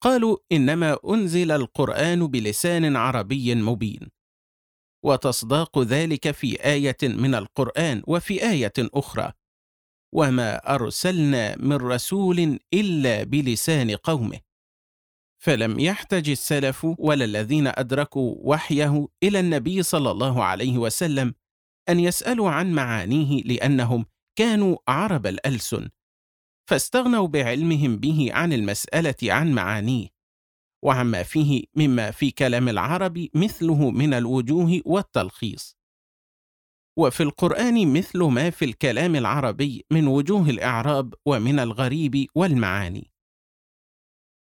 [SPEAKER 1] قالوا إنما أنزل القرآن بلسان عربي مبين وتصداق ذلك في آية من القرآن وفي آية أخرى وما أرسلنا من رسول إلا بلسان قومه فلم يحتج السلف ولا الذين أدركوا وحيه إلى النبي صلى الله عليه وسلم أن يسألوا عن معانيه لأنهم كانوا عرب الألسن فاستغنوا بعلمهم به عن المسألة عن معانيه وعما فيه مما في كلام العرب مثله من الوجوه والتلخيص وفي القرآن مثل ما في الكلام العربي من وجوه الإعراب ومن الغريب والمعاني.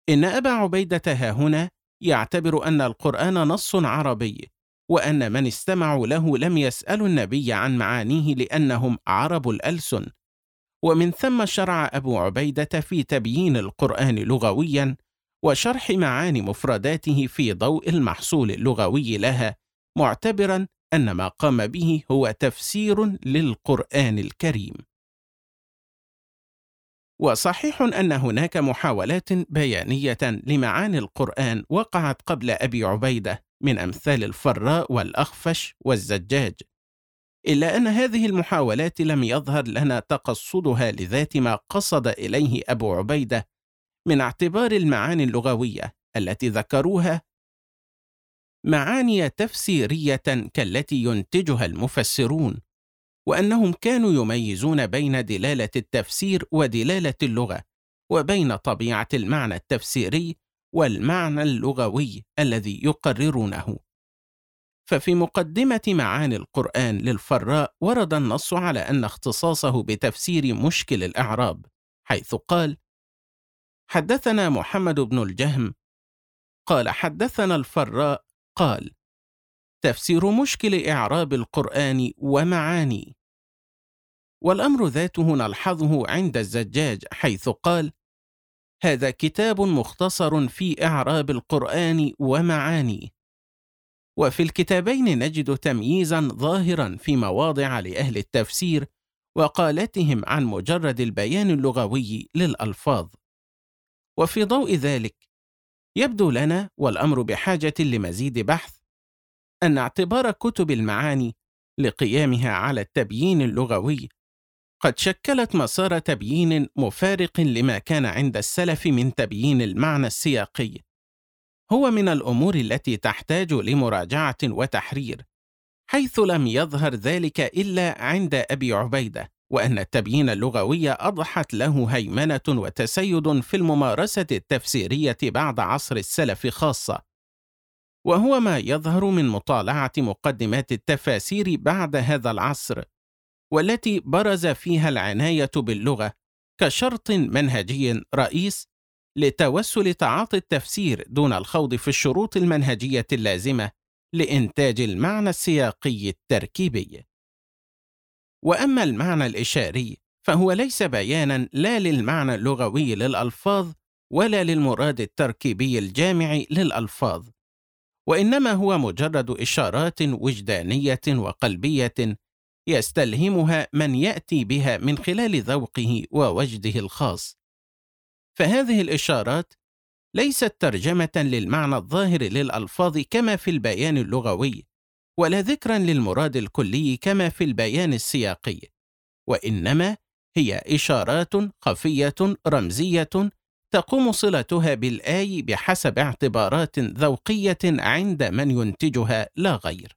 [SPEAKER 1] إن أبا عبيدة ها هنا يعتبر أن القرآن نص عربي، وأن من استمعوا له لم يسألوا النبي عن معانيه لأنهم عرب الألسن، ومن ثم شرع أبو عبيدة في تبيين القرآن لغويًا وشرح معاني مفرداته في ضوء المحصول اللغوي لها، معتبرًا أن ما قام به هو تفسير للقرآن الكريم. وصحيح أن هناك محاولات بيانية لمعاني القرآن وقعت قبل أبي عبيدة من أمثال الفراء والأخفش والزجاج، إلا أن هذه المحاولات لم يظهر لنا تقصدها لذات ما قصد إليه أبو عبيدة من اعتبار المعاني اللغوية التي ذكروها معاني تفسيرية كالتي ينتجها المفسرون. وأنهم كانوا يميزون بين دلالة التفسير ودلالة اللغة وبين طبيعة المعنى التفسيري والمعنى اللغوي الذي يقررونه. ففي مقدمة معاني القرآن للفراء ورد النص على أن اختصاصه بتفسير مشكل الإعراب حيث قال حدثنا محمد بن الجهم قال حدثنا الفراء قال تفسير مشكل إعراب القرآن ومعاني. والأمر ذاته نلحظه عند الزجاج حيث قال هذا كتاب مختصر في إعراب القرآن ومعانيه وفي الكتابين نجد تمييزا ظاهرا في مواضع لأهل التفسير وقالتهم عن مجرد البيان اللغوي للألفاظ. وفي ضوء ذلك يبدو لنا والأمر بحاجة لمزيد بحث أن اعتبار كتب المعاني لقيامها على التبيين اللغوي قد شكلت مسار تبيين مفارق لما كان عند السلف من تبيين المعنى السياقي. هو من الأمور التي تحتاج لمراجعة وتحرير حيث لم يظهر ذلك إلا عند أبي عبيدة وأن التبيين اللغوي أضحت له هيمنة وتسيد في الممارسة التفسيرية بعد عصر السلف خاصة. وهو ما يظهر من مطالعة مقدمات التفاسير بعد هذا العصر والتي برز فيها العناية باللغة كشرط منهجي رئيس لتوسل تعاطي التفسير دون الخوض في الشروط المنهجية اللازمة لإنتاج المعنى السياقي التركيبي. وأما المعنى الإشاري فهو ليس بيانا لا للمعنى اللغوي للألفاظ ولا للمراد التركيبي الجامع للألفاظ. وإنما هو مجرد إشارات وجدانية وقلبية يستلهمها من يأتي بها من خلال ذوقه ووجده الخاص. فهذه الإشارات ليست ترجمة للمعنى الظاهر للألفاظ كما في البيان اللغوي ولا ذكرا للمراد الكلي كما في البيان السياقي وإنما هي إشارات خفية رمزية تقوم صلتها بالآي بحسب اعتبارات ذوقية عند من ينتجها لا غير.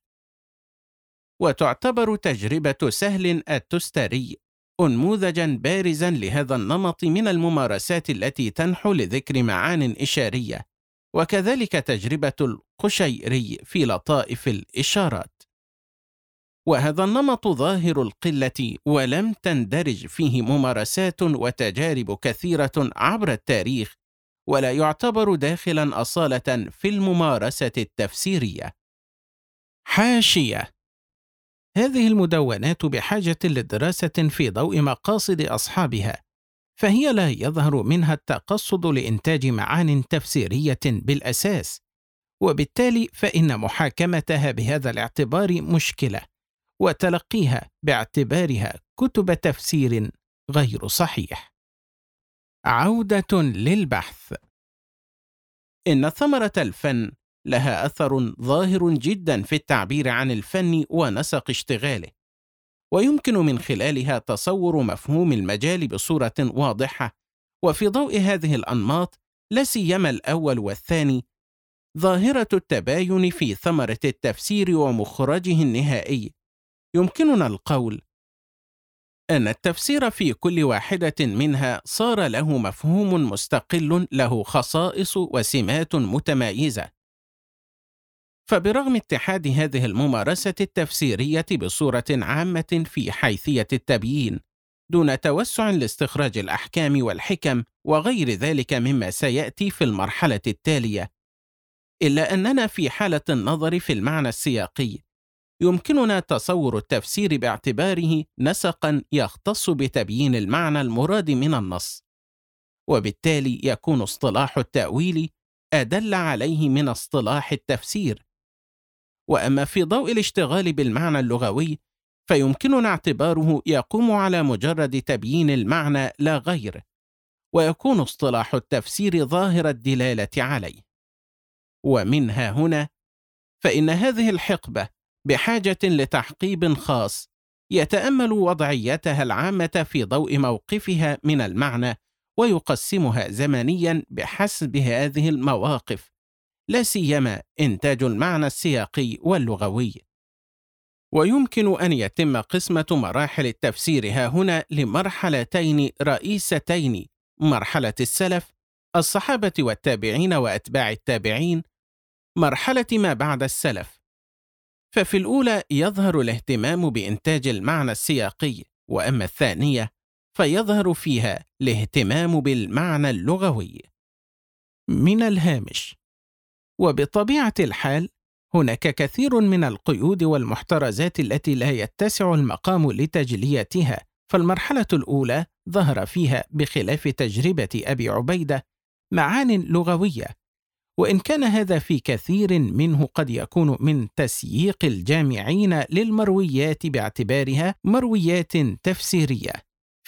[SPEAKER 1] وتعتبر تجربة سهل التستري أنموذجا بارزا لهذا النمط من الممارسات التي تنحو لذكر معان إشارية وكذلك تجربة القشيري في لطائف الإشارات. وهذا النمط ظاهر القلة ولم تندرج فيه ممارسات وتجارب كثيرة عبر التاريخ ولا يعتبر داخلا أصالة في الممارسة التفسيرية. حاشية. هذه المدونات بحاجة لدراسة في ضوء مقاصد أصحابها، فهي لا يظهر منها التقصد لإنتاج معان تفسيرية بالأساس، وبالتالي فإن محاكمتها بهذا الاعتبار مشكلة، وتلقيها باعتبارها كتب تفسير غير صحيح. عودة للبحث إن ثمرة الفن لها أثر ظاهر جدا في التعبير عن الفن ونسق اشتغاله ويمكن من خلالها تصور مفهوم المجال بصورة واضحة وفي ضوء هذه الأنماط لا سيما الأول والثاني ظاهرة التباين في ثمرة التفسير ومخرجه النهائي يمكننا القول أن التفسير في كل واحدة منها صار له مفهوم مستقل له خصائص وسمات متمايزه فبرغم اتحاد هذه الممارسة التفسيرية بصورة عامة في حيثية التبيين دون توسع لاستخراج الأحكام والحكم وغير ذلك مما سيأتي في المرحلة التالية إلا أننا في حالة النظر في المعنى السياقي. يمكننا تصور التفسير باعتباره نسقا يختص بتبيين المعنى المراد من النص وبالتالي يكون اصطلاح التأويل أدل عليه من اصطلاح التفسير. وأما في ضوء الاشتغال بالمعنى اللغوي فيمكننا اعتباره يقوم على مجرد تبيين المعنى لا غير ويكون اصطلاح التفسير ظاهر الدلالة عليه. ومنها هنا فإن هذه الحقبة بحاجة لتحقيب خاص يتأمل وضعيتها العامة في ضوء موقفها من المعنى ويقسمها زمنيا بحسب هذه المواقف لا سيما إنتاج المعنى السياقي واللغوي. ويمكن أن يتم قسمة مراحل التفسير ها هنا لمرحلتين رئيستين: مرحلة السلف، الصحابة والتابعين وأتباع التابعين، مرحلة ما بعد السلف. ففي الأولى يظهر الاهتمام بإنتاج المعنى السياقي، وأما الثانية فيظهر فيها الاهتمام بالمعنى اللغوي. من الهامش: وبطبيعة الحال هناك كثير من القيود والمحترزات التي لا يتسع المقام لتجليتها، فالمرحلة الأولى ظهر فيها بخلاف تجربة أبي عبيدة معان لغوية وإن كان هذا في كثير منه قد يكون من تسييق الجامعين للمرويات باعتبارها مرويات تفسيرية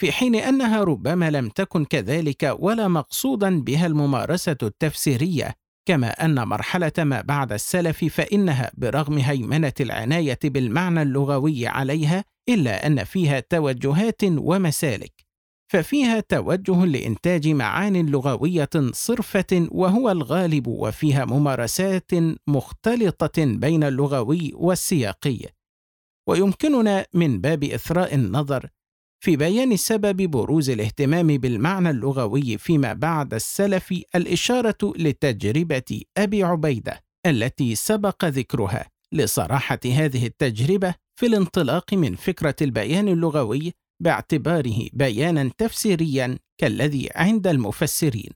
[SPEAKER 1] في حين أنها ربما لم تكن كذلك ولا مقصودا بها الممارسة التفسيرية كما أن مرحلة ما بعد السلف فإنها برغم هيمنة العناية بالمعنى اللغوي عليها إلا أن فيها توجهات ومسالك. ففيها توجه لإنتاج معان لغوية صرفة وهو الغالب وفيها ممارسات مختلطة بين اللغوي والسياقي. ويمكننا من باب إثراء النظر في بيان سبب بروز الاهتمام بالمعنى اللغوي فيما بعد السلف الإشارة لتجربة أبي عبيدة التي سبق ذكرها. لصراحة هذه التجربة في الانطلاق من فكرة البيان اللغوي باعتباره بيانا تفسيريا كالذي عند المفسرين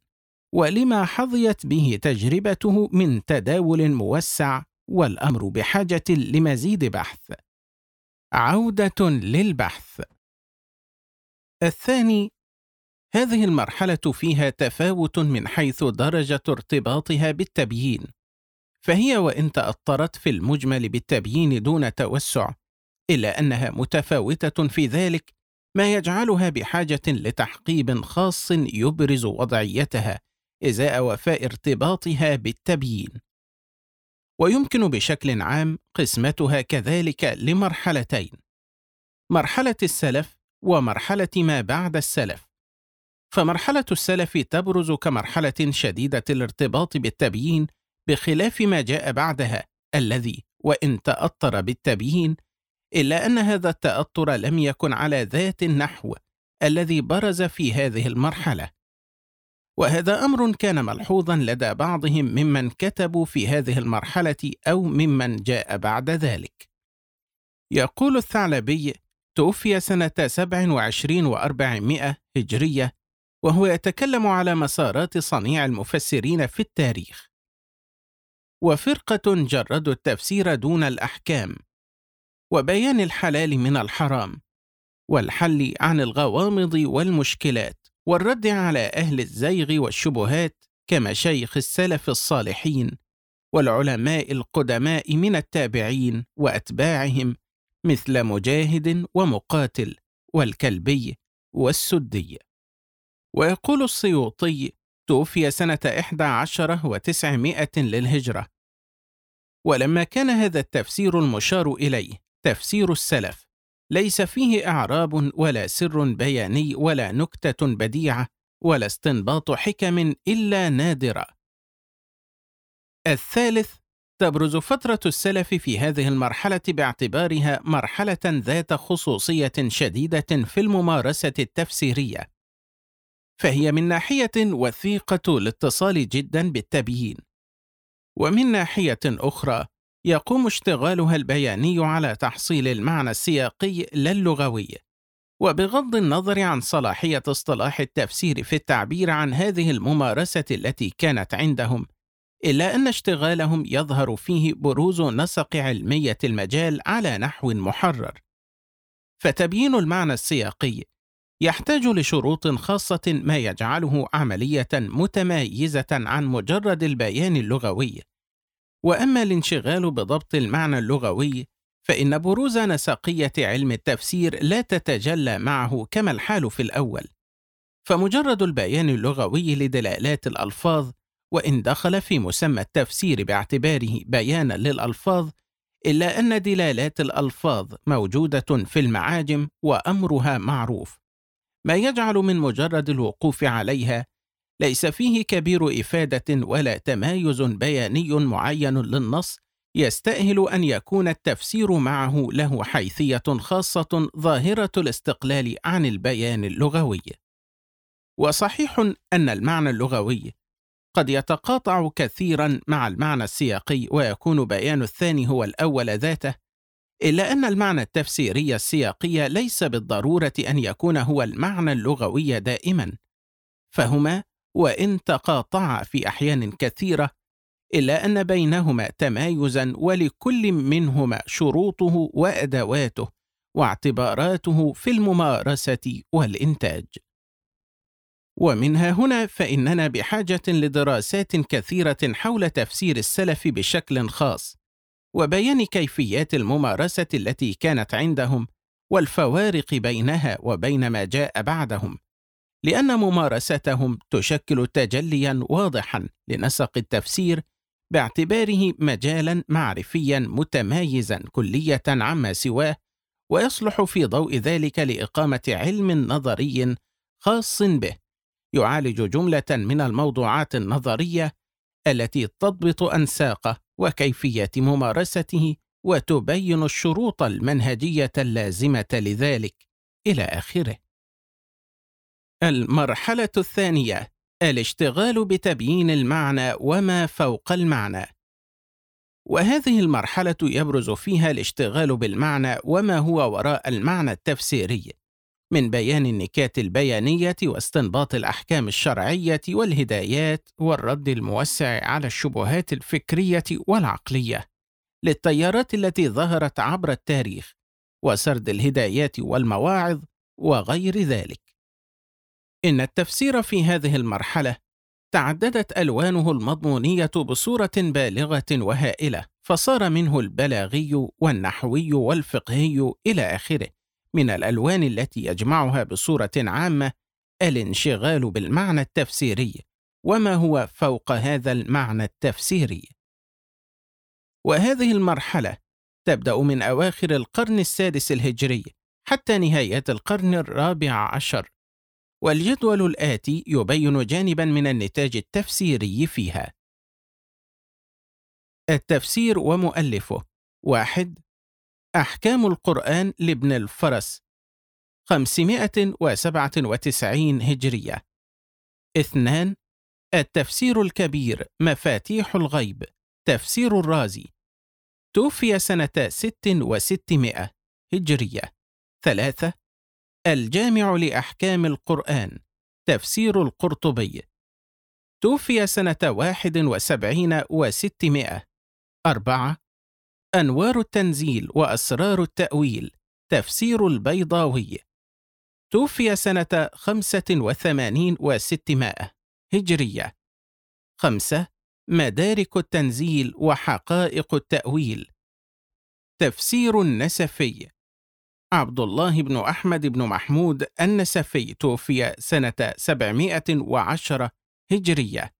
[SPEAKER 1] ولما حظيت به تجربته من تداول موسع والأمر بحاجة لمزيد بحث. عودة للبحث. الثاني هذه المرحلة فيها تفاوت من حيث درجة ارتباطها بالتبيين فهي وإن تأطرت في المجمل بالتبيين دون توسع إلا أنها متفاوتة في ذلك ما يجعلها بحاجة لتحقيب خاص يبرز وضعيتها إزاء وفاء ارتباطها بالتبيين. ويمكن بشكل عام قسمتها كذلك لمرحلتين: مرحلة السلف ومرحلة ما بعد السلف. فمرحلة السلف تبرز كمرحلة شديدة الارتباط بالتبيين بخلاف ما جاء بعدها الذي وإن تأطر بالتبيين إلا أن هذا التأطر لم يكن على ذات النحو الذي برز في هذه المرحلة. وهذا أمر كان ملحوظا لدى بعضهم ممن كتبوا في هذه المرحلة أو ممن جاء بعد ذلك. يقول الثعلبي توفي سنة 27 وأربعمائة هجرية وهو يتكلم على مسارات صنيع المفسرين في التاريخ. وفرقة جردوا التفسير دون الأحكام. وبيان الحلال من الحرام والحل عن الغوامض والمشكلات والرد على أهل الزيغ والشبهات كمشايخ السلف الصالحين والعلماء القدماء من التابعين وأتباعهم مثل مجاهد ومقاتل والكلبي والسدي. ويقول السيوطي توفي سنة إحدى عشر وتسعمائة للهجرة. ولما كان هذا التفسير المشار إليه تفسير السلف. ليس فيه إعراب ولا سر بياني ولا نكتة بديعة ولا استنباط حكم إلا نادرة. الثالث تبرز فترة السلف في هذه المرحلة باعتبارها مرحلة ذات خصوصية شديدة في الممارسة التفسيرية. فهي من ناحية وثيقة الاتصال جدا بالتبيين. ومن ناحية أخرى يقوم اشتغالها البياني على تحصيل المعنى السياقي لا اللغوي وبغض النظر عن صلاحية اصطلاح التفسير في التعبير عن هذه الممارسة التي كانت عندهم إلا أن اشتغالهم يظهر فيه بروز نسق علمية المجال على نحو محرر. فتبيين المعنى السياقي يحتاج لشروط خاصة ما يجعله عملية متميزة عن مجرد البيان اللغوي. وأما الانشغال بضبط المعنى اللغوي فإن بروز نسقيه علم التفسير لا تتجلى معه كما الحال في الأول. فمجرد البيان اللغوي لدلالات الألفاظ وإن دخل في مسمى التفسير باعتباره بيانا للألفاظ إلا أن دلالات الألفاظ موجودة في المعاجم وأمرها معروف. ما يجعل من مجرد الوقوف عليها ليس فيه كبير إفادة ولا تمايز بياني معين للنص يستأهل أن يكون التفسير معه له حيثية خاصة ظاهرة الاستقلال عن البيان اللغوي. وصحيح أن المعنى اللغوي قد يتقاطع كثيرا مع المعنى السياقي ويكون بيان الثاني هو الأول ذاته إلا أن المعنى التفسيري السياقي ليس بالضرورة أن يكون هو المعنى اللغوي دائما، فهما وإن تقاطعا في أحيان كثيرة إلا أن بينهما تمايزا ولكل منهما شروطه وأدواته واعتباراته في الممارسة والإنتاج. ومنها هنا فإننا بحاجة لدراسات كثيرة حول تفسير السلف بشكل خاص، وبيان كيفيات الممارسة التي كانت عندهم والفوارق بينها وبين ما جاء بعدهم، لأن ممارستهم تشكل تجليا واضحا لنسق التفسير باعتباره مجالا معرفيا متمايزا كلية عما سواه ويصلح في ضوء ذلك لإقامة علم نظري خاص به يعالج جملة من الموضوعات النظرية التي تضبط أنساقه وكيفية ممارسته وتبين الشروط المنهجية اللازمة لذلك إلى آخره. المرحلة الثانية الاشتغال بتبيين المعنى وما فوق المعنى. وهذه المرحلة يبرز فيها الاشتغال بالمعنى وما هو وراء المعنى التفسيري، من بيان النكات البيانية واستنباط الأحكام الشرعية والهدايات والرد الموسع على الشبهات الفكرية والعقلية للتيارات التي ظهرت عبر التاريخ وسرد الهدايات والمواعظ وغير ذلك. إن التفسير في هذه المرحلة تعددت ألوانه المضمونية بصورة بالغة وهائلة، فصار منه البلاغي والنحوي والفقهي إلى آخره، من الألوان التي يجمعها بصورة عامة الانشغال بالمعنى التفسيري وما هو فوق هذا المعنى التفسيري؟ وهذه المرحلة تبدأ من أواخر القرن السادس الهجري حتى نهايات القرن الرابع عشر. والجدول الآتي يبين جانبا من النتاج التفسيري فيها. التفسير ومؤلفه. واحد. أحكام القرآن لابن الفرس. 597 هجرية. اثنان. التفسير الكبير مفاتيح الغيب. تفسير الرازي. توفي سنة ست وستمائة هجرية. ثلاثة. الجامع لأحكام القرآن تفسير القرطبي. توفي سنة واحد وسبعين وستمائة. أربعة. أنوار التنزيل وأسرار التأويل تفسير البيضاوي. توفي سنة خمسة وثمانين وستمائة. هجرية. خمسة. مدارك التنزيل وحقائق التأويل. تفسير النسفي. عبد الله بن أحمد بن محمود النسفي توفي سنة سبعمائة وعشرة هجرية.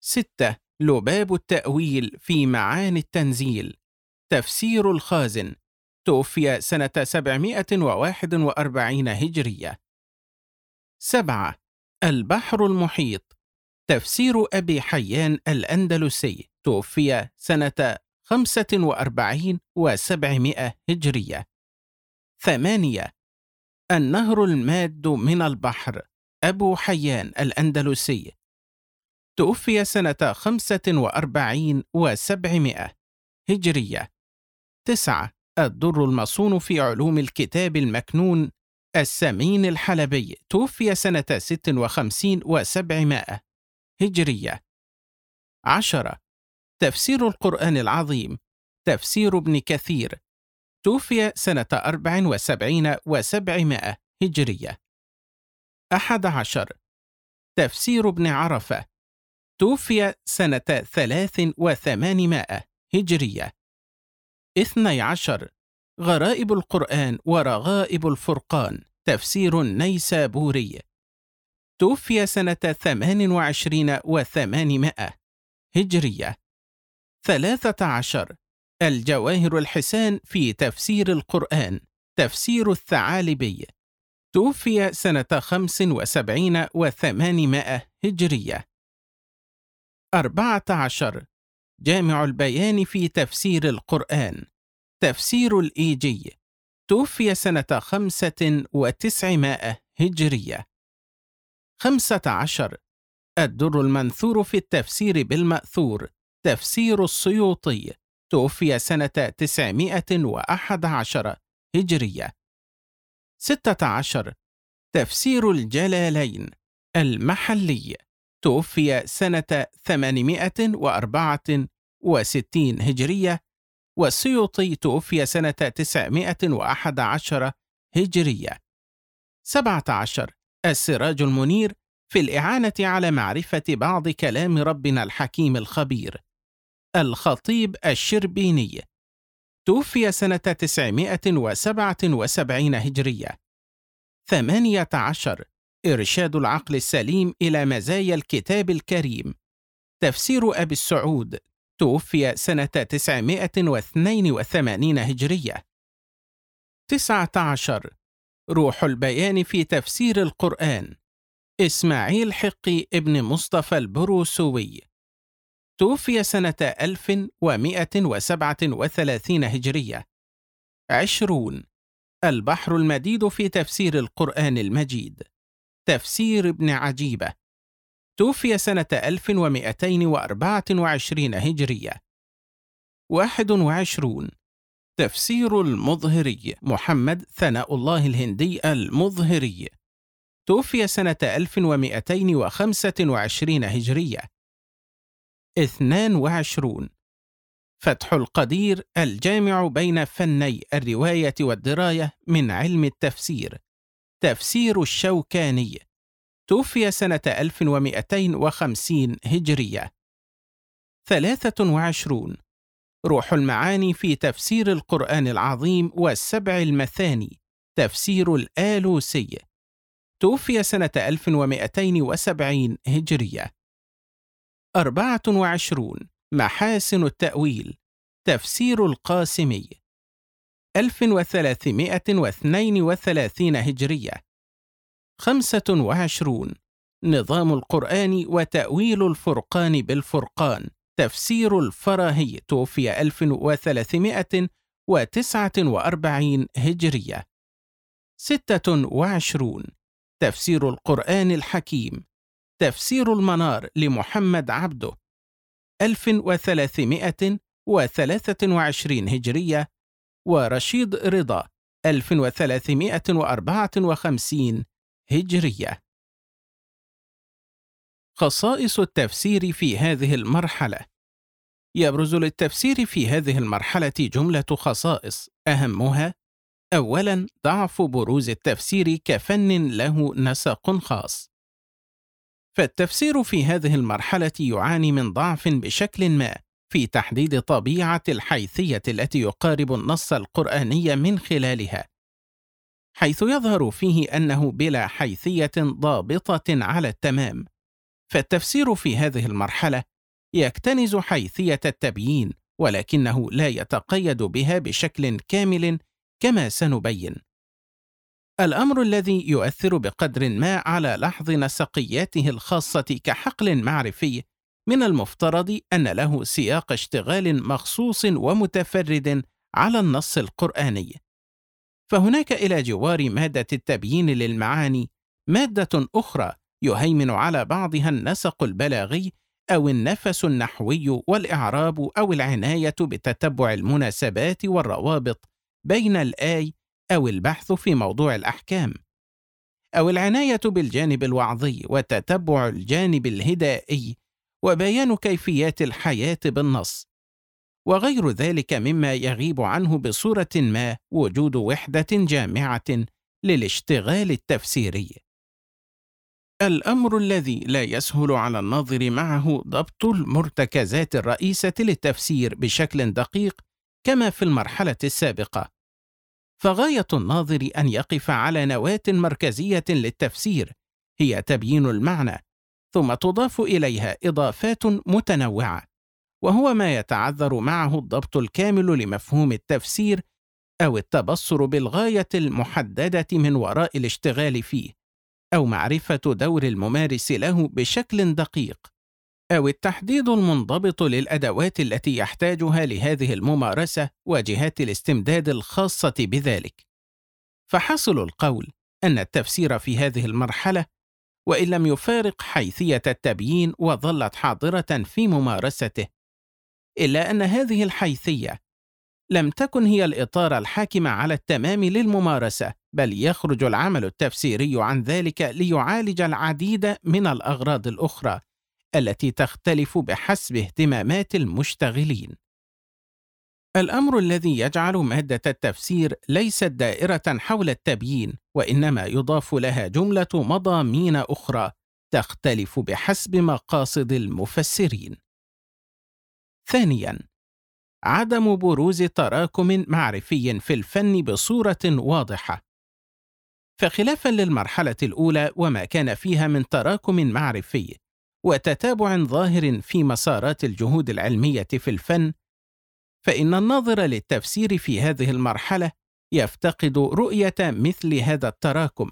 [SPEAKER 1] ستة لباب التأويل في معاني التنزيل. تفسير الخازن. توفي سنة 741 هجرية. سبعة البحر المحيط. تفسير أبي حيان الأندلسي توفي سنة 45 و700 هجرية. ثمانية. النهر الماد من البحر أبو حيان الأندلسي. توفي سنة خمسة وأربعين وسبعمائة. هجرية. تسعة. الدر المصون في علوم الكتاب المكنون. السمين الحلبي. توفي سنة ست وخمسين وسبعمائة. هجرية. عشرة. تفسير القرآن العظيم. تفسير ابن كثير. توفي سنة أربع وسبعين وسبعمائة هجرية. أحد عشر. تفسير ابن عرفة. توفي سنة ثلاث وثمانمائة هجرية. اثني عشر. غرائب القرآن ورغائب الفرقان. تفسير نيسابوري. توفي سنة ثمان وعشرين وثمانمائة هجرية. ثلاثة عشر. الجواهر الحسان في تفسير القرآن تفسير الثعالبي. توفي سنة خمس وسبعين وثمانمائة هجرية. أربعة عشر. جامع البيان في تفسير القرآن تفسير الإيجي. توفي سنة خمسة وتسعمائة هجرية. خمسة عشر. الدر المنثور في التفسير بالمأثور تفسير السيوطي. توفي سنة 911 هجرية. 16 تفسير الجلالين المحلي. توفي سنة 864 هجرية. والسيوطي توفي سنة 911 هجرية. 17 السراج المنير في الإعانة على معرفة بعض كلام ربنا الحكيم الخبير. الخطيب الشربيني. توفي سنة 977 هجرية. 18 إرشاد العقل السليم إلى مزايا الكتاب الكريم. تفسير أبي السعود. توفي سنة 982 هجرية. 19 روح البيان في تفسير القرآن. إسماعيل حقي ابن مصطفى البروسوي. توفي سنة 1137 هجرية. عشرون. البحر المديد في تفسير القرآن المجيد. تفسير ابن عجيبة. توفي سنة 1224 هجرية. 21 تفسير المظهري. محمد ثناء الله الهندي المظهري. توفي سنة 1225 هجرية. 22 فتح القدير الجامع بين فني الرواية والدراية من علم التفسير. تفسير الشوكاني. توفي سنة 1250 هجرية. 23 روح المعاني في تفسير القرآن العظيم والسبع المثاني. تفسير الآلوسي. توفي سنة 1270 هجرية. 24 محاسن التأويل تفسير القاسمي. 1332 هجرية. 25 نظام القرآن وتأويل الفرقان بالفرقان تفسير الفراهي توفي 1349 هجرية. 26 تفسير القرآن الحكيم تفسير المنار لمحمد عبده. 1323 هجرية ورشيد رضا 1354 هجرية. خصائص التفسير في هذه المرحلة. يبرز للتفسير في هذه المرحلة جملة خصائص أهمها أولاً ضعف بروز التفسير كفن له نسق خاص. فالتفسير في هذه المرحلة يعاني من ضعف بشكل ما في تحديد طبيعة الحيثية التي يقارب النص القرآني من خلالها حيث يظهر فيه أنه بلا حيثية ضابطة على التمام. فالتفسير في هذه المرحلة يكتنز حيثية التبيين ولكنه لا يتقيد بها بشكل كامل كما سنبين. الأمر الذي يؤثر بقدر ما على لحظ نسقياته الخاصة كحقل معرفي من المفترض أن له سياق اشتغال مخصوص ومتفرد على النص القرآني. فهناك إلى جوار مادة التبيين للمعاني مادة أخرى يهيمن على بعضها النسق البلاغي أو النفس النحوي والإعراب أو العناية بتتبع المناسبات والروابط بين الآي أو البحث في موضوع الأحكام أو العناية بالجانب الوعظي وتتبع الجانب الهدائي وبيان كيفيات الحياة بالنص وغير ذلك مما يغيب عنه بصورة ما وجود وحدة جامعة للاشتغال التفسيري. الأمر الذي لا يسهل على الناظر معه ضبط المرتكزات الرئيسة للتفسير بشكل دقيق كما في المرحلة السابقة، فغاية الناظر أن يقف على نواة مركزية للتفسير هي تبيين المعنى، ثم تضاف إليها إضافات متنوعة، وهو ما يتعذر معه الضبط الكامل لمفهوم التفسير أو التبصر بالغاية المحددة من وراء الاشتغال فيه، أو معرفة دور الممارس له بشكل دقيق. أو التحديد المنضبط للأدوات التي يحتاجها لهذه الممارسة وجهات الاستمداد الخاصة بذلك. فحاصل القول أن التفسير في هذه المرحلة وإن لم يفارق حيثية التبيين وظلت حاضرة في ممارسته، إلا أن هذه الحيثية لم تكن هي الإطار الحاكم على التمام للممارسة، بل يخرج العمل التفسيري عن ذلك ليعالج العديد من الأغراض الأخرى التي تختلف بحسب اهتمامات المشتغلين. الأمر الذي يجعل مادة التفسير ليست دائرة حول التبيين، وإنما يضاف لها جملة مضامين أخرى تختلف بحسب مقاصد المفسرين. ثانياً، عدم بروز تراكم معرفي في الفن بصورة واضحة. فخلافا للمرحلة الأولى وما كان فيها من تراكم معرفي وتتابع ظاهر في مسارات الجهود العلمية في الفن، فإن الناظر للتفسير في هذه المرحلة يفتقد رؤية مثل هذا التراكم،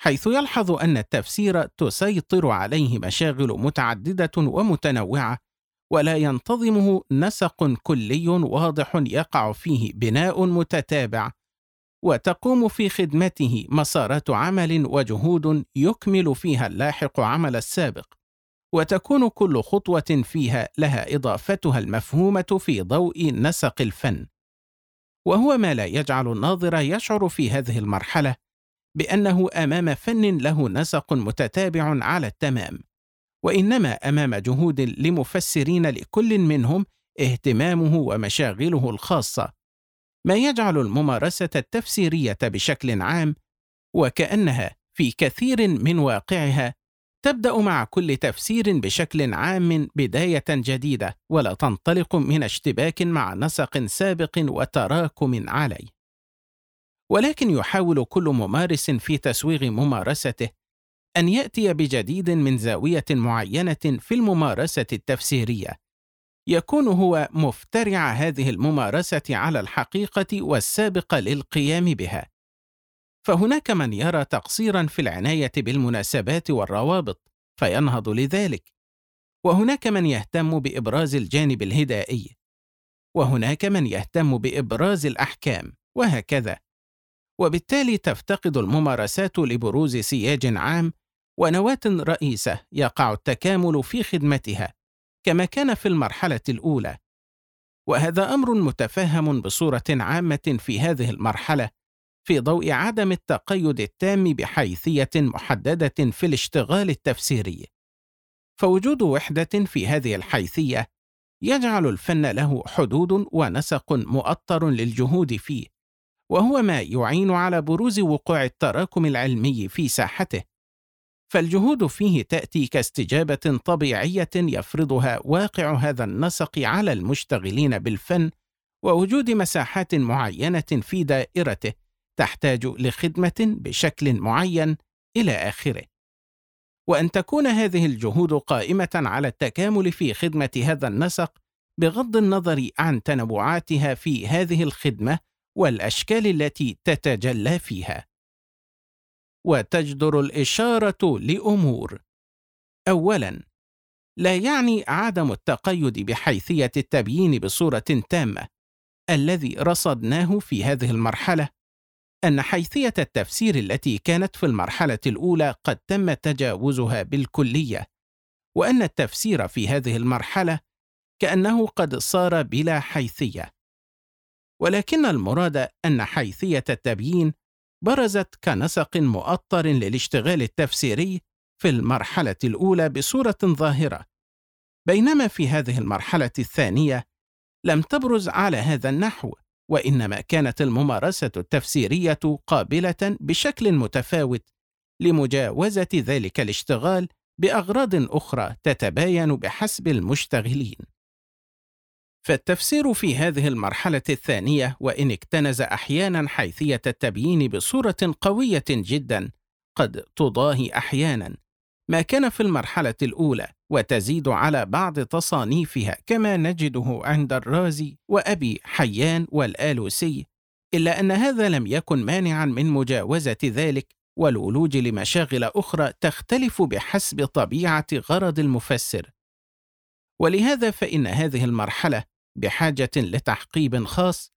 [SPEAKER 1] حيث يلحظ أن التفسير تسيطر عليه مشاغل متعددة ومتنوعة ولا ينتظمه نسق كلي واضح يقع فيه بناء متتابع وتقوم في خدمته مسارات عمل وجهود يكمل فيها اللاحق عمل السابق. وتكون كل خطوة فيها لها إضافتها المفهومة في ضوء نسق الفن. وهو ما لا يجعل الناظر يشعر في هذه المرحلة بأنه أمام فن له نسق متتابع على التمام وإنما أمام جهود لمفسرين لكل منهم اهتمامه ومشاغله الخاصة. ما يجعل الممارسة التفسيرية بشكل عام وكأنها في كثير من واقعها تبدأ مع كل تفسير بشكل عام بداية جديدة ولا تنطلق من اشتباك مع نسق سابق وتراكم عليه. ولكن يحاول كل ممارس في تسويغ ممارسته أن يأتي بجديد من زاوية معينة في الممارسة التفسيرية. يكون هو مفترع هذه الممارسة على الحقيقة والسابق للقيام بها. فهناك من يرى تقصيرا في العناية بالمناسبات والروابط فينهض لذلك. وهناك من يهتم بإبراز الجانب الهدائي. وهناك من يهتم بإبراز الأحكام وهكذا. وبالتالي تفتقد الممارسات لبروز سياج عام ونواة رئيسة يقع التكامل في خدمتها كما كان في المرحلة الأولى. وهذا أمر متفهم بصورة عامة في هذه المرحلة في ضوء عدم التقيد التام بحيثية محددة في الاشتغال التفسيري. فوجود وحدة في هذه الحيثية يجعل الفن له حدود ونسق مؤطر للجهود فيه وهو ما يعين على بروز وقوع التراكم العلمي في ساحته. فالجهود فيه تأتي كاستجابة طبيعية يفرضها واقع هذا النسق على المشتغلين بالفن ووجود مساحات معينة في دائرته. تحتاج لخدمة بشكل معين إلى آخره. وأن تكون هذه الجهود قائمة على التكامل في خدمة هذا النسق بغض النظر عن تنوعاتها في هذه الخدمة والأشكال التي تتجلى فيها. وتجدر الإشارة لأمور. اولا لا يعني عدم التقيد بحيثية التبيين بصورة تامة الذي رصدناه في هذه المرحلة. أن حيثية التفسير التي كانت في المرحلة الأولى قد تم تجاوزها بالكلية وأن التفسير في هذه المرحلة كأنه قد صار بلا حيثية. ولكن المراد أن حيثية التبيين برزت كنسق مؤطر للاشتغال التفسيري في المرحلة الأولى بصورة ظاهرة. بينما في هذه المرحلة الثانية لم تبرز على هذا النحو وإنما كانت الممارسة التفسيرية قابلة بشكل متفاوت لمجاوزة ذلك الاشتغال بأغراض أخرى تتباين بحسب المشتغلين. فالتفسير في هذه المرحلة الثانية وإن اكتنز أحيانا حيثية التبيين بصورة قوية جدا قد تضاهي أحيانا ما كان في المرحلة الأولى وتزيد على بعض تصانيفها كما نجده عند الرازي وأبي حيان والآلوسي إلا أن هذا لم يكن مانعا من مجاوزة ذلك والولوج لمشاغل أخرى تختلف بحسب طبيعة غرض المفسر. ولهذا فإن هذه المرحلة بحاجة لتحقيب خاص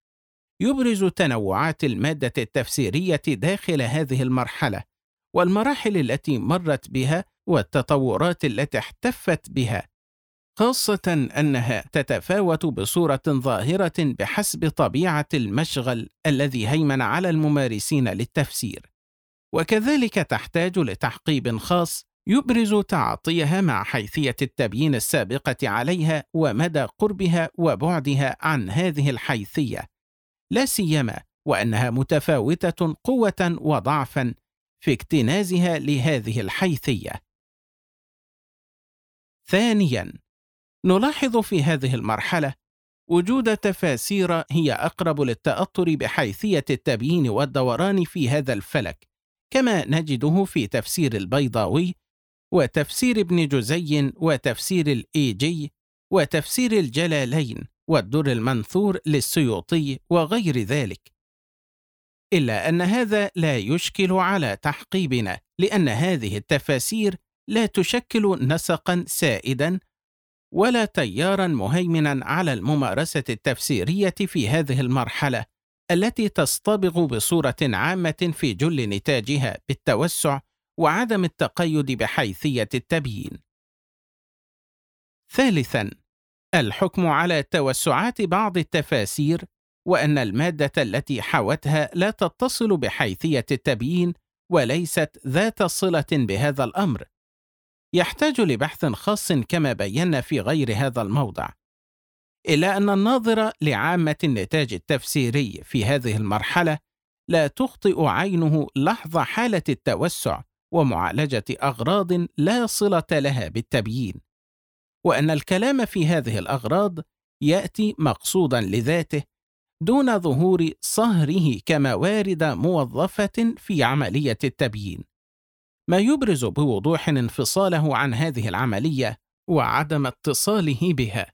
[SPEAKER 1] يبرز تنوعات المادة التفسيرية داخل هذه المرحلة والمراحل التي مرت بها والتطورات التي احتفت بها خاصة أنها تتفاوت بصورة ظاهرة بحسب طبيعة المشغل الذي هيمن على الممارسين للتفسير، وكذلك تحتاج لتحقيب خاص يبرز تعاطيها مع حيثية التبيين السابقة عليها ومدى قربها وبعدها عن هذه الحيثية، لا سيما وأنها متفاوتة قوة وضعفا في اكتنازها لهذه الحيثية. ثانياً، نلاحظ في هذه المرحلة وجود تفاسير هي أقرب للتأطر بحيثية التبيين والدوران في هذا الفلك، كما نجده في تفسير البيضاوي وتفسير ابن جزي وتفسير الإيجي وتفسير الجلالين والدر المنثور للسيوطي وغير ذلك إلا أن هذا لا يشكل على تحقيبنا لأن هذه التفاسير لا تشكل نسقا سائدا ولا تيارا مهيمنا على الممارسة التفسيرية في هذه المرحلة التي تصطبغ بصورة عامة في جل نتاجها بالتوسع وعدم التقيد بحيثية التبيين. ثالثا الحكم على توسعات بعض التفاسير وأن المادة التي حوتها لا تتصل بحيثية التبيين وليست ذات صلة بهذا الأمر. يحتاج لبحث خاص كما بينا في غير هذا الموضع. إلا أن الناظر لعامة النتاج التفسيري في هذه المرحلة لا تخطئ عينه لحظه حالة التوسع ومعالجة أغراض لا صلة لها بالتبيين. وأن الكلام في هذه الأغراض يأتي مقصودا لذاته دون ظهور صهره كموارد موظفة في عملية التبيين. ما يبرز بوضوح انفصاله عن هذه العملية وعدم اتصاله بها.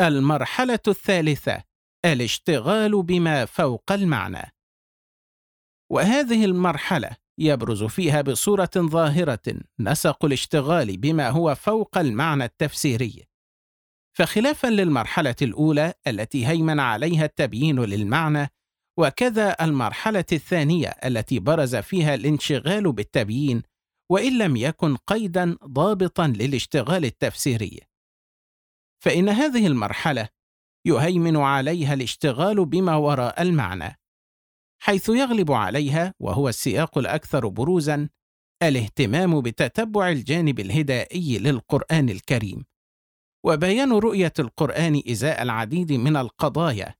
[SPEAKER 1] المرحلة الثالثة الاشتغال بما فوق المعنى. وهذه المرحلة يبرز فيها بصورة ظاهرة نسق الاشتغال بما هو فوق المعنى التفسيري. فخلافا للمرحلة الأولى التي هيمن عليها التبيين للمعنى وكذا المرحلة الثانية التي برز فيها الانشغال بالتبيين وإن لم يكن قيدا ضابطا للاشتغال التفسيري. فإن هذه المرحلة يهيمن عليها الاشتغال بما وراء المعنى حيث يغلب عليها وهو السياق الأكثر بروزا الاهتمام بتتبع الجانب الهدائي للقرآن الكريم. وبيان رؤية القرآن إزاء العديد من القضايا.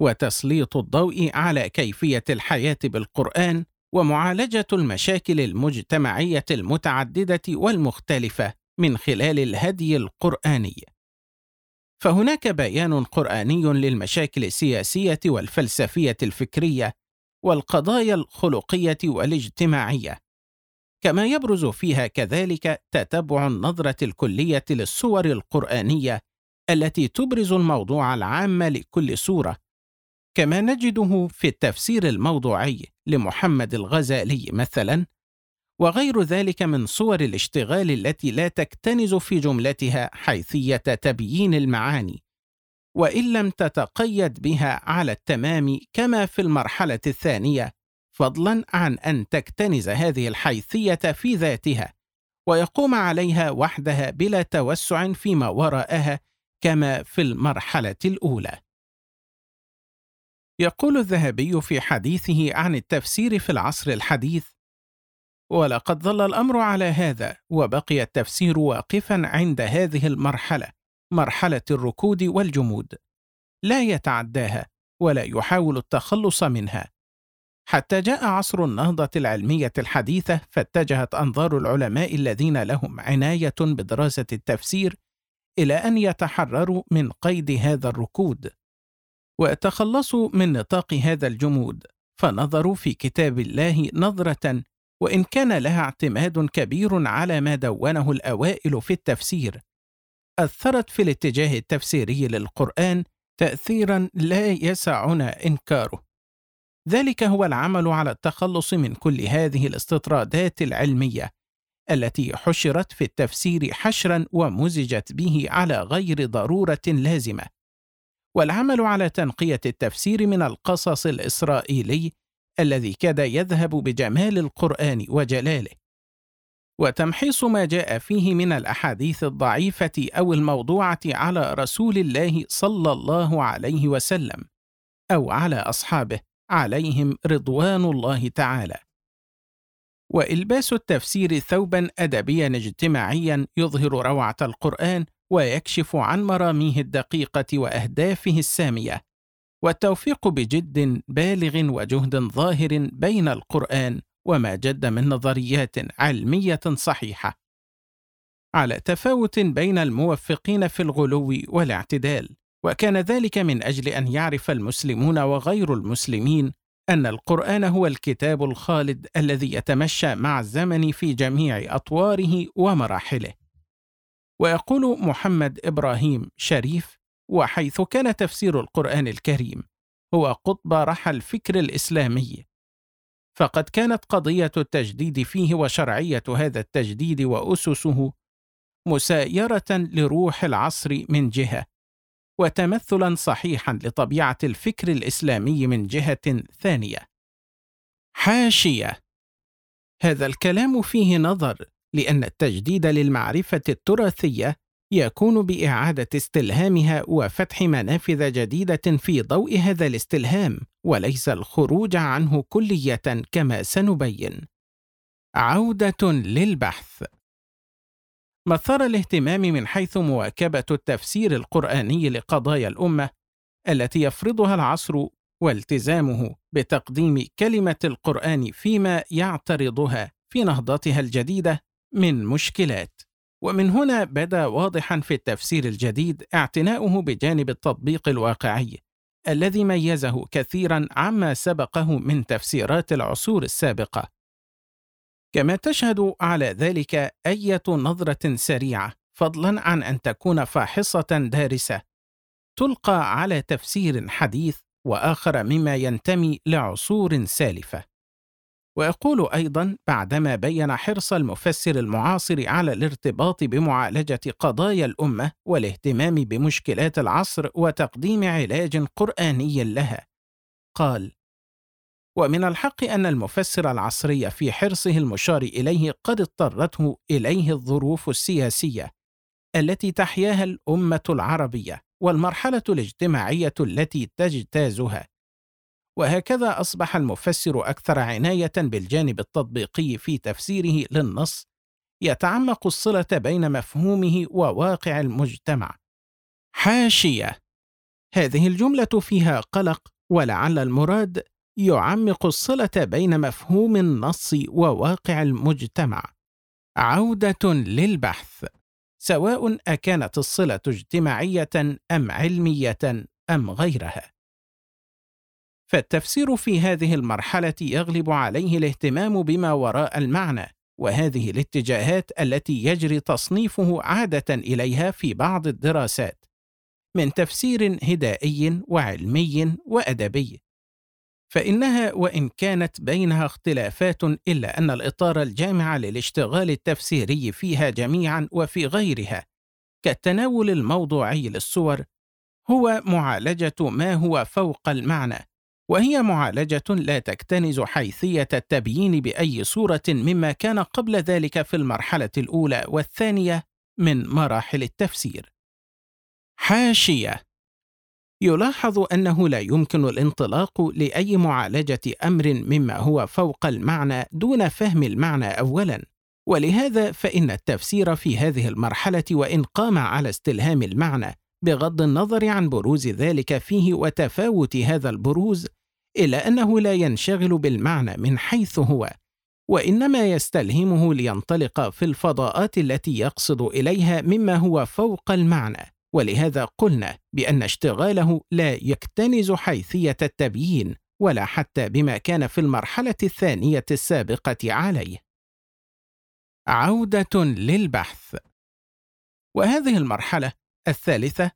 [SPEAKER 1] وتسليط الضوء على كيفية الحياة بالقرآن ومعالجة المشاكل المجتمعية المتعددة والمختلفة من خلال الهدي القرآني. فهناك بيان قرآني للمشاكل السياسية والفلسفية الفكرية والقضايا الخلقية والاجتماعية. كما يبرز فيها كذلك تتبع النظرة الكلية للصور القرآنية التي تبرز الموضوع العام لكل سورة كما نجده في التفسير الموضوعي لمحمد الغزالي مثلا وغير ذلك من صور الاشتغال التي لا تكتنز في جملتها حيثية تبيين المعاني وإن لم تتقيد بها على التمام كما في المرحلة الثانية فضلا عن أن تكتنز هذه الحيثية في ذاتها ويقوم عليها وحدها بلا توسع فيما وراءها كما في المرحلة الأولى. يقول الذهبي في حديثه عن التفسير في العصر الحديث ولقد ظل الأمر على هذا وبقي التفسير واقفا عند هذه المرحلة مرحلة الركود والجمود. لا يتعداها ولا يحاول التخلص منها. حتى جاء عصر النهضة العلمية الحديثة فاتجهت أنظار العلماء الذين لهم عناية بدراسة التفسير إلى أن يتحرروا من قيد هذا الركود وتخلصوا من نطاق هذا الجمود فنظروا في كتاب الله نظرة وإن كان لها اعتماد كبير على ما دونه الأوائل في التفسير. أثرت في الاتجاه التفسيري للقرآن تاثيرا لا يسعنا إنكاره. ذلك هو العمل على التخلص من كل هذه الاستطرادات العلمية التي حشرت في التفسير حشرا ومزجت به على غير ضرورة لازمة. والعمل على تنقية التفسير من القصص الإسرائيلي الذي كاد يذهب بجمال القرآن وجلاله. وتمحيص ما جاء فيه من الأحاديث الضعيفة أو الموضوعة على رسول الله صلى الله عليه وسلم أو على أصحابه عليهم رضوان الله تعالى. وإلباس التفسير ثوبا ادبيا اجتماعيا يظهر روعة القرآن ويكشف عن مراميه الدقيقة وأهدافه السامية. والتوفيق بجد بالغ وجهد ظاهر بين القرآن وما جد من نظريات علمية صحيحة. على تفاوت بين الموفقين في الغلو والاعتدال. وكان ذلك من أجل أن يعرف المسلمون وغير المسلمين أن القرآن هو الكتاب الخالد الذي يتمشى مع الزمن في جميع أطواره ومراحله. ويقول محمد إبراهيم شريف وحيث كان تفسير القرآن الكريم هو قطب رحى الفكر الإسلامي. فقد كانت قضية التجديد فيه وشرعية هذا التجديد وأسسه مسايرة لروح العصر من جهة. وتمثلا صحيحا لطبيعة الفكر الإسلامي من جهة ثانية. حاشية. هذا الكلام فيه نظر لأن التجديد للمعرفة التراثية يكون بإعادة استلهامها وفتح منافذ جديدة في ضوء هذا الاستلهام وليس الخروج عنه كلية كما سنبين. عودة للبحث. مثار الاهتمام من حيث مواكبة التفسير القرآني لقضايا الأمة التي يفرضها العصر والتزامه بتقديم كلمة القرآن فيما يعترضها في نهضتها الجديدة من مشكلات. ومن هنا بدأ واضحا في التفسير الجديد اعتناؤه بجانب التطبيق الواقعي الذي ميزه كثيرا عما سبقه من تفسيرات العصور السابقة كما تشهد على ذلك أية نظرة سريعة فضلا عن أن تكون فاحصة دارسة. تلقى على تفسير حديث وآخر مما ينتمي لعصور سالفة. ويقول أيضا بعدما بين حرص المفسر المعاصر على الارتباط بمعالجة قضايا الأمة والاهتمام بمشكلات العصر وتقديم علاج قرآني لها. قال ومن الحق أن المفسر العصري في حرصه المشار إليه قد اضطرته إليه الظروف السياسية التي تحياها الأمة العربية والمرحلة الاجتماعية التي تجتازها وهكذا أصبح المفسر أكثر عناية بالجانب التطبيقي في تفسيره للنص يتعمق الصلة بين مفهومه وواقع المجتمع. حاشية: هذه الجملة فيها قلق ولعل المراد يعمق الصلة بين مفهوم النص وواقع المجتمع. عودة للبحث سواء أكانت الصلة اجتماعية أم علمية أم غيرها. فالتفسير في هذه المرحلة يغلب عليه الاهتمام بما وراء المعنى وهذه الاتجاهات التي يجري تصنيفه عادة إليها في بعض الدراسات من تفسير هدائي وعلمي وأدبي. فإنها وإن كانت بينها اختلافات إلا أن الإطار الجامع للاشتغال التفسيري فيها جميعا وفي غيرها كالتناول الموضوعي للصور هو معالجة ما هو فوق المعنى وهي معالجة لا تكتنز حيثية التبيين بأي صورة مما كان قبل ذلك في المرحلة الأولى والثانية من مراحل التفسير. حاشية يلاحظ أنه لا يمكن الانطلاق لأي معالجة أمر مما هو فوق المعنى دون فهم المعنى اولا. ولهذا فإن التفسير في هذه المرحلة وإن قام على استلهام المعنى بغض النظر عن بروز ذلك فيه وتفاوت هذا البروز الا أنه لا ينشغل بالمعنى من حيث هو وإنما يستلهمه لينطلق في الفضاءات التي يقصد إليها مما هو فوق المعنى. ولهذا قلنا بأن اشتغاله لا يكتنز حيثية التبيين ولا حتى بما كان في المرحلة الثانية السابقة عليه. عودة للبحث. وهذه المرحلة الثالثة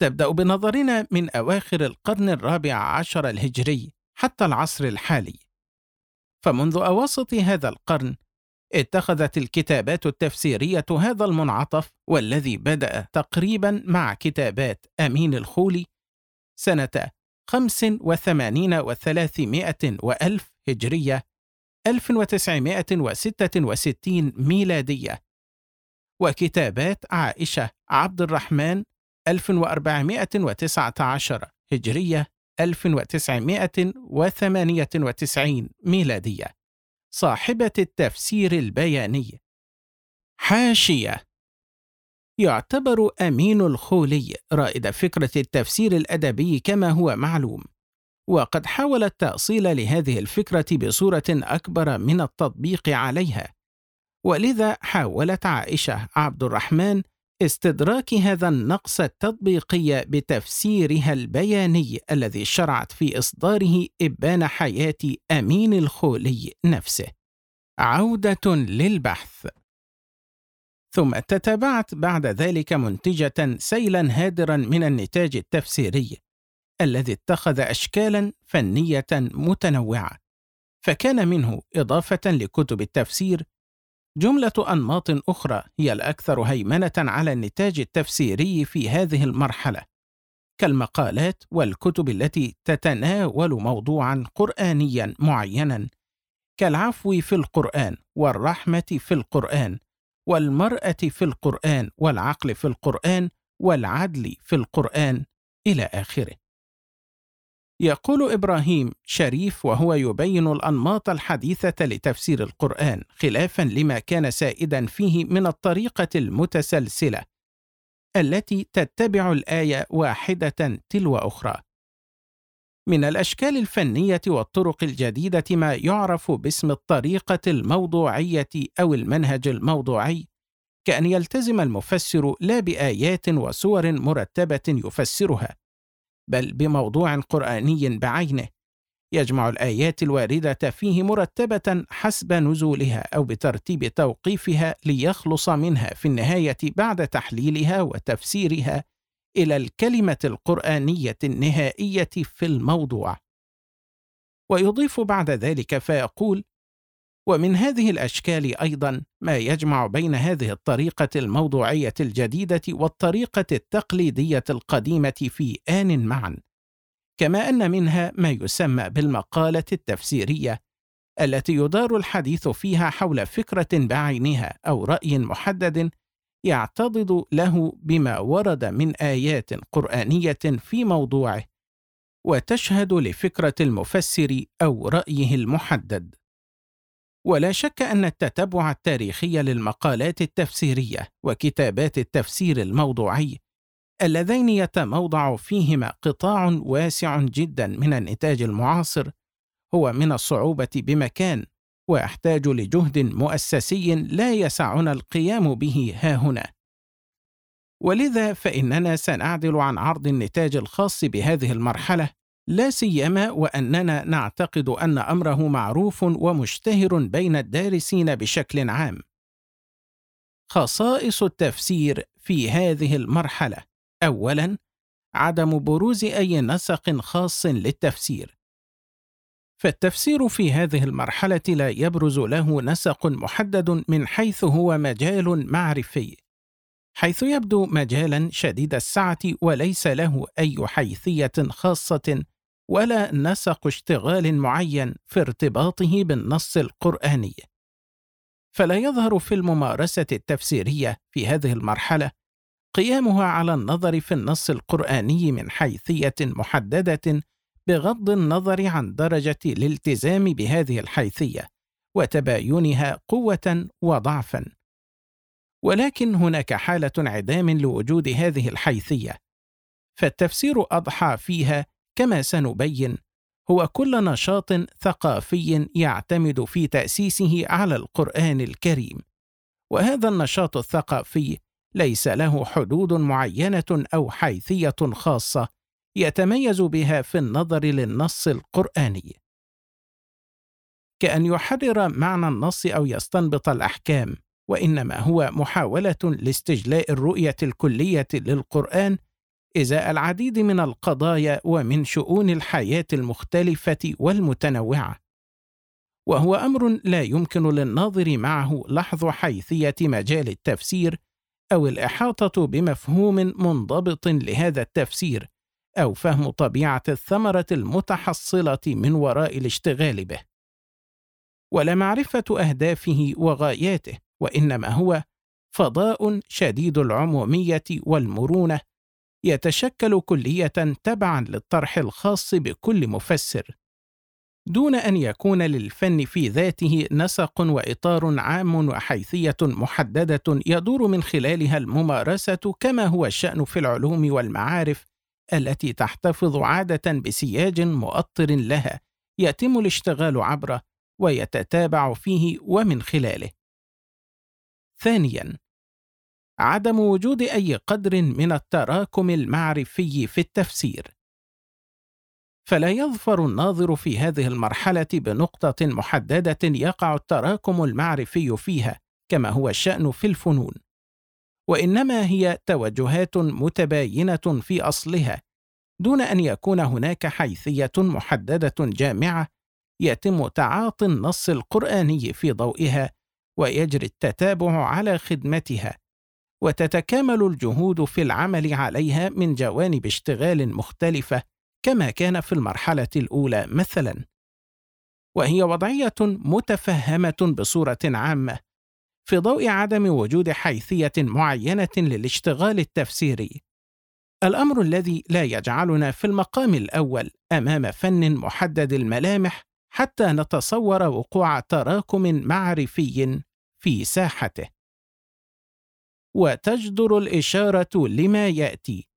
[SPEAKER 1] تبدأ بنظرنا من أواخر القرن الرابع عشر الهجري حتى العصر الحالي. فمنذ أواسط هذا القرن اتخذت الكتابات التفسيرية هذا المنعطف والذي بدأ تقريبا مع كتابات أمين الخولي سنة خمس وثمانين وثلاثمائة وألف هجرية 1966 ميلادية. وكتابات عائشة عبد الرحمن 1419 هجرية 1998 ميلادية. صاحبة التفسير البياني. حاشية. يعتبر أمين الخولي رائد فكرة التفسير الأدبي كما هو معلوم. وقد حاول التأصيل لهذه الفكرة بصورة أكبر من التطبيق عليها. ولذا حاولت عائشة عبد الرحمن استدراك هذا النقص التطبيقي بتفسيرها البياني الذي شرعت في إصداره إبان حياة أمين الخولي نفسه. عودة للبحث ثم تتابعت بعد ذلك منتجة سيلا هادرا من النتاج التفسيري الذي اتخذ أشكالا فنية متنوعة، فكان منه إضافة لكتب التفسير جملة أنماط أخرى هي الأكثر هيمنة على النتاج التفسيري في هذه المرحلة، كالمقالات والكتب التي تتناول موضوعا قرآنيا معينا، كالعفو في القرآن، والرحمة في القرآن، والمرأة في القرآن، والعقل في القرآن، والعدل في القرآن، إلى آخره. يقول إبراهيم شريف وهو يبين الأنماط الحديثة لتفسير القرآن خلافا لما كان سائدا فيه من الطريقة المتسلسلة التي تتبع الآية واحدة تلو أخرى. من الأشكال الفنية والطرق الجديدة ما يعرف باسم الطريقة الموضوعية أو المنهج الموضوعي كأن يلتزم المفسر لا بآيات وسور مرتبة يفسرها. بل بموضوع قرآني بعينه يجمع الآيات الواردة فيه مرتبة حسب نزولها أو بترتيب توقيفها ليخلص منها في النهاية بعد تحليلها وتفسيرها إلى الكلمة القرآنية النهائية في الموضوع. ويضيف بعد ذلك فيقول: ومن هذه الأشكال أيضا ما يجمع بين هذه الطريقة الموضوعية الجديدة والطريقة التقليدية القديمة في آن معا كما أن منها ما يسمى بالمقالة التفسيرية التي يدار الحديث فيها حول فكرة بعينها أو رأي محدد يعتضد له بما ورد من آيات قرآنية في موضوعه وتشهد لفكرة المفسر أو رأيه المحدد. ولا شك أن التتبع التاريخي للمقالات التفسيرية وكتابات التفسير الموضوعي اللذين يتموضع فيهما قطاع واسع جدا من النتاج المعاصر هو من الصعوبة بمكان ويحتاج لجهد مؤسسي لا يسعنا القيام به ها هنا. ولذا فإننا سنعدل عن عرض النتاج الخاص بهذه المرحلة لا سيما وأننا نعتقد أن أمره معروف ومشتهر بين الدارسين بشكل عام. خصائص التفسير في هذه المرحلة اولا عدم بروز أي نسق خاص للتفسير. فالتفسير في هذه المرحلة لا يبرز له نسق محدد من حيث هو مجال معرفي. حيث يبدو مجالا شديد السعة وليس له أي حيثية خاصة ولا نسق اشتغال معين في ارتباطه بالنص القرآني. فلا يظهر في الممارسة التفسيرية في هذه المرحلة قيامها على النظر في النص القرآني من حيثية محددة بغض النظر عن درجة الالتزام بهذه الحيثية وتباينها قوة وضعفا. ولكن هناك حالة انعدام لوجود هذه الحيثية. فالتفسير أضحى فيها كما سنبين هو كل نشاط ثقافي يعتمد في تأسيسه على القرآن الكريم. وهذا النشاط الثقافي ليس له حدود معينة أو حيثية خاصة يتميز بها في النظر للنص القرآني. كأن يحرر معنى النص أو يستنبط الأحكام. وإنما هو محاولة لاستجلاء الرؤية الكلية للقرآن إزاء العديد من القضايا ومن شؤون الحياة المختلفة والمتنوعة. وهو أمر لا يمكن للناظر معه لحظ حيثية مجال التفسير أو الإحاطة بمفهوم منضبط لهذا التفسير أو فهم طبيعة الثمرة المتحصلة من وراء الاشتغال به. ولا معرفة أهدافه وغاياته، وإنما هو فضاء شديد العمومية والمرونة يتشكل كلية تبعا للطرح الخاص بكل مفسر، دون أن يكون للفن في ذاته نسق وإطار عام وحيثية محددة يدور من خلالها الممارسة كما هو الشأن في العلوم والمعارف التي تحتفظ عادة بسياج مؤطر لها يتم الاشتغال عبره ويتتابع فيه ومن خلاله. ثانياً، عدم وجود أي قدر من التراكم المعرفي في التفسير. فلا يظفر الناظر في هذه المرحلة بنقطة محددة يقع التراكم المعرفي فيها، كما هو الشأن في الفنون. وإنما هي توجهات متباينة في أصلها، دون أن يكون هناك حيثية محددة جامعة يتم تعاطي النص القرآني في ضوئها ويجري التتابع على خدمتها وتتكامل الجهود في العمل عليها من جوانب اشتغال مختلفة كما كان في المرحلة الأولى مثلا. وهي وضعية متفهمة بصورة عامة في ضوء عدم وجود حيثية معينة للاشتغال التفسيري. الأمر الذي لا يجعلنا في المقام الأول أمام فن محدد الملامح حتى نتصور وقوع تراكم معرفي في ساحته. وتجدر الإشارة لما يأتي.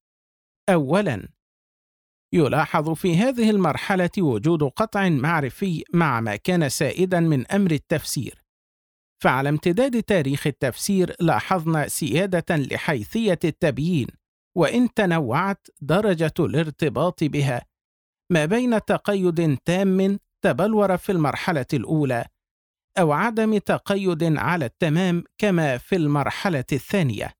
[SPEAKER 1] اولا يلاحظ في هذه المرحلة وجود قطع معرفي مع ما كان سائدا من أمر التفسير. فعلى امتداد تاريخ التفسير لاحظنا سيادة لحيثية التبيين وإن تنوعت درجة الارتباط بها. ما بين تقيد تام تبلور في المرحلة الأولى أو عدم تقيد على التمام كما في المرحلة الثانية.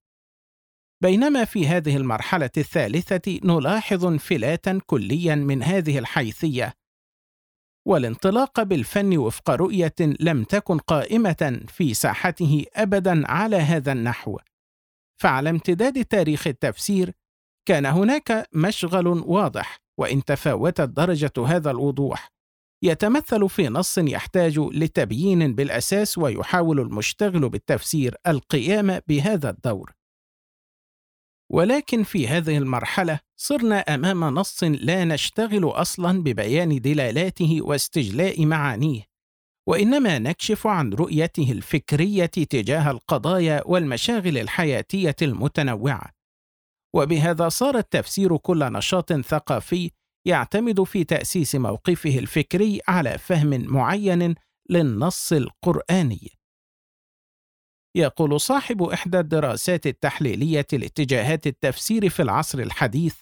[SPEAKER 1] بينما في هذه المرحلة الثالثة نلاحظ انفلاتا كليا من هذه الحيثية. والانطلاق بالفن وفق رؤية لم تكن قائمة في ساحته ابدا على هذا النحو. فعلى امتداد تاريخ التفسير كان هناك مشغل واضح وإن تفاوتت درجة هذا الوضوح. يتمثل في نص يحتاج لتبيين بالأساس ويحاول المشتغل بالتفسير القيام بهذا الدور. ولكن في هذه المرحلة صرنا أمام نص لا نشتغل أصلا ببيان دلالاته واستجلاء معانيه وإنما نكشف عن رؤيته الفكرية تجاه القضايا والمشاغل الحياتية المتنوعة. وبهذا صار التفسير كل نشاط ثقافي يعتمد في تأسيس موقفه الفكري على فهم معين للنص القرآني. يقول صاحب إحدى الدراسات التحليلية لاتجاهات التفسير في العصر الحديث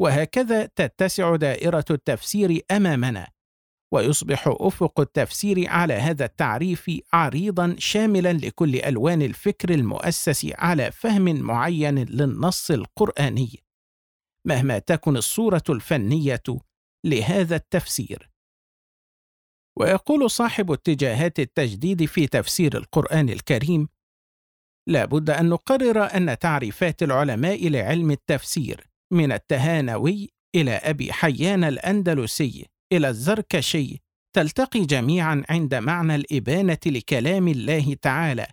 [SPEAKER 1] وهكذا تتسع دائرة التفسير أمامنا ويصبح أفق التفسير على هذا التعريف عريضا شاملا لكل ألوان الفكر المؤسس على فهم معين للنص القرآني. مهما تكن الصورة الفنية لهذا التفسير. ويقول صاحب اتجاهات التجديد في تفسير القرآن الكريم لا بد أن نقرر أن تعريفات العلماء لعلم التفسير من التهانوي إلى أبي حيان الأندلسي إلى الزركشي تلتقي جميعا عند معنى الإبانة لكلام الله تعالى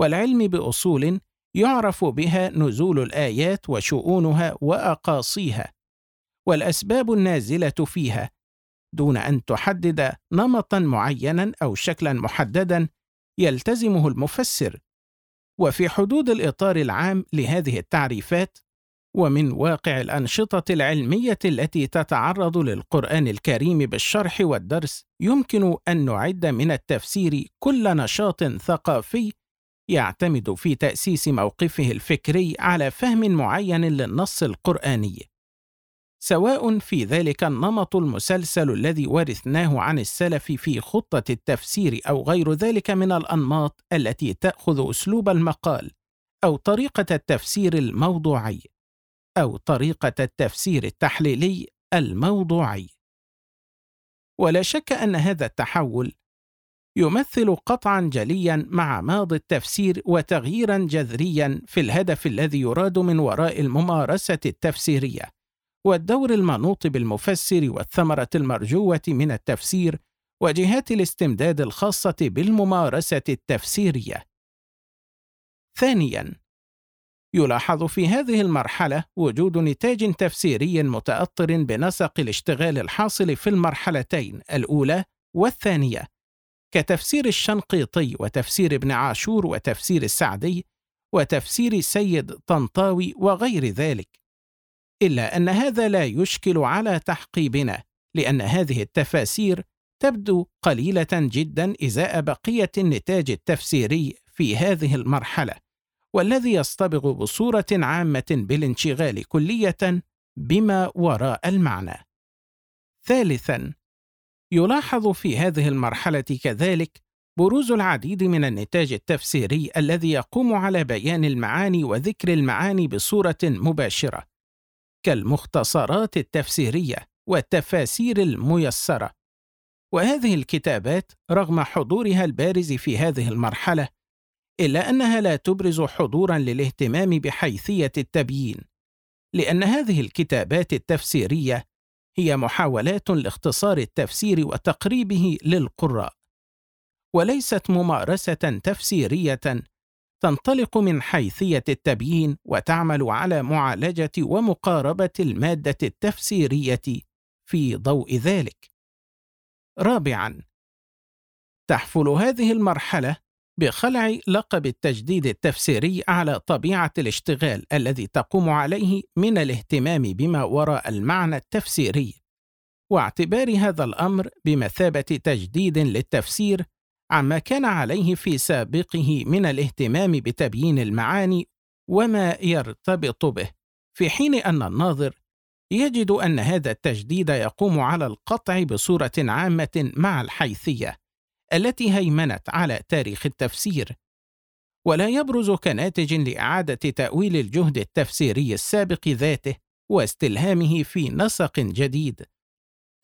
[SPEAKER 1] والعلم بأصول يعرف بها نزول الآيات وشؤونها وأقاصيها والأسباب النازلة فيها دون أن تحدد نمطا معينا أو شكلا محددا يلتزمه المفسر. وفي حدود الإطار العام لهذه التعريفات ومن واقع الأنشطة العلمية التي تتعرض للقرآن الكريم بالشرح والدرس يمكن أن نعد من التفسير كل نشاط ثقافي يعتمد في تأسيس موقفه الفكري على فهم معين للنص القرآني. سواء في ذلك النمط المسلسل الذي ورثناه عن السلف في خطة التفسير أو غير ذلك من الأنماط التي تأخذ أسلوب المقال أو طريقة التفسير الموضوعي أو طريقة التفسير التحليلي الموضوعي. ولا شك أن هذا التحول يمثل قطعا جليا مع ماضي التفسير وتغييرا جذريا في الهدف الذي يراد من وراء الممارسة التفسيرية والدور المنوط بالمفسر والثمرة المرجوة من التفسير وجهات الاستمداد الخاصة بالممارسة التفسيرية. ثانياً، يلاحظ في هذه المرحلة وجود نتاج تفسيري متأطر بنسق الاشتغال الحاصل في المرحلتين الأولى والثانية، كتفسير الشنقيطي وتفسير ابن عاشور وتفسير السعدي وتفسير سيد طنطاوي وغير ذلك. إلا أن هذا لا يشكل على تحقيبنا، لأن هذه التفاسير تبدو قليلة جدا إزاء بقية النتاج التفسيري في هذه المرحلة، والذي يصطبغ بصورة عامة بالانشغال كلية بما وراء المعنى. ثالثا، يلاحظ في هذه المرحلة كذلك بروز العديد من النتاج التفسيري الذي يقوم على بيان المعاني وذكر المعاني بصورة مباشرة، كالمختصرات التفسيرية والتفاسير الميسرة. وهذه الكتابات رغم حضورها البارز في هذه المرحلة إلا أنها لا تبرز حضورا للاهتمام بحيثية التبيين، لأن هذه الكتابات التفسيرية هي محاولات لاختصار التفسير وتقريبه للقراء، وليست ممارسة تفسيرية تنطلق من حيثية التبيين وتعمل على معالجة ومقاربة المادة التفسيرية في ضوء ذلك. رابعاً، تحفل هذه المرحلة بخلع لقب التجديد التفسيري على طبيعة الاشتغال الذي تقوم عليه من الاهتمام بما وراء المعنى التفسيري، واعتبار هذا الأمر بمثابة تجديد للتفسير عما كان عليه في سابقه من الاهتمام بتبيين المعاني وما يرتبط به، في حين أن الناظر يجد أن هذا التجديد يقوم على القطع بصورة عامة مع الحيثية. التي هيمنت على تاريخ التفسير. ولا يبرز كناتج لإعادة تأويل الجهد التفسيري السابق ذاته واستلهامه في نسق جديد.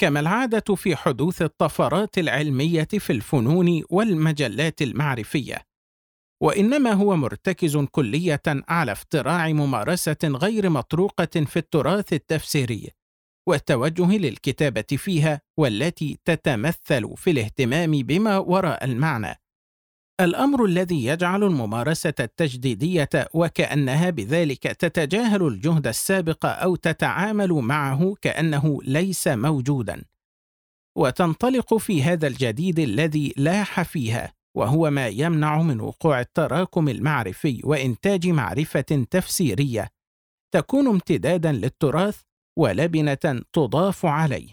[SPEAKER 1] كما العادة في حدوث الطفرات العلمية في الفنون والمجلات المعرفية. وإنما هو مرتكز كلية على افتراع ممارسة غير مطروقة في التراث التفسيري. والتوجه للكتابة فيها والتي تتمثل في الاهتمام بما وراء المعنى. الأمر الذي يجعل الممارسة التجديدية وكأنها بذلك تتجاهل الجهد السابق أو تتعامل معه كأنه ليس موجودا. وتنطلق في هذا الجديد الذي لاح فيها وهو ما يمنع من وقوع التراكم المعرفي وإنتاج معرفة تفسيرية. تكون امتدادا للتراث ولبنة تضاف عليه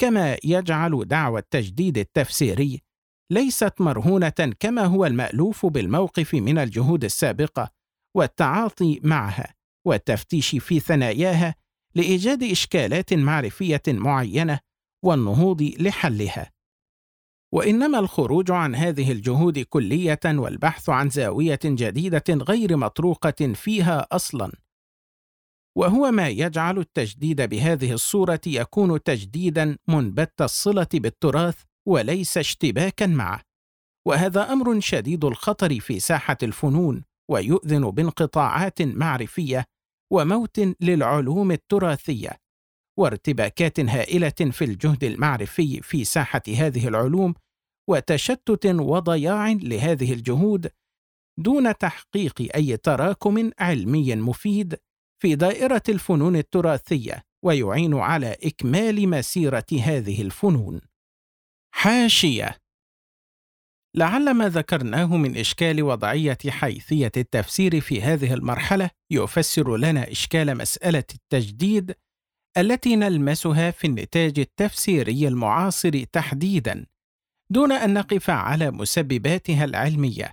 [SPEAKER 1] كما يجعل دعوى التجديد التفسيري ليست مرهونة كما هو المألوف بالموقف من الجهود السابقة والتعاطي معها والتفتيش في ثناياها لإيجاد إشكالات معرفية معينة والنهوض لحلها. وإنما الخروج عن هذه الجهود كلية والبحث عن زاوية جديدة غير مطروقة فيها أصلا وهو ما يجعل التجديد بهذه الصورة يكون تجديدا منبت الصلة بالتراث وليس اشتباكا معه. وهذا أمر شديد الخطر في ساحة الفنون ويؤذن بانقطاعات معرفية وموت للعلوم التراثية وارتباكات هائلة في الجهد المعرفي في ساحة هذه العلوم وتشتت وضياع لهذه الجهود دون تحقيق أي تراكم علمي مفيد في دائرة الفنون التراثية ويعين على إكمال مسيرة هذه الفنون. حاشية لعل ما ذكرناه من إشكال وضعية حيثية التفسير في هذه المرحلة يفسر لنا إشكال مسألة التجديد التي نلمسها في النتاج التفسيري المعاصر تحديدا دون أن نقف على مسبباتها العلمية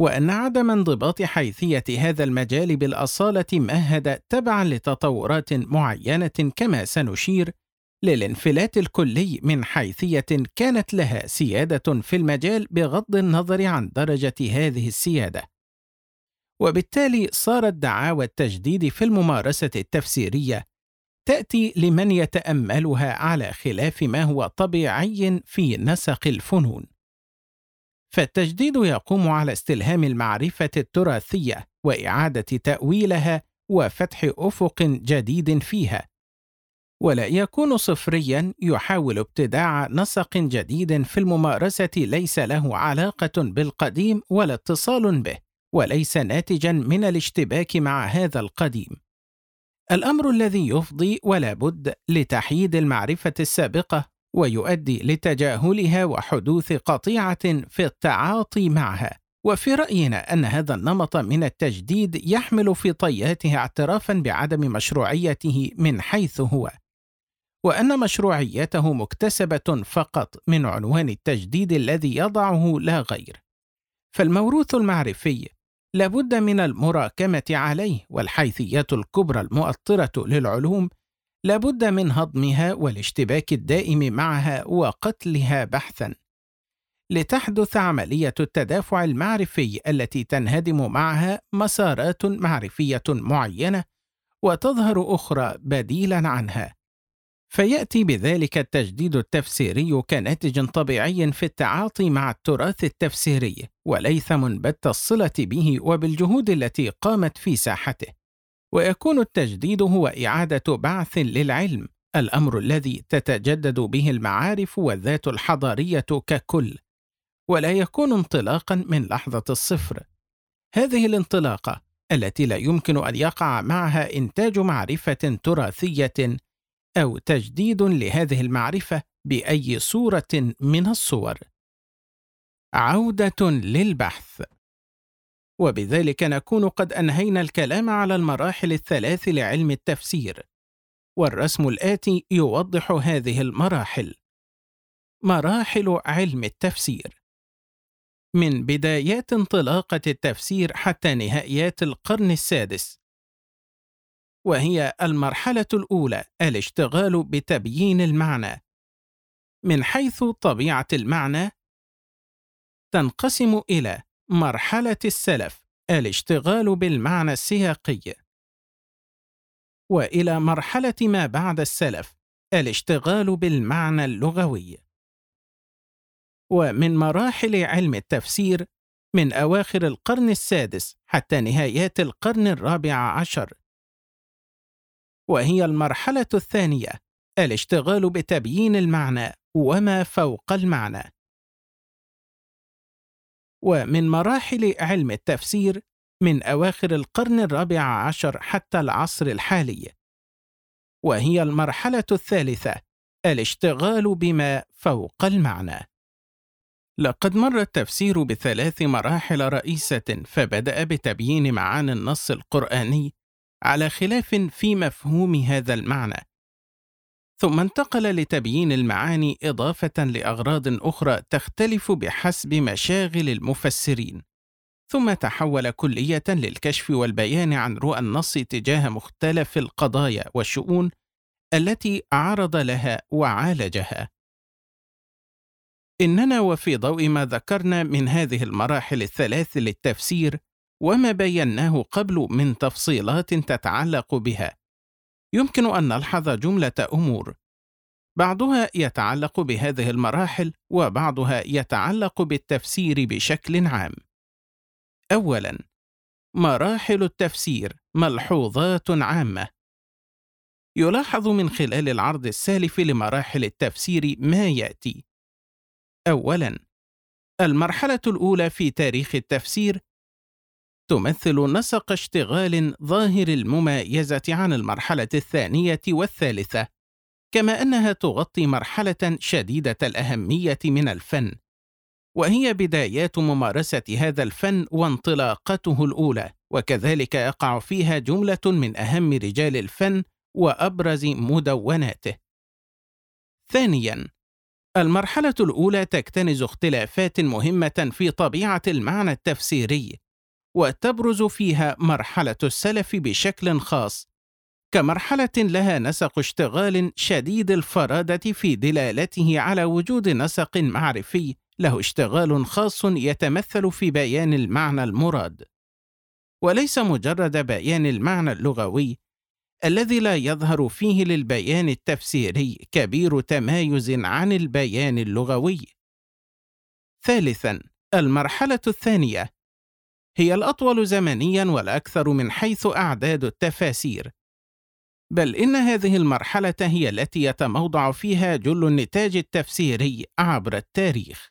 [SPEAKER 1] وأن عدم انضباط حيثية هذا المجال بالأصالة مهد تبعا لتطورات معينة كما سنشير للانفلات الكلي من حيثية كانت لها سيادة في المجال بغض النظر عن درجة هذه السيادة. وبالتالي صارت دعاوى التجديد في الممارسة التفسيرية تأتي لمن يتأملها على خلاف ما هو طبيعي في نسق الفنون. فالتجديد يقوم على استلهام المعرفة التراثية وإعادة تأويلها وفتح أفق جديد فيها.
[SPEAKER 2] ولا يكون صفريا يحاول ابتداع نسق جديد في الممارسة ليس له علاقة بالقديم ولا اتصال به وليس ناتجا من الاشتباك مع هذا القديم الأمر الذي يفضي ولا بد لتحييد المعرفة السابقة ويؤدي لتجاهلها وحدوث قطيعة في التعاطي معها. وفي رأينا أن هذا النمط من التجديد يحمل في طياته اعترافا بعدم مشروعيته من حيث هو. وأن مشروعيته مكتسبة فقط من عنوان التجديد الذي يضعه لا غير. فالموروث المعرفي لابد من المراكمة عليه والحيثيات الكبرى المؤطرة للعلوم لابد من هضمها والاشتباك الدائم معها وقتلها بحثا. لتحدث عملية التدافع المعرفي التي تنهدم معها مسارات معرفية معينة وتظهر أخرى بديلا عنها. فيأتي بذلك التجديد التفسيري كناتج طبيعي في التعاطي مع التراث التفسيري وليثم بت الصلة به وبالجهود التي قامت في ساحته. ويكون التجديد هو إعادة بعث للعلم الأمر الذي تتجدد به المعارف والذات الحضارية ككل ولا يكون انطلاقا من لحظة الصفر. هذه الانطلاقة التي لا يمكن أن يقع معها إنتاج معرفة تراثية أو تجديد لهذه المعرفة بأي صورة من الصور. عودة للبحث. وبذلك نكون قد أنهينا الكلام على المراحل الثلاث لعلم التفسير. والرسم الآتي يوضح هذه المراحل. مراحل علم التفسير. من بدايات انطلاقة التفسير حتى نهايات القرن السادس. وهي المرحلة الأولى الاشتغال بتبيين المعنى. من حيث طبيعة المعنى، تنقسم إلى مرحلة السلف الاشتغال بالمعنى السياقي، وإلى مرحلة ما بعد السلف الاشتغال بالمعنى اللغوي. ومن مراحل علم التفسير من أواخر القرن السادس حتى نهايات القرن الرابع عشر وهي المرحلة الثانية الاشتغال بتبيين المعنى وما فوق المعنى. ومن مراحل علم التفسير من أواخر القرن الرابع عشر حتى العصر الحالي، وهي المرحلة الثالثة الاشتغال بما فوق المعنى. لقد مر التفسير بثلاث مراحل رئيسة فبدأ بتبيين معاني النص القرآني على خلاف في مفهوم هذا المعنى ثم انتقل لتبيين المعاني إضافة لأغراض أخرى تختلف بحسب مشاغل المفسرين. ثم تحول كلية للكشف والبيان عن رؤى النص تجاه مختلف القضايا والشؤون التي عرض لها وعالجها. إننا وفي ضوء ما ذكرنا من هذه المراحل الثلاث للتفسير وما بيناه قبل من تفصيلات تتعلق بها. يمكن أن نلحظ جملة أمور. بعضها يتعلق بهذه المراحل وبعضها يتعلق بالتفسير بشكل عام. اولا مراحل التفسير ملحوظات عامة. يلاحظ من خلال العرض السالف لمراحل التفسير ما يأتي. اولا المرحلة الأولى في تاريخ التفسير تمثل نسق اشتغال ظاهر المميزة عن المرحلة الثانية والثالثة، كما أنها تغطي مرحلة شديدة الأهمية من الفن، وهي بدايات ممارسة هذا الفن وانطلاقته الأولى، وكذلك يقع فيها جملة من أهم رجال الفن وأبرز مدوناته. ثانياً، المرحلة الأولى تكتنز اختلافات مهمة في طبيعة المعنى التفسيري وتبرز فيها مرحلة السلف بشكل خاص كمرحلة لها نسق اشتغال شديد الفرادة في دلالته على وجود نسق معرفي له اشتغال خاص يتمثل في بيان المعنى المراد. وليس مجرد بيان المعنى اللغوي الذي لا يظهر فيه للبيان التفسيري كبير تمايز عن البيان اللغوي. ثالثا المرحلة الثانية هي الأطول زمنيا والأكثر من حيث أعداد التفاسير
[SPEAKER 1] بل إن هذه المرحلة هي التي يتموضع فيها جل النتاج التفسيري عبر التاريخ.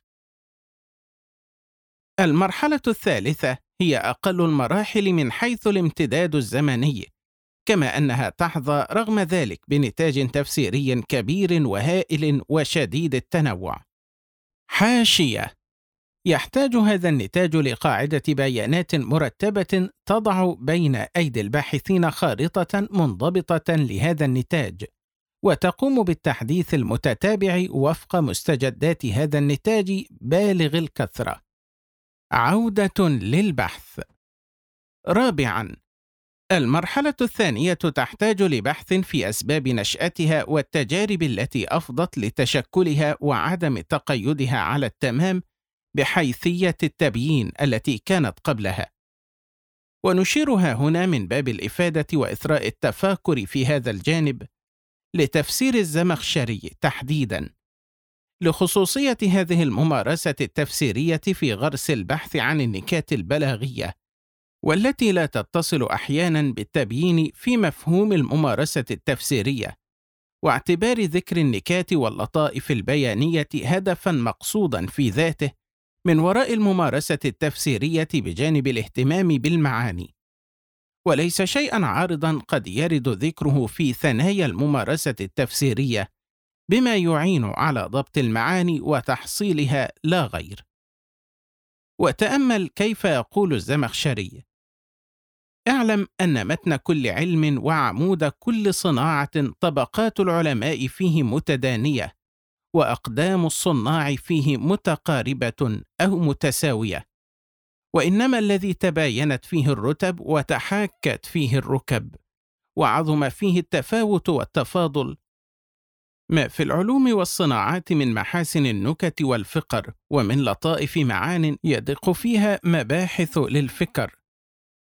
[SPEAKER 1] المرحلة الثالثة هي أقل المراحل من حيث الامتداد الزمني، كما أنها تحظى رغم ذلك بنتاج تفسيري كبير وهائل وشديد التنوع. حاشية يحتاج هذا النتاج لقاعدة بيانات مرتبة تضع بين أيدي الباحثين خارطة منضبطة لهذا النتاج، وتقوم بالتحديث المتتابع وفق مستجدات هذا النتاج بالغ الكثرة. عودة للبحث. رابعاً: المرحلة الثانية تحتاج لبحث في أسباب نشأتها والتجارب التي أفضت لتشكلها وعدم تقيدها على التمام بحيثية التبيين التي كانت قبلها. ونشيرها هنا من باب الإفادة وإثراء التفاكر في هذا الجانب لتفسير الزمخشري تحديداً، لخصوصية هذه الممارسة التفسيرية في غرس البحث عن النكات البلاغية، والتي لا تتصل أحياناً بالتبيين في مفهوم الممارسة التفسيرية، واعتبار ذكر النكات واللطائف البيانية هدفًا مقصودًا في ذاته من وراء الممارسة التفسيرية بجانب الاهتمام بالمعاني، وليس شيئا عارضا قد يرد ذكره في ثنايا الممارسة التفسيرية بما يعين على ضبط المعاني وتحصيلها لا غير. وتأمل كيف يقول الزمخشري: اعلم أن متن كل علم وعمود كل صناعة طبقات العلماء فيه متدانية، وأقدام الصناع فيه متقاربة أو متساوية. وإنما الذي تباينت فيه الرتب وتحاكت فيه الركب وعظم فيه التفاوت والتفاضل. ما في العلوم والصناعات من محاسن النكت والفقر ومن لطائف معان يدق فيها مباحث للفكر.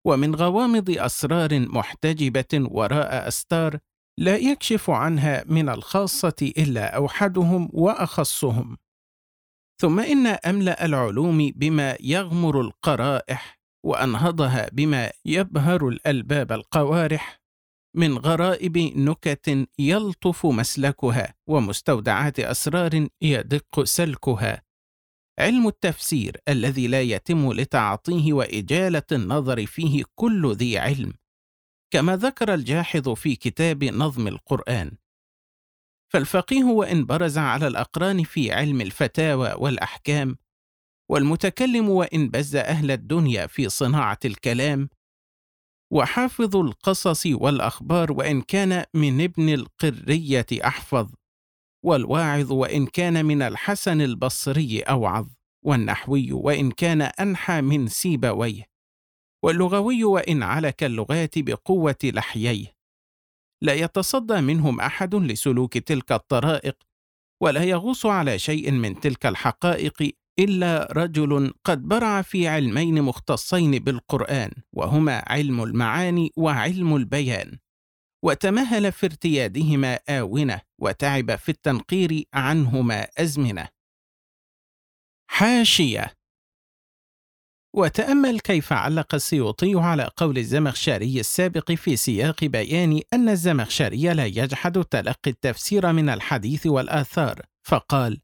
[SPEAKER 1] ومن غوامض أسرار محتجبة وراء أستار لا يكشف عنها من الخاصة إلا أوحدهم وأخصهم. ثم إن أملأ العلوم بما يغمر القرائح وأنهضها بما يبهر الألباب القوارح من غرائب نكت يلطف مسلكها ومستودعات أسرار يدق سلكها. علم التفسير الذي لا يتم لتعاطيه وإجالة النظر فيه كل ذي علم كما ذكر الجاحظ في كتاب نظم القرآن. فالفقيه وإن برز على الأقران في علم الفتاوى والأحكام والمتكلم وإن بز أهل الدنيا في صناعة الكلام وحافظ القصص والأخبار وإن كان من ابن القرية أحفظ والواعظ وإن كان من الحسن البصري أوعظ والنحوي وإن كان أنحى من سيبويه. واللغوي وإن علك اللغات بقوة لحييه. لا يتصدى منهم أحد لسلوك تلك الطرائق ولا يغوص على شيء من تلك الحقائق إلا رجل قد برع في علمين مختصين بالقرآن وهما علم المعاني وعلم البيان. وتمهل في ارتيادهما آونة وتعب في التنقير عنهما أزمنة. حاشية وتأمل كيف علق السيوطي على قول الزمخشري السابق في سياق بيان أن الزمخشري لا يجحد تلقي التفسير من الحديث والآثار، فقال: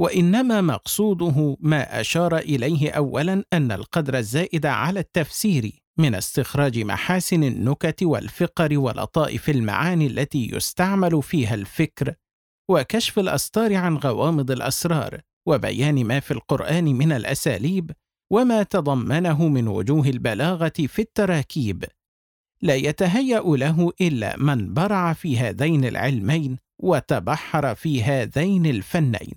[SPEAKER 1] وإنما مقصوده ما أشار إليه أولاً أن القدر الزائد على التفسير من استخراج محاسن النكت والفقر ولطائف المعاني التي يستعمل فيها الفكر وكشف الأستار عن غوامض الأسرار وبيان ما في القرآن من الأساليب وما تضمنه من وجوه البلاغة في التراكيب. لا يتهيأ له إلا من برع في هذين العلمين وتبحر في هذين الفنين.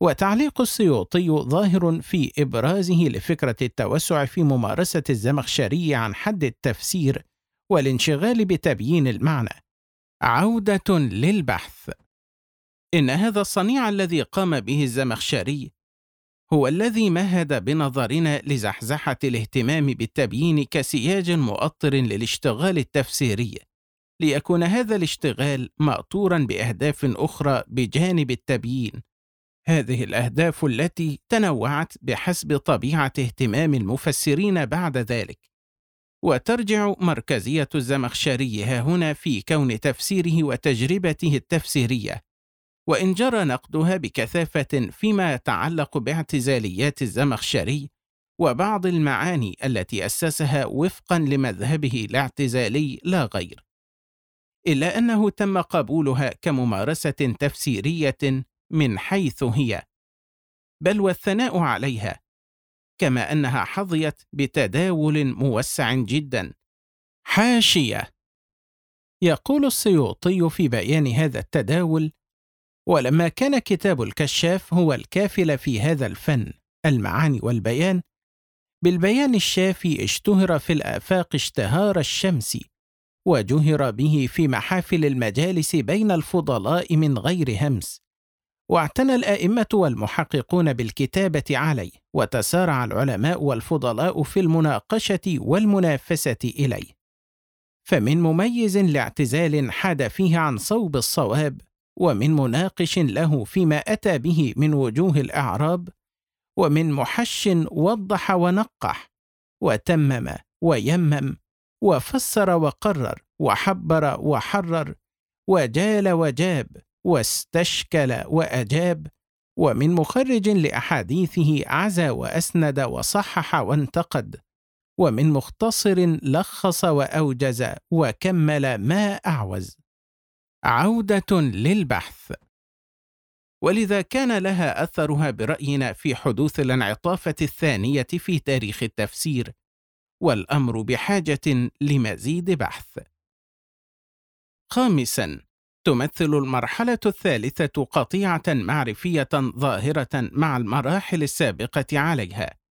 [SPEAKER 1] وتعليق السيوطي ظاهر في إبرازه لفكرة التوسع في ممارسة الزمخشري عن حد التفسير والانشغال بتبيين المعنى. عودة للبحث. إن هذا الصنيع الذي قام به الزمخشري هو الذي مهد بنظرنا لزحزحة الاهتمام بالتبيين كسياج مؤطر للاشتغال التفسيري، ليكون هذا الاشتغال مأطورا بأهداف أخرى بجانب التبيين. هذه الأهداف التي تنوعت بحسب طبيعة اهتمام المفسرين بعد ذلك، وترجع مركزية الزمخشري ها هنا في كون تفسيره وتجربته التفسيرية وإن جرى نقدها بكثافة فيما يتعلق باعتزاليات الزمخشري وبعض المعاني التي أسسها وفقا لمذهبه الاعتزالي لا غير إلا أنه تم قبولها كممارسة تفسيرية من حيث هي. بل والثناء عليها كما أنها حظيت بتداول موسع جدا. حاشية!
[SPEAKER 2] يقول السيوطي في بيان هذا التداول ولما كان كتاب الكشاف هو الكافل في هذا الفن المعاني والبيان. بالبيان الشافي اشتهر في الآفاق اشتهار الشمس وجهر به في محافل المجالس بين الفضلاء من غير همس. واعتنى الأئمة والمحققون بالكتابة عليه وتسارع العلماء والفضلاء في المناقشة والمنافسة إليه. فمن مميز لاعتزال حاد فيه عن صوب الصواب ومن مناقش له فيما أتى به من وجوه الأعراب ومن محش وضح ونقح وتمم ويمم وفسر وقرر وحبر وحرر وجال وجاب واستشكل وأجاب ومن مخرج لأحاديثه عزى وأسند وصحح وانتقد ومن مختصر لخص وأوجز وكمل ما أعوز. عودة للبحث. ولذا كان لها أثرها برأينا في حدوث الانعطافة الثانية في تاريخ التفسير والأمر بحاجة لمزيد بحث. خامسا تمثل المرحلة الثالثة قطيعة معرفية ظاهرة مع المراحل السابقة عليها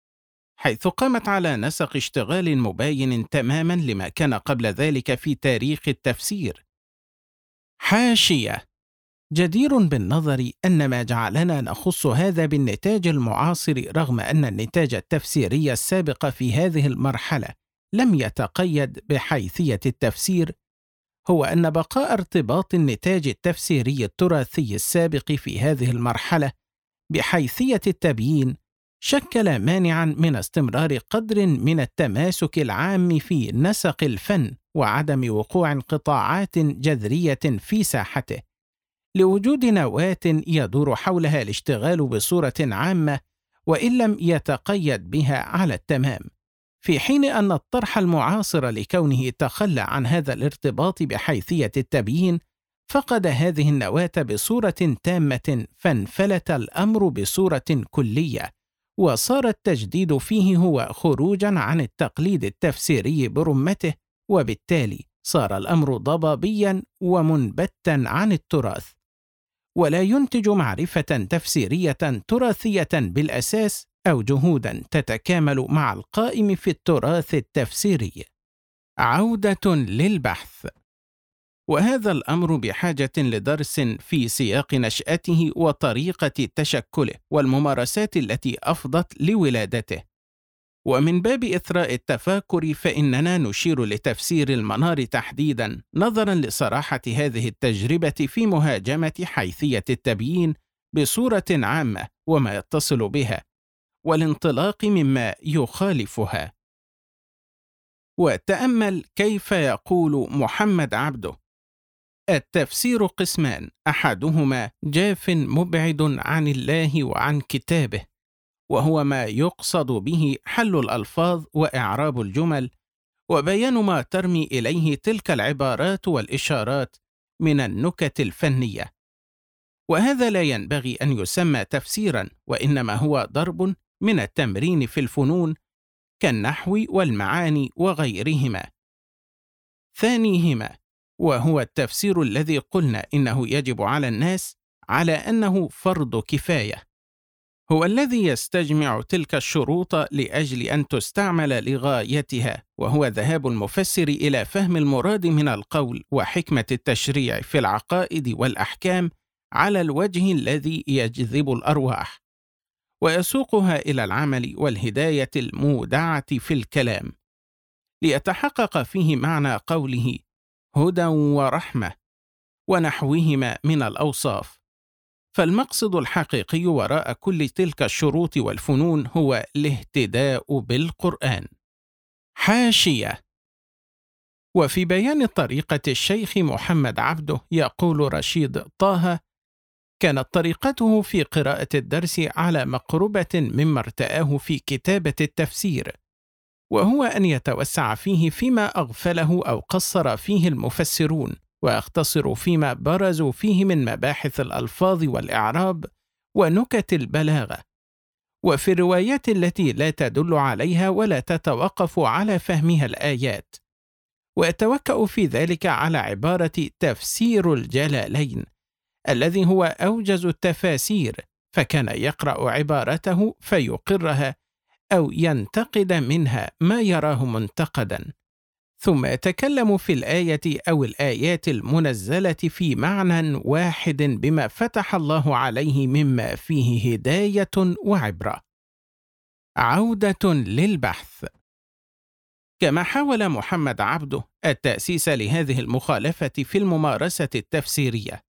[SPEAKER 2] حيث قامت على نسق اشتغال مباين تماما لما كان قبل ذلك في تاريخ التفسير. حاشية. جدير بالنظر أن ما جعلنا نخص هذا بالنتاج المعاصر رغم أن النتاج التفسيري السابق في هذه المرحلة لم يتقيد بحيثية التفسير هو أن بقاء ارتباط النتاج التفسيري التراثي السابق في هذه المرحلة بحيثية التبيين شكل مانعا من استمرار قدر من التماسك العام في نسق الفن وعدم وقوع انقطاعات جذرية في ساحته. لوجود نواة يدور حولها الاشتغال بصورة عامة وإن لم يتقيد بها على التمام. في حين أن الطرح المعاصر لكونه تخلى عن هذا الارتباط بحيثية التبيين فقد هذه النواة بصورة تامة فانفلت الأمر بصورة كلية. وصار التجديد فيه هو خروجا عن التقليد التفسيري برمته وبالتالي صار الأمر ضبابيا ومنبتا عن التراث. ولا ينتج معرفة تفسيرية تراثية بالأساس أو جهودا تتكامل مع القائم في التراث التفسيري. عودة للبحث. وهذا الأمر بحاجة لدرس في سياق نشأته وطريقة تشكله والممارسات التي أفضت لولادته. ومن باب إثراء التفاكر فإننا نشير لتفسير المنار تحديدا نظرا لصراحة هذه التجربة في مهاجمة حيثية التبيين بصورة عامة وما يتصل بها والانطلاق مما يخالفها. وتأمل كيف يقول محمد عبده التفسير قسمان. أحدهما جاف مبعد عن الله وعن كتابه وهو ما يقصد به حل الألفاظ وإعراب الجمل وبيان ما ترمي إليه تلك العبارات والإشارات من النكت الفنية. وهذا لا ينبغي أن يسمى تفسيرا وإنما هو ضرب من التمرين في الفنون كالنحو والمعاني وغيرهما. ثانيهما وهو التفسير الذي قلنا إنه يجب على الناس على أنه فرض كفاية. هو الذي يستجمع تلك الشروط لأجل أن تستعمل لغايتها وهو ذهاب المفسر إلى فهم المراد من القول وحكمة التشريع في العقائد والأحكام على الوجه الذي يجذب الأرواح ويسوقها إلى العمل والهداية المودعة في الكلام. ليتحقق فيه معنى قوله هدى ورحمة ونحوهما من الأوصاف. فالمقصد الحقيقي وراء كل تلك الشروط والفنون هو الاهتداء بالقرآن. حاشية. وفي بيان طريقة الشيخ محمد عبده يقول رشيد طه: كانت طريقته في قراءة الدرس على مقربة مما ارتآه في كتابة التفسير، وهو أن يتوسع فيه فيما أغفله أو قصر فيه المفسرون، ويختصر فيما برزوا فيه من مباحث الألفاظ والإعراب ونكت البلاغة، وفي الروايات التي لا تدل عليها ولا تتوقف على فهمها الآيات. ويتوكأ في ذلك على عبارة تفسير الجلالين الذي هو أوجز التفاسير فكان يقرأ عبارته فيقرها أو ينتقد منها ما يراه منتقدا. ثم يتكلم في الآية أو الآيات المنزلة في معنى واحد بما فتح الله عليه مما فيه هداية وعبرة. عودة للبحث. كما حاول محمد عبده التأسيس لهذه المخالفة في الممارسة التفسيرية.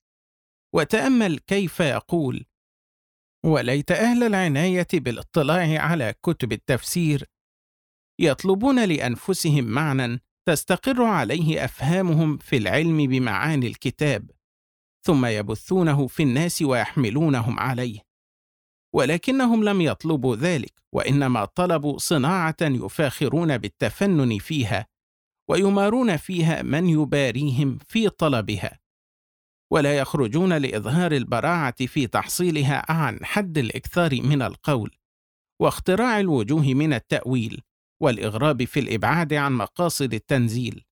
[SPEAKER 2] وتأمل كيف يقول وليت أهل العناية بالاطلاع على كتب التفسير. يطلبون لأنفسهم معنى تستقر عليه أفهامهم في العلم بمعاني الكتاب ثم يبثونه في الناس ويحملونهم عليه. ولكنهم لم يطلبوا ذلك وإنما طلبوا صناعة يفاخرون بالتفنن فيها ويمارون فيها من يباريهم في طلبها. ولا يخرجون لإظهار البراعة في تحصيلها عن حد الإكثار من القول واختراع الوجوه من التأويل والإغراب في الإبعاد عن مقاصد التنزيل.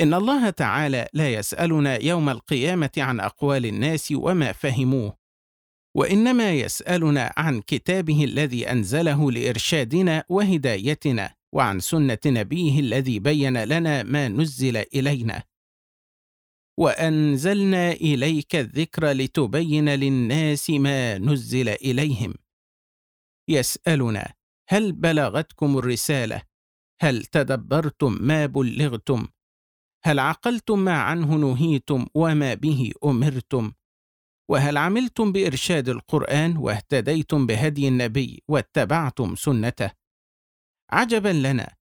[SPEAKER 2] إن الله تعالى لا يسألنا يوم القيامة عن أقوال الناس وما فهموه وإنما يسألنا عن كتابه الذي أنزله لإرشادنا وهدايتنا وعن سنة نبيه الذي بين لنا ما نزل إلينا. وأنزلنا إليك الذكر لتبين للناس ما نزل إليهم. يسألنا هل بلغتكم الرسالة؟ هل تدبرتم ما بلغتم؟ هل عقلتم ما عنه نهيتم وما به أمرتم؟ وهل عملتم بإرشاد القرآن واهتديتم بهدي النبي واتبعتم سنته؟ عجبا لنا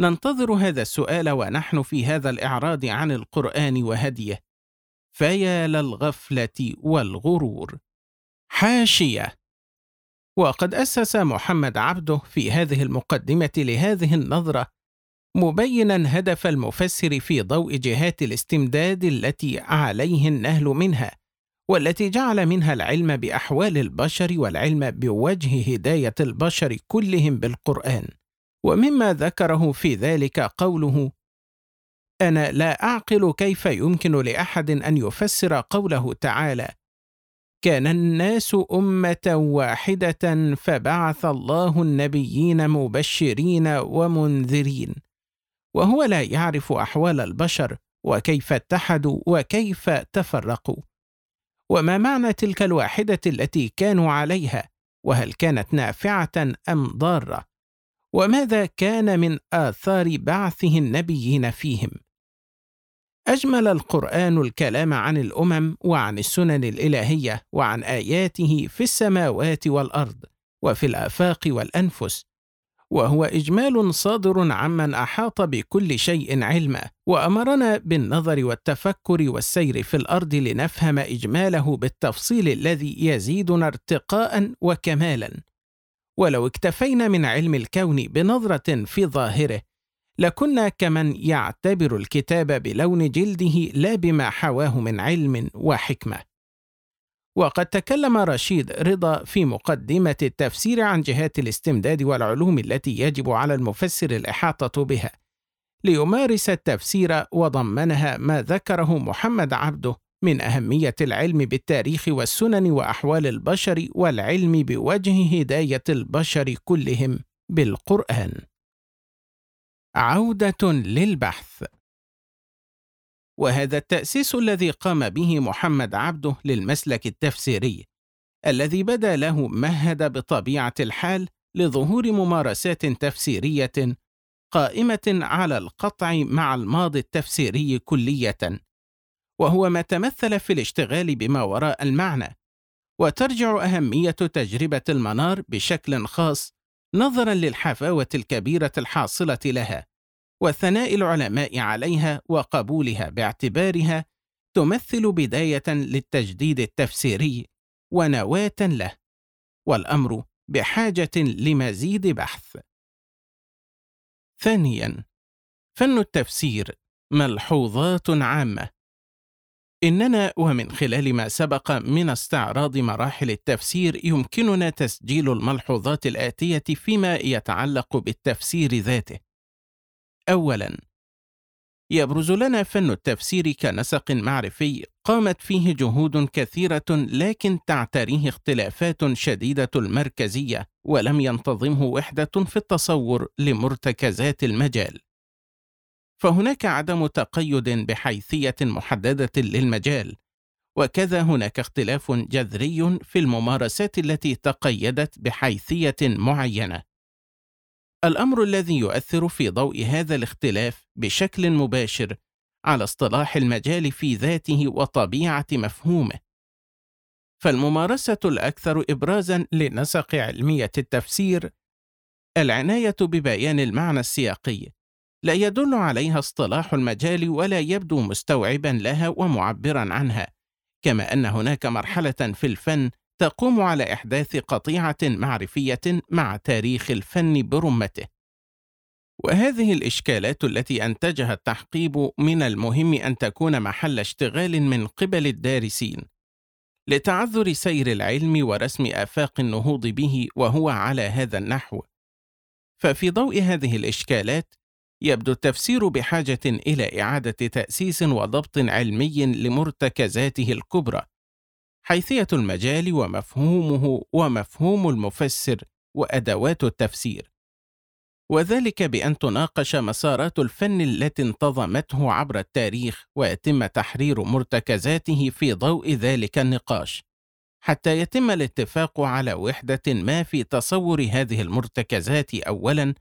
[SPEAKER 2] ننتظر هذا السؤال ونحن في هذا الإعراض عن القرآن وهديه. فيا للغفلة والغرور. حاشية. وقد أسس محمد عبده في هذه المقدمة لهذه النظرة مبينا هدف المفسر في ضوء جهات الاستمداد التي عليه النهل منها والتي جعل منها العلم بأحوال البشر والعلم بوجه هداية البشر كلهم بالقرآن. ومما ذكره في ذلك قوله أنا لا أعقل كيف يمكن لأحد أن يفسر قوله تعالى كان الناس أمة واحدة فبعث الله النبيين مبشرين ومنذرين وهو لا يعرف أحوال البشر وكيف اتحدوا وكيف تفرقوا وما معنى تلك الواحدة التي كانوا عليها وهل كانت نافعة أم ضارة؟ وماذا كان من آثار بعثه النبيين فيهم؟ أجمل القرآن الكلام عن الأمم وعن السنن الإلهية وعن آياته في السماوات والأرض وفي الآفاق والأنفس وهو إجمال صادر عمن أحاط بكل شيء علما وأمرنا بالنظر والتفكر والسير في الأرض لنفهم إجماله بالتفصيل الذي يزيدنا ارتقاء وكمالا. ولو اكتفينا من علم الكون بنظرة في ظاهره لكنا كمن يعتبر الكتاب بلون جلده لا بما حواه من علم وحكمة. وقد تكلم رشيد رضا في مقدمة التفسير عن جهات الاستمداد والعلوم التي يجب على المفسر الإحاطة بها ليمارس التفسير وضمنها ما ذكره محمد عبده من أهمية العلم بالتاريخ والسنن وأحوال البشر والعلم بوجه هداية البشر كلهم بالقرآن. عودة للبحث وهذا التأسيس الذي قام به محمد عبده للمسلك التفسيري الذي بدا له مهد بطبيعة الحال لظهور ممارسات تفسيرية قائمة على القطع مع الماضي التفسيري كلية وهو ما تمثل في الاشتغال بما وراء المعنى وترجع أهمية تجربة المنار بشكل خاص نظرا للحفاوة الكبيرة الحاصلة لها
[SPEAKER 1] وثناء العلماء عليها وقبولها باعتبارها تمثل بداية للتجديد التفسيري ونواة له والأمر بحاجة لمزيد بحث. ثانيا فن التفسير ملحوظات عامة. إننا ومن خلال ما سبق من استعراض مراحل التفسير يمكننا تسجيل الملحوظات الآتية فيما يتعلق بالتفسير ذاته. اولا يبرز لنا فن التفسير كنسق معرفي قامت فيه جهود كثيرة لكن تعتريه اختلافات شديدة المركزية ولم ينتظمه وحدة في التصور لمرتكزات المجال. فهناك عدم تقيد بحيثية محددة للمجال وكذا هناك اختلاف جذري في الممارسات التي تقيدت بحيثية معينة. الأمر الذي يؤثر في ضوء هذا الاختلاف بشكل مباشر على اصطلاح المجال في ذاته وطبيعة مفهومه. فالممارسة الأكثر ابرازا لنسق علمية التفسير العناية ببيان المعنى السياقي لا يدل عليها اصطلاح المجال ولا يبدو مستوعبا لها ومعبرا عنها كما أن هناك مرحلة في الفن تقوم على إحداث قطيعة معرفية مع تاريخ الفن برمته. وهذه الإشكالات التي أنتجها التحقيب من المهم أن تكون محل اشتغال من قبل الدارسين لتعذر سير العلم ورسم آفاق النهوض به وهو على هذا النحو. ففي ضوء هذه الإشكالات يبدو التفسير بحاجة إلى إعادة تأسيس وضبط علمي لمرتكزاته الكبرى. حيثية المجال ومفهومه ومفهوم المفسر وأدوات التفسير. وذلك بأن تناقش مسارات الفن التي انتظمته عبر التاريخ ويتم تحرير مرتكزاته في ضوء ذلك النقاش حتى يتم الاتفاق على وحدة ما في تصور هذه المرتكزات اولا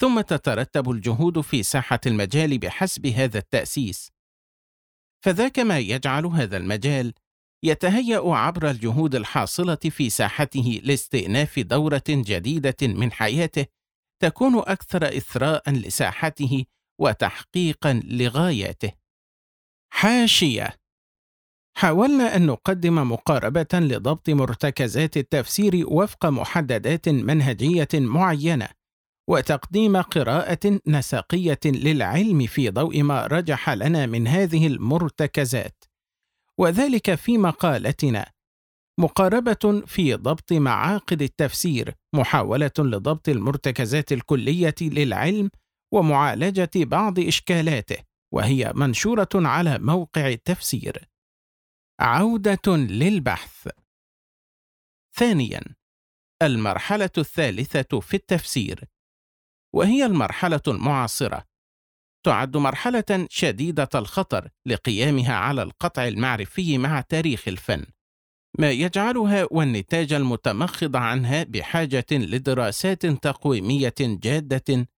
[SPEAKER 1] ثم تترتب الجهود في ساحة المجال بحسب هذا التأسيس. فذاك ما يجعل هذا المجال يتهيأ عبر الجهود الحاصلة في ساحته لاستئناف دورة جديدة من حياته تكون أكثر اثراء لساحته وتحقيقا لغاياته. حاشية. حاولنا أن نقدم مقاربة لضبط مرتكزات التفسير وفق محددات منهجية معينة. وتقديم قراءة نسقية للعلم في ضوء ما رجح لنا من هذه المرتكزات. وذلك في مقالتنا مقاربة في ضبط معاقد التفسير محاولة لضبط المرتكزات الكلية للعلم ومعالجة بعض إشكالاته وهي منشورة على موقع التفسير. عودة للبحث. ثانيا المرحلة الثالثة في التفسير. وهي المرحلة المعاصرة. تعد مرحلة شديدة الخطر لقيامها على القطع المعرفي مع تاريخ الفن. ما يجعلها والنتاج المتمخض عنها بحاجة لدراسات تقويمية جادة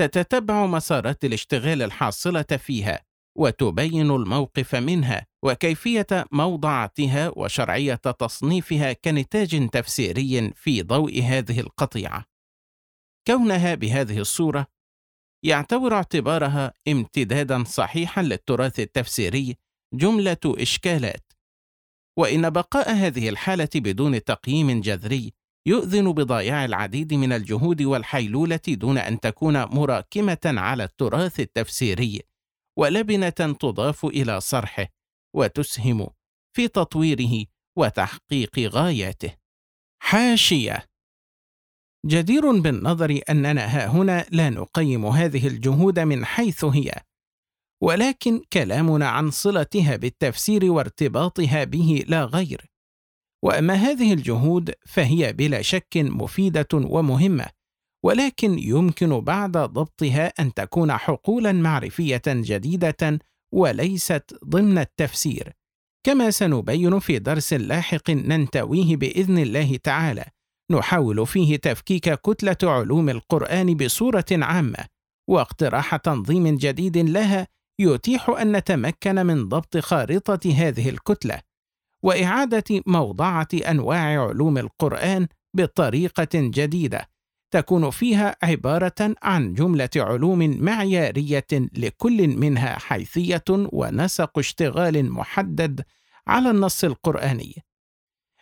[SPEAKER 1] تتتبع مسارات الاشتغال الحاصلة فيها وتبين الموقف منها وكيفية موضعتها وشرعية تصنيفها كنتاج تفسيري في ضوء هذه القطيعة. كونها بهذه الصورة يعتبر اعتبارها امتدادا صحيحا للتراث التفسيري جملة إشكالات. وإن بقاء هذه الحالة بدون تقييم جذري يؤذن بضياع العديد من الجهود والحيلولة دون أن تكون مراكمة على التراث التفسيري ولبنة تضاف إلى صرحه وتسهم في تطويره وتحقيق غاياته. حاشية جدير بالنظر أننا ها هنا لا نقيم هذه الجهود من حيث هي ولكن كلامنا عن صلتها بالتفسير وارتباطها به لا غير. وأما هذه الجهود فهي بلا شك مفيدة ومهمة ولكن يمكن بعد ضبطها أن تكون حقولا معرفية جديدة وليست ضمن التفسير كما سنبين في درس لاحق ننتويه بإذن الله تعالى. نحاول فيه تفكيك كتلة علوم القرآن بصورة عامة واقتراح تنظيم جديد لها يتيح أن نتمكن من ضبط خارطة هذه الكتلة وإعادة موضعة أنواع علوم القرآن بطريقة جديدة
[SPEAKER 2] تكون فيها عبارة عن جملة علوم معيارية لكل منها حيثية ونسق اشتغال محدد على النص القرآني.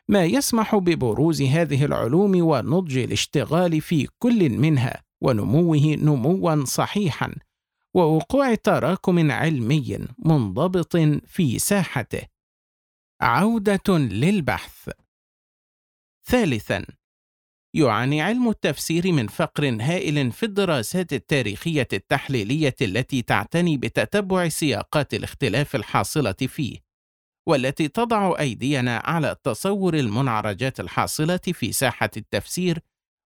[SPEAKER 2] ما يسمح ببروز هذه العلوم ونضج الاشتغال في كل منها ونموه نموا صحيحا ووقوع تراكم علمي منضبط في ساحته. عودة للبحث. ثالثا يعاني علم التفسير من فقر هائل في الدراسات التاريخية التحليلية التي تعتني بتتبع سياقات الاختلاف الحاصلة فيه. والتي تضع أيدينا على تصور المنعرجات الحاصلة في ساحة التفسير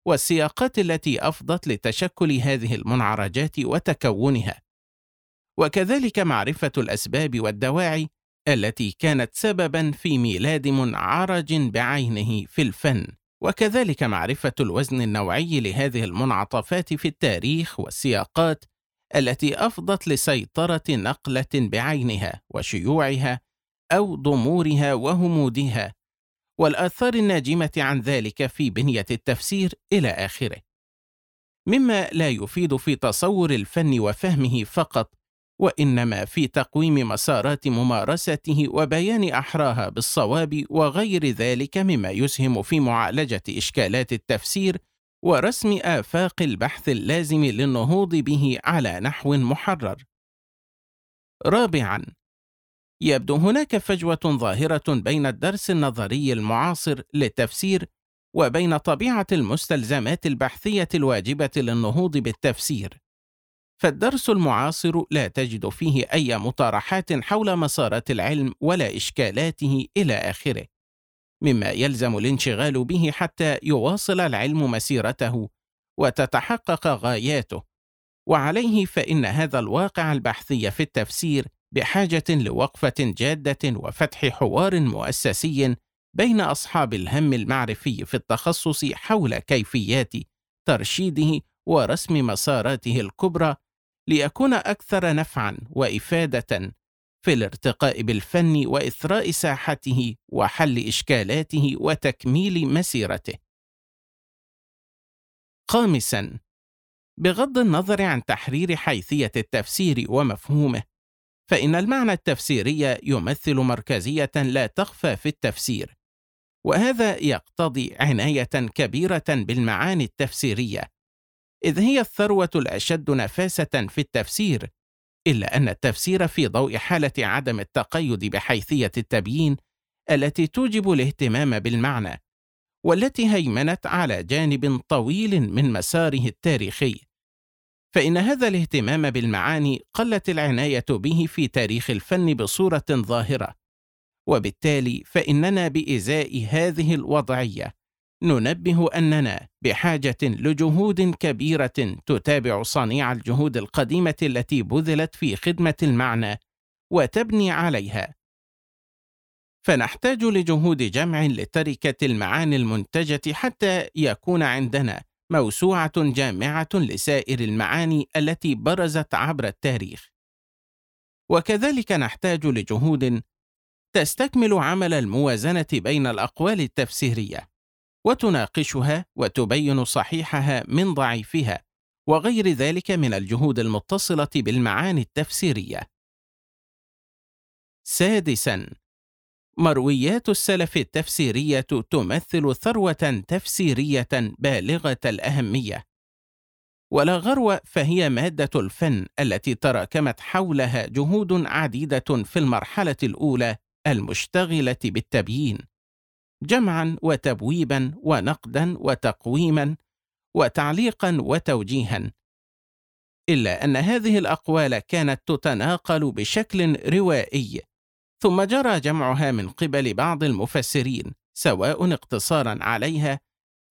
[SPEAKER 2] والسياقات التي أفضت لتشكل هذه المنعرجات وتكونها. وكذلك معرفة الأسباب والدواعي التي كانت سببا في ميلاد منعرج بعينه في الفن. وكذلك معرفة الوزن النوعي لهذه المنعطفات في التاريخ والسياقات التي أفضت لسيطرة نقلة بعينها وشيوعها أو ضمورها وهمودها والآثار الناجمة عن ذلك في بنية التفسير إلى آخره. مما لا يفيد في تصور الفن وفهمه فقط وإنما في تقويم مسارات ممارسته وبيان أحراها بالصواب وغير ذلك مما يسهم في معالجة إشكالات التفسير ورسم آفاق البحث اللازم للنهوض به على نحو محرر. رابعا يبدو هناك فجوة ظاهرة بين الدرس النظري المعاصر للتفسير وبين طبيعة المستلزمات البحثية الواجبة للنهوض بالتفسير. فالدرس المعاصر لا تجد فيه أي مطارحات حول مسارات العلم ولا إشكالاته إلى آخره مما يلزم الانشغال به حتى يواصل العلم مسيرته وتتحقق غاياته. وعليه فإن هذا الواقع البحثي في التفسير بحاجة لوقفة جادة وفتح حوار مؤسسي بين أصحاب الهم المعرفي في التخصص حول كيفيات ترشيده ورسم مساراته الكبرى ليكون أكثر نفعا وإفادة في الارتقاء بالفن وإثراء ساحته وحل إشكالاته وتكميل مسيرته. خامسا بغض النظر عن تحرير حيثية التفسير ومفهومه فإن المعنى التفسيري يمثل مركزية لا تخفى في التفسير وهذا يقتضي عناية كبيرة بالمعاني التفسيرية إذ هي الثروة الأشد نفاسة في التفسير، إلا أن التفسير في ضوء حالة عدم التقيد بحيثية التبيين التي توجب الاهتمام بالمعنى، والتي هيمنت على جانب طويل من مساره التاريخي. فإن هذا الاهتمام بالمعاني قلت العناية به في تاريخ الفن بصورة ظاهرة، وبالتالي فإننا بإزاء هذه الوضعية ننبه أننا بحاجة لجهود كبيرة تتابع صنيع الجهود القديمة التي بذلت في خدمة المعنى وتبني عليها. فنحتاج لجهود جمع لتركة المعاني المنتجة حتى يكون عندنا موسوعة جامعة لسائر المعاني التي برزت عبر التاريخ. وكذلك نحتاج لجهود تستكمل عمل الموازنة بين الأقوال التفسيرية وتناقشها وتبين صحيحها من ضعيفها وغير ذلك من الجهود المتصلة بالمعاني التفسيرية. سادسا مرويات السلف التفسيرية تمثل ثروة تفسيرية بالغة الأهمية. ولا غرو فهي مادة الفن التي تراكمت حولها جهود عديدة في المرحلة الأولى المشتغلة بالتبيين جمعا وتبويبا ونقدا وتقويما وتعليقا وتوجيها. إلا أن هذه الأقوال كانت تتناقل بشكل روائي ثم جرى جمعها من قبل بعض المفسرين سواء اقتصارا عليها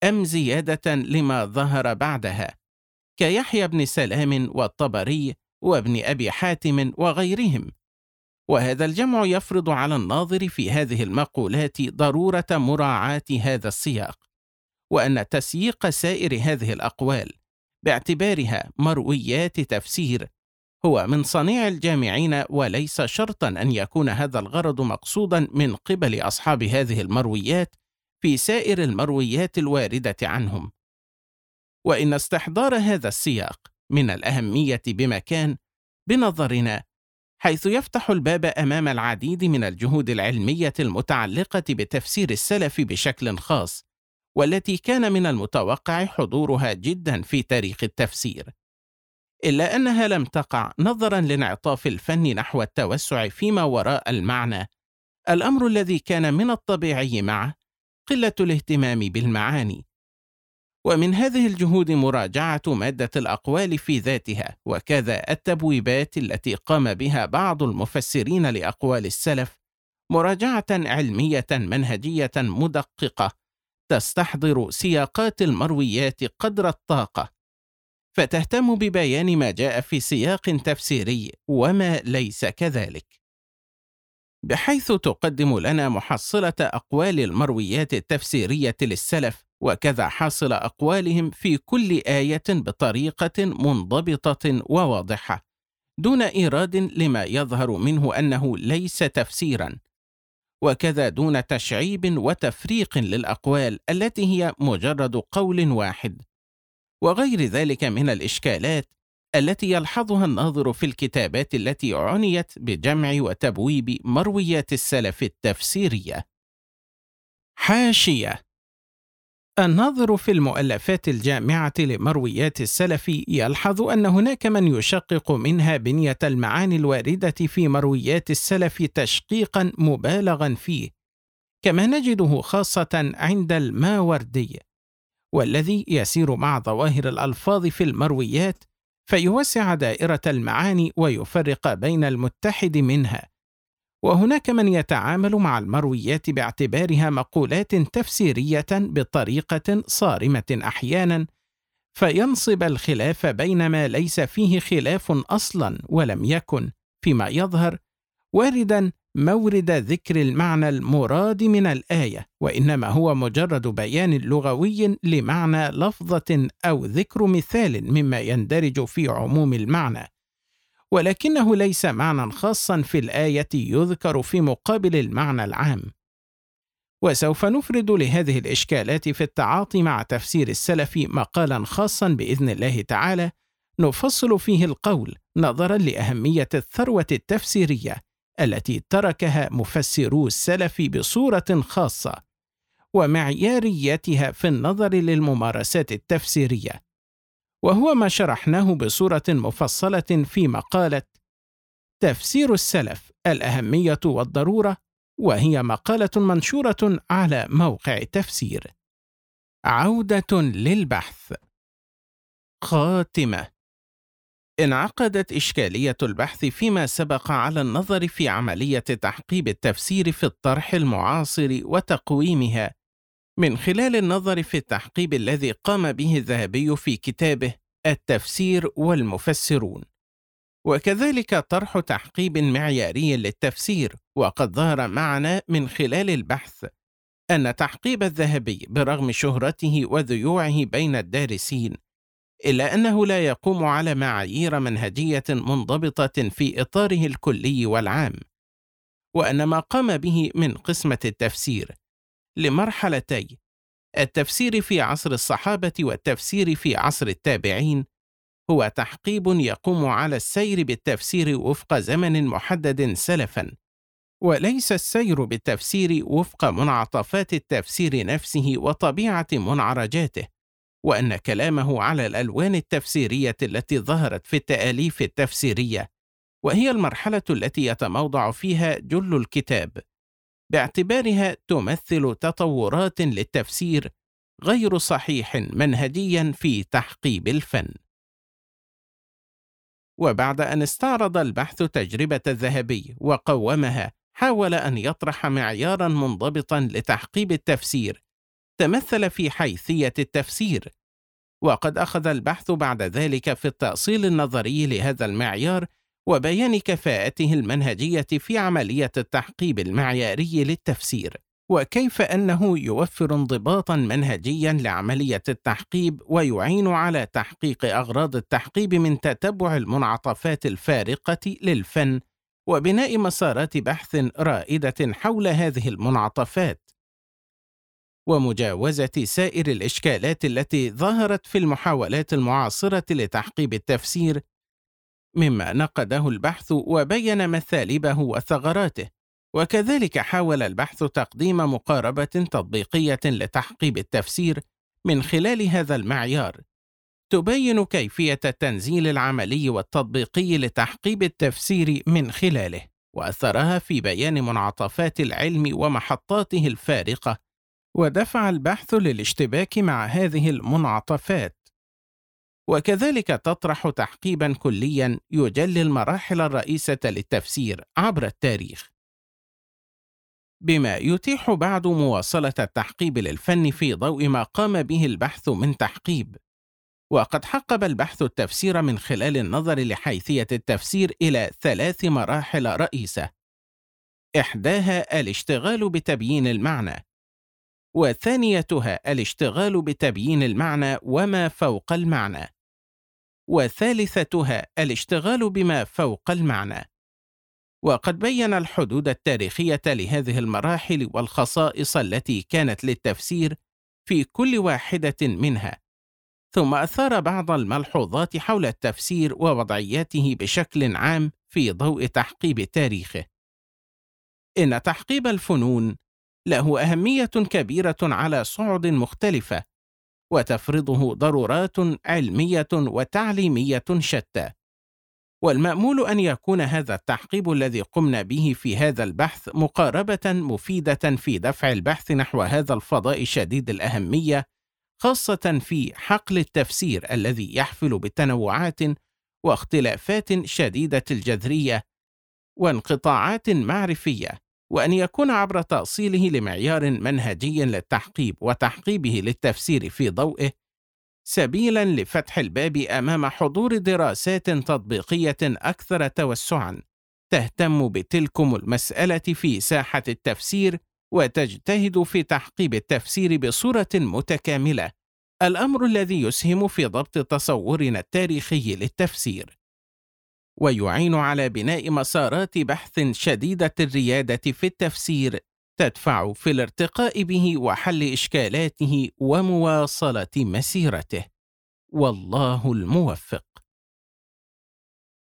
[SPEAKER 2] أم زيادة لما ظهر بعدها كيحيى بن سلام والطبري وابن أبي حاتم وغيرهم. وهذا الجمع يفرض على الناظر في هذه المقولات ضرورة مراعاة هذا السياق وأن تسييق سائر هذه الأقوال باعتبارها مرويات تفسير هو من صنيع الجامعين وليس شرطا أن يكون هذا الغرض مقصودا من قبل أصحاب هذه المرويات في سائر المرويات الواردة عنهم.
[SPEAKER 1] وإن استحضار هذا السياق من الأهمية بمكان بنظرنا حيث يفتح الباب أمام العديد من الجهود العلمية المتعلقة بتفسير السلف بشكل خاص والتي كان من المتوقع حضورها جدا في تاريخ التفسير. إلا أنها لم تقع نظرا لانعطاف الفن نحو التوسع فيما وراء المعنى. الأمر الذي كان من الطبيعي معه قلة الاهتمام بالمعاني. ومن هذه الجهود مراجعة مادة الأقوال في ذاتها وكذا التبويبات التي قام بها بعض المفسرين لأقوال السلف مراجعة علمية منهجية مدققة تستحضر سياقات المرويات قدر الطاقة. فتهتم ببيان ما جاء في سياق تفسيري وما ليس كذلك. بحيث تقدم لنا محصلة أقوال المرويات التفسيرية للسلف وكذا حاصل أقوالهم في كل آية بطريقة منضبطة وواضحة دون إيراد لما يظهر منه أنه ليس تفسيرا وكذا دون تشعيب وتفريق للأقوال التي هي مجرد قول واحد. وغير ذلك من الإشكالات التي يلحظها الناظر في الكتابات التي عنيت بجمع وتبويب مرويات السلف التفسيرية.
[SPEAKER 2] حاشية. الناظر في المؤلفات الجامعة لمرويات السلف يلحظ أن هناك من يشقق منها بنية المعاني الواردة في مرويات السلف تشقيقا مبالغا فيه كما نجده خاصة عند الماوردي. والذي يسير مع ظواهر الألفاظ في المرويات فيوسع دائرة المعاني ويفرق بين المتحد منها. وهناك من يتعامل مع المرويات باعتبارها مقولات تفسيرية بطريقة صارمة أحيانا فينصب الخلاف بين ما ليس فيه خلاف أصلا ولم يكن فيما يظهر واردا مورد ذكر المعنى المراد من الآية، وإنما هو مجرد بيان لغوي لمعنى لفظة أو ذكر مثال مما يندرج في عموم المعنى، ولكنه ليس معنى خاصا في الآية يذكر في مقابل المعنى العام. وسوف نفرد لهذه الإشكالات في التعاطي مع تفسير السلف مقالا خاصا بإذن الله تعالى نفصل فيه القول نظرا لأهمية الثروة التفسيرية التي تركها مفسرو السلف بصورة خاصة ومعياريتها في النظر للممارسات التفسيرية. وهو ما شرحناه بصورة مفصلة في مقالة تفسير السلف الأهمية والضرورة وهي مقالة منشورة على موقع تفسير. عودة للبحث. خاتمة. انعقدت إشكالية البحث فيما سبق على النظر في عملية تحقيب التفسير في الطرح المعاصر وتقويمها. من خلال النظر في التحقيب الذي قام به الذهبي في كتابه التفسير والمفسرون. وكذلك طرح تحقيب معياري للتفسير وقد ظهر معنا من خلال البحث أن تحقيب الذهبي برغم شهرته وذيوعه بين الدارسين إلا أنه لا يقوم على معايير منهجية منضبطة في إطاره الكلي والعام، وأن ما قام به من قسمة التفسير لمرحلتي التفسير في عصر الصحابة والتفسير في عصر التابعين هو تحقيب يقوم على السير بالتفسير وفق زمن محدد سلفا وليس السير بالتفسير وفق منعطفات التفسير نفسه وطبيعة منعرجاته. وأن كلامه على الألوان التفسيرية التي ظهرت في التآليف التفسيرية وهي المرحلة التي يتموضع فيها جل الكتاب. باعتبارها تمثل تطورات للتفسير غير صحيح منهجيا في تحقيب الفن. وبعد أن استعرض البحث تجربة الذهبي وقومها حاول أن يطرح معيارا منضبطا لتحقيب التفسير تمثل في حيثية التفسير. وقد أخذ البحث بعد ذلك في التأصيل النظري لهذا المعيار وبيان كفاءته المنهجية في عملية التحقيب المعياري للتفسير وكيف أنه يوفر انضباطا منهجيا لعملية التحقيب ويعين على تحقيق أغراض التحقيب من تتبع المنعطفات الفارقة للفن وبناء مسارات بحث رائدة حول هذه المنعطفات.
[SPEAKER 1] ومجاوزة سائر الإشكالات التي ظهرت في المحاولات المعاصرة لتحقيب التفسير مما نقده البحث وبين مثالبه وثغراته. وكذلك حاول البحث تقديم مقاربة تطبيقية لتحقيب التفسير من خلال هذا المعيار. تبين كيفية التنزيل العملي والتطبيقي لتحقيب التفسير من خلاله وأثرها في بيان منعطفات العلم ومحطاته الفارقة ودفع البحث للاشتباك مع هذه المنعطفات. وكذلك تطرح تحقيبا كليا يجلي المراحل الرئيسة للتفسير عبر التاريخ. بما يتيح بعد مواصلة التحقيب للفن في ضوء ما قام به البحث من تحقيب. وقد حقب البحث التفسير من خلال النظر لحيثية التفسير إلى ثلاث مراحل رئيسة. إحداها الاشتغال بتبيين المعنى. وثانيتها الاشتغال بتبيين المعنى وما فوق المعنى. وثالثتها الاشتغال بما فوق المعنى. وقد بين الحدود التاريخية لهذه المراحل والخصائص التي كانت للتفسير في كل واحدة منها. ثم أثار بعض الملحوظات حول التفسير ووضعياته بشكل عام في ضوء تحقيب تاريخه. إن تحقيب الفنون له أهمية كبيرة على صعد مختلفة وتفرضه ضرورات علمية وتعليمية شتى. والمأمول أن يكون هذا التحقيب الذي قمنا به في هذا البحث مقاربة مفيدة في دفع البحث نحو هذا الفضاء شديد الأهمية خاصة في حقل التفسير الذي يحفل بتنوعات واختلافات شديدة الجذرية وانقطاعات معرفية. وأن يكون عبر تأصيله لمعيار منهجي للتحقيب وتحقيبه للتفسير في ضوئه سبيلا لفتح الباب أمام حضور دراسات تطبيقية أكثر توسعا تهتم بتلكم المسألة في ساحة التفسير وتجتهد في تحقيب التفسير بصورة متكاملة الأمر الذي يسهم في ضبط تصورنا التاريخي للتفسير. ويعين على بناء مسارات بحث شديدة الريادة في التفسير تدفع في الارتقاء به وحل إشكالاته ومواصلة مسيرته. والله الموفق.